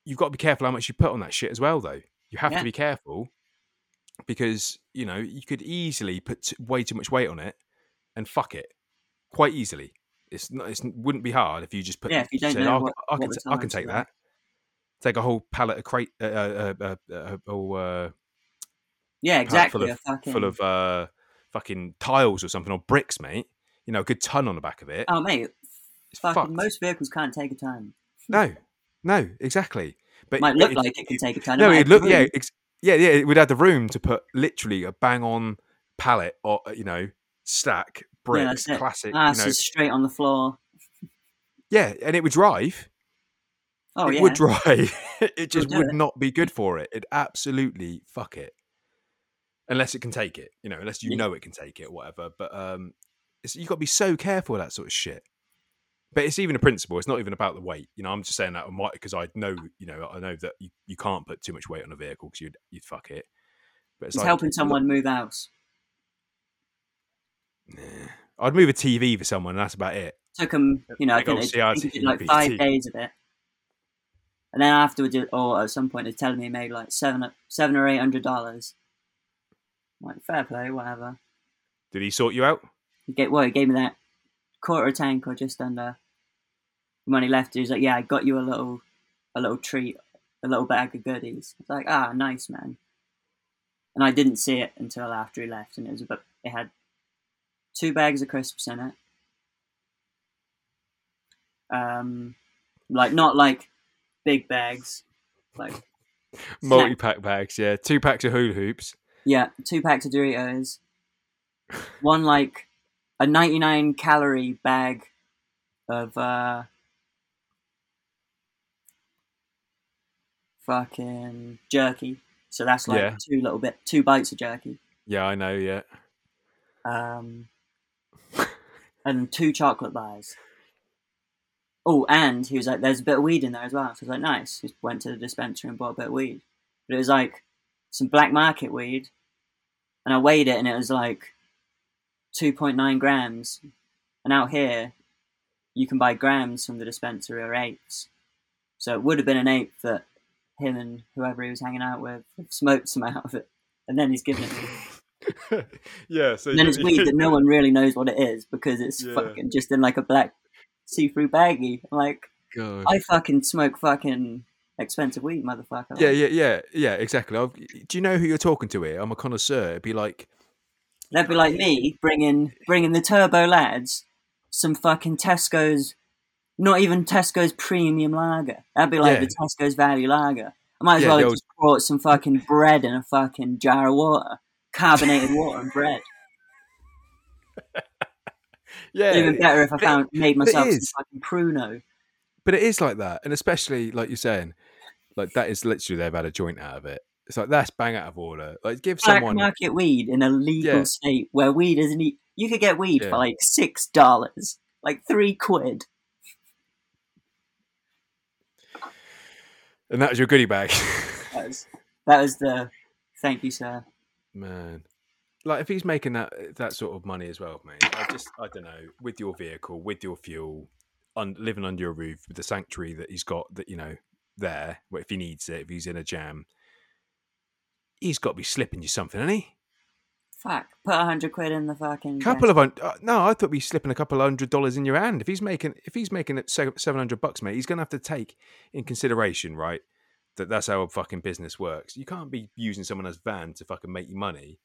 [SPEAKER 1] you've got to be careful how much you put on that shit as well, though. You have
[SPEAKER 2] Yeah.
[SPEAKER 1] to be careful because you know you could easily put t- way too much weight on it and fuck it quite easily. It's not. It wouldn't be hard if you just put.
[SPEAKER 2] Yeah, if you don't know
[SPEAKER 1] "Oh,
[SPEAKER 2] what-
[SPEAKER 1] I, can, t- I can take that. Take a whole pallet of crate, uh, uh, uh, uh, uh, oh, uh,
[SPEAKER 2] Yeah, exactly.
[SPEAKER 1] full of
[SPEAKER 2] fucking...
[SPEAKER 1] full of uh, fucking tiles or something or bricks, mate. You know, a good ton on the back of it.
[SPEAKER 2] Oh, mate,
[SPEAKER 1] it's
[SPEAKER 2] fucking
[SPEAKER 1] fucked.
[SPEAKER 2] most vehicles can't take a ton.
[SPEAKER 1] No, no, exactly. But
[SPEAKER 2] Might look
[SPEAKER 1] if-
[SPEAKER 2] like it can take a ton.
[SPEAKER 1] No, it'd look yeah, ex- yeah, yeah. It would have the room to put literally a bang on pallet or uh, you know stack
[SPEAKER 2] Yeah,
[SPEAKER 1] bricks,
[SPEAKER 2] that's
[SPEAKER 1] classic.
[SPEAKER 2] Ass
[SPEAKER 1] you know,
[SPEAKER 2] is straight on the floor.
[SPEAKER 1] yeah, and it would drive.
[SPEAKER 2] Oh, yeah.
[SPEAKER 1] it
[SPEAKER 2] yeah.
[SPEAKER 1] would drive. it just
[SPEAKER 2] do
[SPEAKER 1] would
[SPEAKER 2] it.
[SPEAKER 1] not be good for it. It absolutely fuck it. Unless it can take it, you know, unless you know it can take it, or whatever. But um, it's, you've got to be so careful with that sort of shit. But it's even a principle. It's not even about the weight. You know, I'm just saying that because I know, you know, I know that you, you can't put too much weight on a vehicle because you'd you'd fuck it. But
[SPEAKER 2] It's
[SPEAKER 1] like,
[SPEAKER 2] helping
[SPEAKER 1] look,
[SPEAKER 2] someone move house.
[SPEAKER 1] nah. I'd move a TV for someone, and that's about it.
[SPEAKER 2] Took them, you know, I
[SPEAKER 1] Big
[SPEAKER 2] think
[SPEAKER 1] old
[SPEAKER 2] it, I think it like five days of it. And then afterwards, or at some point, it's telling me he made like seven, seven or eight hundred dollars. Like fair play, whatever.
[SPEAKER 1] Did he sort you out?
[SPEAKER 2] He gave, well, he gave me that quarter tank or just under. When he left, he was like, "Yeah, I got you a little, a little treat, a little bag of goodies." It's like, "Ah, nice, man." And I didn't see it until after he left, and it was about. It had two bags of crisps in it. Um, like not like big bags, like
[SPEAKER 1] Multi pack bags, yeah. Two packs of hula hoops.
[SPEAKER 2] Yeah, two packs of Doritos. One like a 99 calorie bag of uh fucking jerky. So that's like
[SPEAKER 1] Yeah.
[SPEAKER 2] two little bit two bites of jerky.
[SPEAKER 1] Yeah, I know, yeah.
[SPEAKER 2] Um and two chocolate bars. Oh, and he was like, "There's a bit of weed in there as well." So I was like, "Nice." Just went to the dispensary and bought a bit of weed, but it was like some black market weed, and I weighed it, and it was like two point nine grams. And out here, you can buy grams from the dispensary or eighths. So it would have been an eighth that him and whoever he was hanging out with smoked some out of it, and then he's given it. to me.
[SPEAKER 1] yeah, so
[SPEAKER 2] And then
[SPEAKER 1] you-
[SPEAKER 2] it's weed that no one really knows what it is because it's
[SPEAKER 1] Yeah.
[SPEAKER 2] fucking just in like a black see-through baggie. Like,
[SPEAKER 1] God.
[SPEAKER 2] I fucking smoke fucking expensive weed, motherfucker.
[SPEAKER 1] Yeah, yeah, yeah, yeah, exactly. I've, do you know who you're talking to here? I'm a connoisseur. It'd be like,
[SPEAKER 2] That'd be like me bringing bringing the Turbo lads some fucking Tesco's, not even Tesco's premium lager. That'd be like
[SPEAKER 1] Yeah.
[SPEAKER 2] the Tesco's value lager. I might as
[SPEAKER 1] Yeah,
[SPEAKER 2] well have
[SPEAKER 1] old-
[SPEAKER 2] just brought some fucking bread and a fucking jar of water, carbonated water and bread.
[SPEAKER 1] yeah,
[SPEAKER 2] Even better if I found made myself some fucking pruno.
[SPEAKER 1] but it is like that, and especially like you're saying, like that is literally they've had a joint out of it. It's like that's bang out of order. Like give
[SPEAKER 2] black
[SPEAKER 1] someone,
[SPEAKER 2] market weed in a legal
[SPEAKER 1] Yeah.
[SPEAKER 2] state where weed isn't. E- You could get weed
[SPEAKER 1] Yeah.
[SPEAKER 2] for like six dollars, like three quid.
[SPEAKER 1] And that was your goodie bag.
[SPEAKER 2] That was that was the thank you, sir.
[SPEAKER 1] Man, like if he's making that that sort of money as well, mate. I just I don't know with your vehicle, with your fuel, un, living under your roof with the sanctuary that he's got that you know there. If he needs it, if he's in a jam, he's got to be slipping you something, hasn't he?
[SPEAKER 2] Fuck, put a hundred quid in the fucking.
[SPEAKER 1] Couple of uh, no, I thought he's slipping a couple of hundred dollars in your hand. If he's making if he's making it seven hundred bucks, mate, he's gonna have to take in consideration, right? That that's how a fucking business works. You can't be using someone else's van to fucking make you money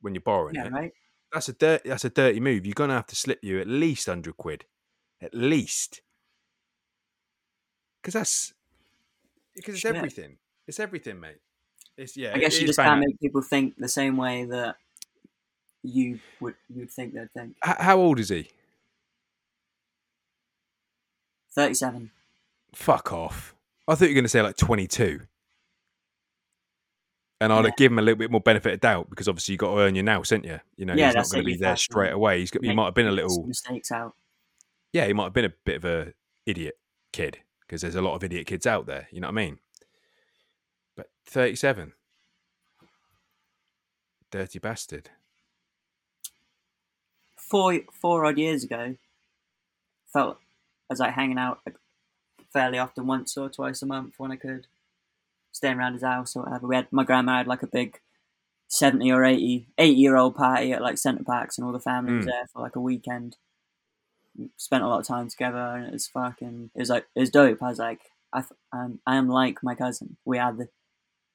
[SPEAKER 1] when you're borrowing
[SPEAKER 2] yeah,
[SPEAKER 1] it.
[SPEAKER 2] right.
[SPEAKER 1] That's a dirt. That's a dirty move. You're gonna have to slip you at least hundred quid, at least, because that's because it's everything. It's everything, mate. It's yeah.
[SPEAKER 2] I guess
[SPEAKER 1] it
[SPEAKER 2] you just can't make people think the same way that you would you'd think they'd think.
[SPEAKER 1] H- How old is he?
[SPEAKER 2] Thirty-seven.
[SPEAKER 1] Fuck off. I thought you were going to say like 22. And I'd
[SPEAKER 2] Yeah.
[SPEAKER 1] have given him a little bit more benefit of doubt because obviously you got to earn your now, sent you? You know,
[SPEAKER 2] Yeah,
[SPEAKER 1] he's not going to be there straight away. He's got, he might have been a little,
[SPEAKER 2] mistakes out.
[SPEAKER 1] yeah, he might have been a bit of a idiot kid because there's a lot of idiot kids out there. You know what I mean? But 37, dirty bastard.
[SPEAKER 2] Four four odd years ago, felt I was like hanging out fairly often, once or twice a month when I could, staying around his house or whatever. We had my grandma had like a big seventy or 80, 80 year old party at like Center Parcs, and all the family was
[SPEAKER 1] Mm.
[SPEAKER 2] there for like a weekend. Spent a lot of time together, and it was fucking. It was like it was dope. I was like, I, um, I am like my cousin. We are the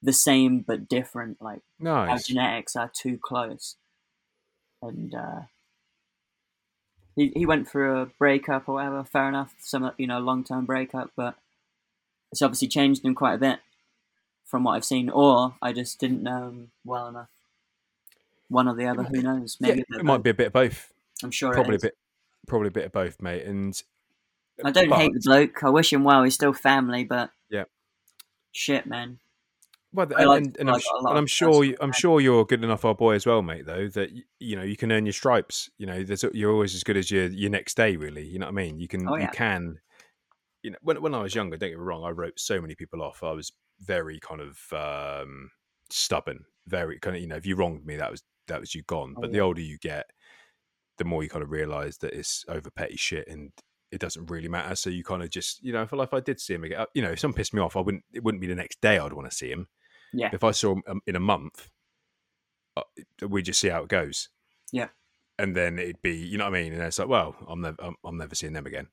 [SPEAKER 2] the same but different. Like our genetics are too close. And uh, he he went through a breakup or whatever. Fair enough, some you know long term breakup, but it's obviously changed him quite a bit from what I've seen. Or I just didn't know him well enough. One or the other, who knows? Maybe bit
[SPEAKER 1] it might be a bit of both.
[SPEAKER 2] I'm sure
[SPEAKER 1] Probably a bit, probably a bit of both, mate. And
[SPEAKER 2] I don't
[SPEAKER 1] but-
[SPEAKER 2] hate the bloke. I wish him well. He's still family, but
[SPEAKER 1] Yeah.
[SPEAKER 2] shit, man.
[SPEAKER 1] Well, and,
[SPEAKER 2] like
[SPEAKER 1] and, and I'm,
[SPEAKER 2] like
[SPEAKER 1] sh-
[SPEAKER 2] a lot
[SPEAKER 1] and I'm sure you, I'm sure you're good enough our boy as well, mate. Though that you know you can earn your stripes. You know, there's, you're always as good as your your next day. Really, you know what I mean. You can
[SPEAKER 2] Oh,
[SPEAKER 1] you can. You know, when when I was younger, don't get me wrong, I wrote so many people off. I was very kind of um, stubborn. Very kind of you know, if you wronged me, that was that was you gone.
[SPEAKER 2] Oh,
[SPEAKER 1] but the older you get, the more you kind of realise that it's over petty shit and it doesn't really matter. So you kind of just you know, if, if I did see him again, uh, you know, if someone pissed me off, I wouldn't. It wouldn't be the next day I'd want to see him
[SPEAKER 2] Yeah.
[SPEAKER 1] if I saw him um, in a month, uh, we just see how it goes.
[SPEAKER 2] Yeah.
[SPEAKER 1] and then it'd be, you know what I mean? And it's like, well, I'm never, I'm, I'm never seeing them again.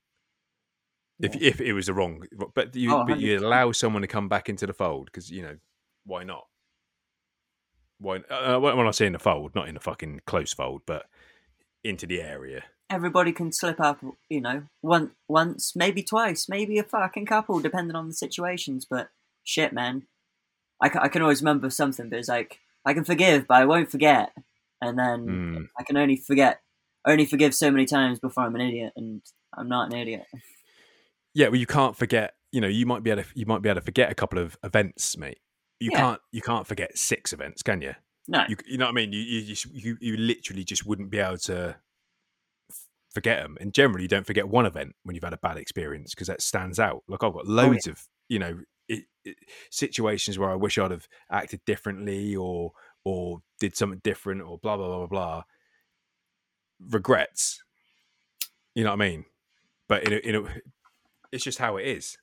[SPEAKER 1] If
[SPEAKER 2] Yeah.
[SPEAKER 1] if it was the wrong, but you
[SPEAKER 2] Oh,
[SPEAKER 1] but you allow someone to come back into the fold because you know why not? Why? Uh, when when I say in the fold, not in the fucking close fold, but into the area.
[SPEAKER 2] everybody can slip up, you know, one once, maybe twice, maybe a fucking couple, depending on the situations. But shit, man, I, ca- I can always remember something, but it's like I can forgive, but I won't forget, and then
[SPEAKER 1] Mm.
[SPEAKER 2] I can only forget, only forgive so many times before I'm an idiot, and I'm not an idiot.
[SPEAKER 1] Yeah, well, you can't forget. You know, you might be able to, you might be able to forget a couple of events, mate. You
[SPEAKER 2] Yeah.
[SPEAKER 1] can't, you can't forget six events, can you?
[SPEAKER 2] No,
[SPEAKER 1] you, you know what I mean? You, you, you, you literally just wouldn't be able to forget them. And generally, you don't forget one event when you've had a bad experience because that stands out. Like I've got oh, loads of, you know, it, it, situations where I wish I'd have acted differently or or did something different or blah blah blah blah blah. Regrets. You know what I mean? But in a, in a, it's just how it is.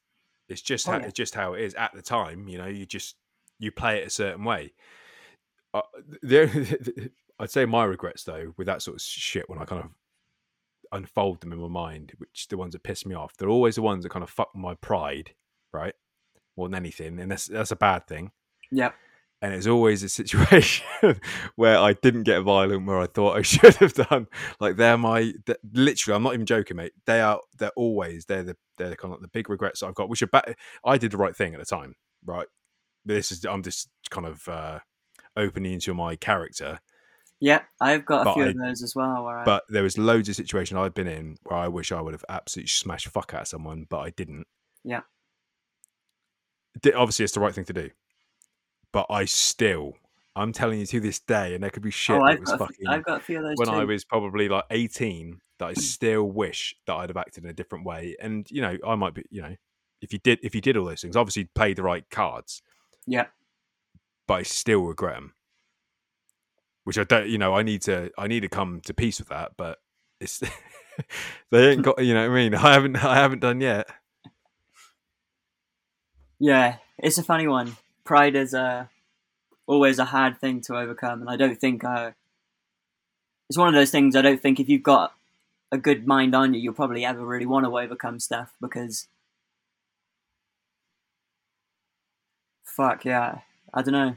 [SPEAKER 1] It's just
[SPEAKER 2] Oh,
[SPEAKER 1] how,
[SPEAKER 2] yeah.
[SPEAKER 1] it's just how it is at the time. You know, you just you play it a certain way. Uh, the, I'd say my regrets though with that sort of shit when I kind of unfold them in my mind, which the ones that piss me off, they're always the ones that kind of fuck my pride, right? More than anything, and that's that's a bad thing.
[SPEAKER 2] Yeah.
[SPEAKER 1] And it's always a situation where I didn't get violent where I thought I should have done. Like they're my th- literally, I'm not even joking, mate. They are they're always they're the they're kind of the big regrets I've got. Which are bad. I did the right thing at the time, right? This is I'm just kind of uh, opening into my character
[SPEAKER 2] Yeah, I've got a few
[SPEAKER 1] I-
[SPEAKER 2] of those as well. I,
[SPEAKER 1] but there was loads of situations I've been in where I wish I would have absolutely smashed fuck out of someone, but I didn't.
[SPEAKER 2] Yeah.
[SPEAKER 1] Obviously, it's the right thing to do, but I still I'm telling you to this day, and there could be oh, shit
[SPEAKER 2] oh,
[SPEAKER 1] that
[SPEAKER 2] I've
[SPEAKER 1] was
[SPEAKER 2] got,
[SPEAKER 1] fucking
[SPEAKER 2] I've got a few of those
[SPEAKER 1] when
[SPEAKER 2] too.
[SPEAKER 1] I was probably like 18 that I mm. still wish that I'd have acted in a different way. And you know, I might be, you know, if you did, if you did all those things, obviously played the right cards,
[SPEAKER 2] Yeah.
[SPEAKER 1] But I still regret them. Which I don't, you know, I need to, I need to come to peace with that. But it's they ain't got, you know, what I mean, I haven't, I haven't done yet.
[SPEAKER 2] Yeah, it's a funny one. Pride is a always a hard thing to overcome, and I don't think uh, it's one of those things. I don't think if you've got a good mind on you, you'll probably ever really want to overcome stuff because, fuck yeah, I don't know.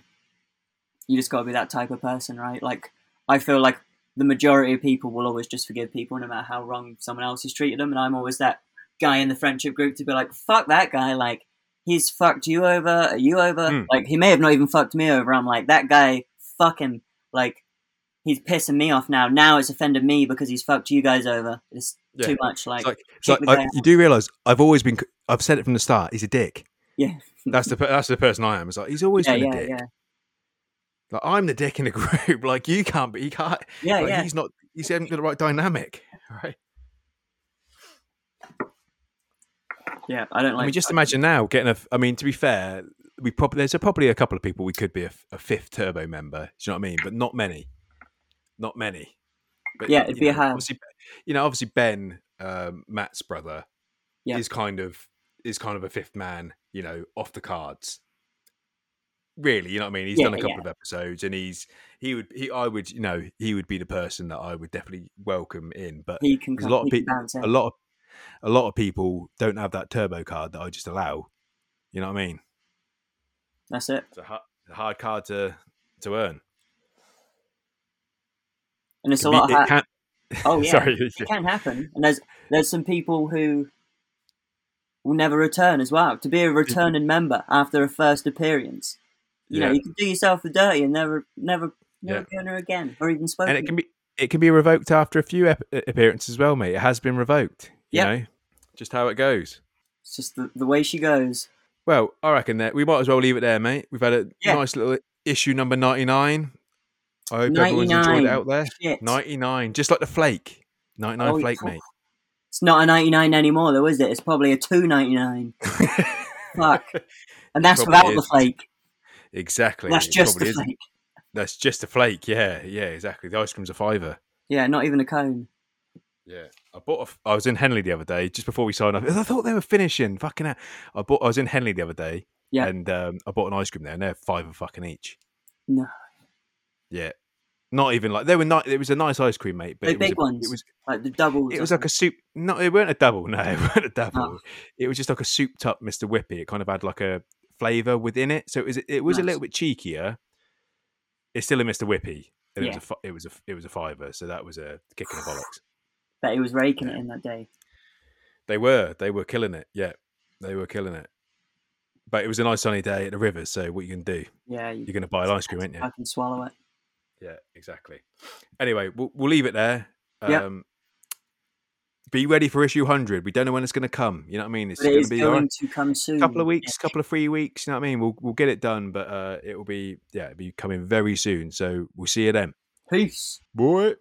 [SPEAKER 2] You just got to be that type of person, right? Like I feel like the majority of people will always just forgive people no matter how wrong someone else has treated them, and I'm always that guy in the friendship group to be like, fuck that guy, like he's fucked you over, are you over?
[SPEAKER 1] Hmm.
[SPEAKER 2] Like he may have not even fucked me over. I'm like that guy, fuck him. Like he's pissing me off now. Now it's offended me because he's fucked you guys over. It's
[SPEAKER 1] Yeah.
[SPEAKER 2] too much. Like,
[SPEAKER 1] It's like, it's like I, you do realize I've always been, I've said it from the start. He's a dick.
[SPEAKER 2] yeah,
[SPEAKER 1] That's the, that's the person I am. It's like he's always
[SPEAKER 2] yeah,
[SPEAKER 1] been
[SPEAKER 2] yeah,
[SPEAKER 1] a dick.
[SPEAKER 2] yeah,
[SPEAKER 1] Like I'm the dick in the group. Like you can't be, he can't.
[SPEAKER 2] yeah,
[SPEAKER 1] like,
[SPEAKER 2] yeah.
[SPEAKER 1] He's not. He's got the right dynamic, right?
[SPEAKER 2] yeah. I don't
[SPEAKER 1] I
[SPEAKER 2] like.
[SPEAKER 1] mean, just imagine now getting a. I mean, to be fair, we probably there's a, probably a couple of people we could be a fifth turbo member. Do you know what I mean? But not many, not many. But,
[SPEAKER 2] Yeah, it'd
[SPEAKER 1] you
[SPEAKER 2] be a
[SPEAKER 1] know,
[SPEAKER 2] hard-
[SPEAKER 1] Obviously, you know, obviously Ben, um, Matt's brother,
[SPEAKER 2] Yeah.
[SPEAKER 1] is kind of is kind of a fifth man. You know, off the cards. Really, you know what I mean? He's
[SPEAKER 2] Yeah,
[SPEAKER 1] done a couple
[SPEAKER 2] yeah.
[SPEAKER 1] of episodes, and he's he would he I would you know he would be the person that I would definitely welcome in. But
[SPEAKER 2] he can.
[SPEAKER 1] a lot of people a lot of a lot of people don't have that turbo card that I just allow. You know what I mean?
[SPEAKER 2] That's it.
[SPEAKER 1] It's a hard, a hard card to to earn.
[SPEAKER 2] And it's
[SPEAKER 1] Can
[SPEAKER 2] a
[SPEAKER 1] be-
[SPEAKER 2] lot. Of
[SPEAKER 1] it
[SPEAKER 2] ha- oh yeah,
[SPEAKER 1] Sorry.
[SPEAKER 2] it can happen. And there's there's some people who will never return as well. To be a returning member after a first appearance, you know, you can do yourself a dirty and never, never, never be on her again, or even spoken.
[SPEAKER 1] and it can be it can be revoked after a few ep- appearances as well, mate. It has been revoked. You
[SPEAKER 2] Yep.
[SPEAKER 1] know, just how it goes.
[SPEAKER 2] It's just the, the way she goes.
[SPEAKER 1] Well, I reckon that we might as well leave it there, mate. We've had a
[SPEAKER 2] Yeah.
[SPEAKER 1] nice little issue number ninety nine. I hope everyone's enjoyed it out there. Ninety nine, just like the flake. Ninety nine
[SPEAKER 2] Oh,
[SPEAKER 1] flake,
[SPEAKER 2] yeah.
[SPEAKER 1] mate.
[SPEAKER 2] It's not a 99 anymore, though, is it? It's probably a 2.99. Fuck. And that's without the flake.
[SPEAKER 1] exactly.
[SPEAKER 2] That's just the
[SPEAKER 1] is.
[SPEAKER 2] flake.
[SPEAKER 1] That's just a flake. Yeah, yeah, exactly. The ice cream's a fiver.
[SPEAKER 2] Yeah, not even a cone.
[SPEAKER 1] Yeah, I bought. A I was in Henley the other day just before we signed up. I thought they were finishing. Fucking hell. I bought. I was in Henley the other day.
[SPEAKER 2] Yeah.
[SPEAKER 1] and um, I bought an ice cream there, and they're five a fucking each.
[SPEAKER 2] No.
[SPEAKER 1] Yeah, not even like they were. Not. It was a nice ice cream, mate. But
[SPEAKER 2] The
[SPEAKER 1] it was
[SPEAKER 2] big
[SPEAKER 1] a-
[SPEAKER 2] ones?
[SPEAKER 1] It was.
[SPEAKER 2] Like the doubles.
[SPEAKER 1] It was like a soup. No, it weren't a double. No, it weren't a double.
[SPEAKER 2] Oh.
[SPEAKER 1] It was just like a souped up Mr. Whippy. It kind of had like a flavour within it, so it was. It was a little bit cheekier. It's still a Mr. Whippy.
[SPEAKER 2] Yeah.
[SPEAKER 1] it was a. It was a. It was a fiver. So that was a kick in the bollocks.
[SPEAKER 2] that he was raking it in that day.
[SPEAKER 1] They were. They were killing it. Yeah, they were killing it. But it was a nice sunny day at the river, So what you can do?
[SPEAKER 2] Yeah, you
[SPEAKER 1] You're going to buy an ice cream, aren't you?
[SPEAKER 2] I can swallow it.
[SPEAKER 1] Yeah, exactly. Anyway, we'll, we'll leave it there. Um, Be ready for issue hundred. We don't know when it's going to come. You know what I mean? It's
[SPEAKER 2] it
[SPEAKER 1] going to be
[SPEAKER 2] going
[SPEAKER 1] a
[SPEAKER 2] to come soon.
[SPEAKER 1] couple of weeks, couple of three weeks. You know what I mean? We'll we'll get it done, but uh, it will be yeah, it'll be coming very soon. So we'll see you then.
[SPEAKER 2] Peace.
[SPEAKER 1] Boy.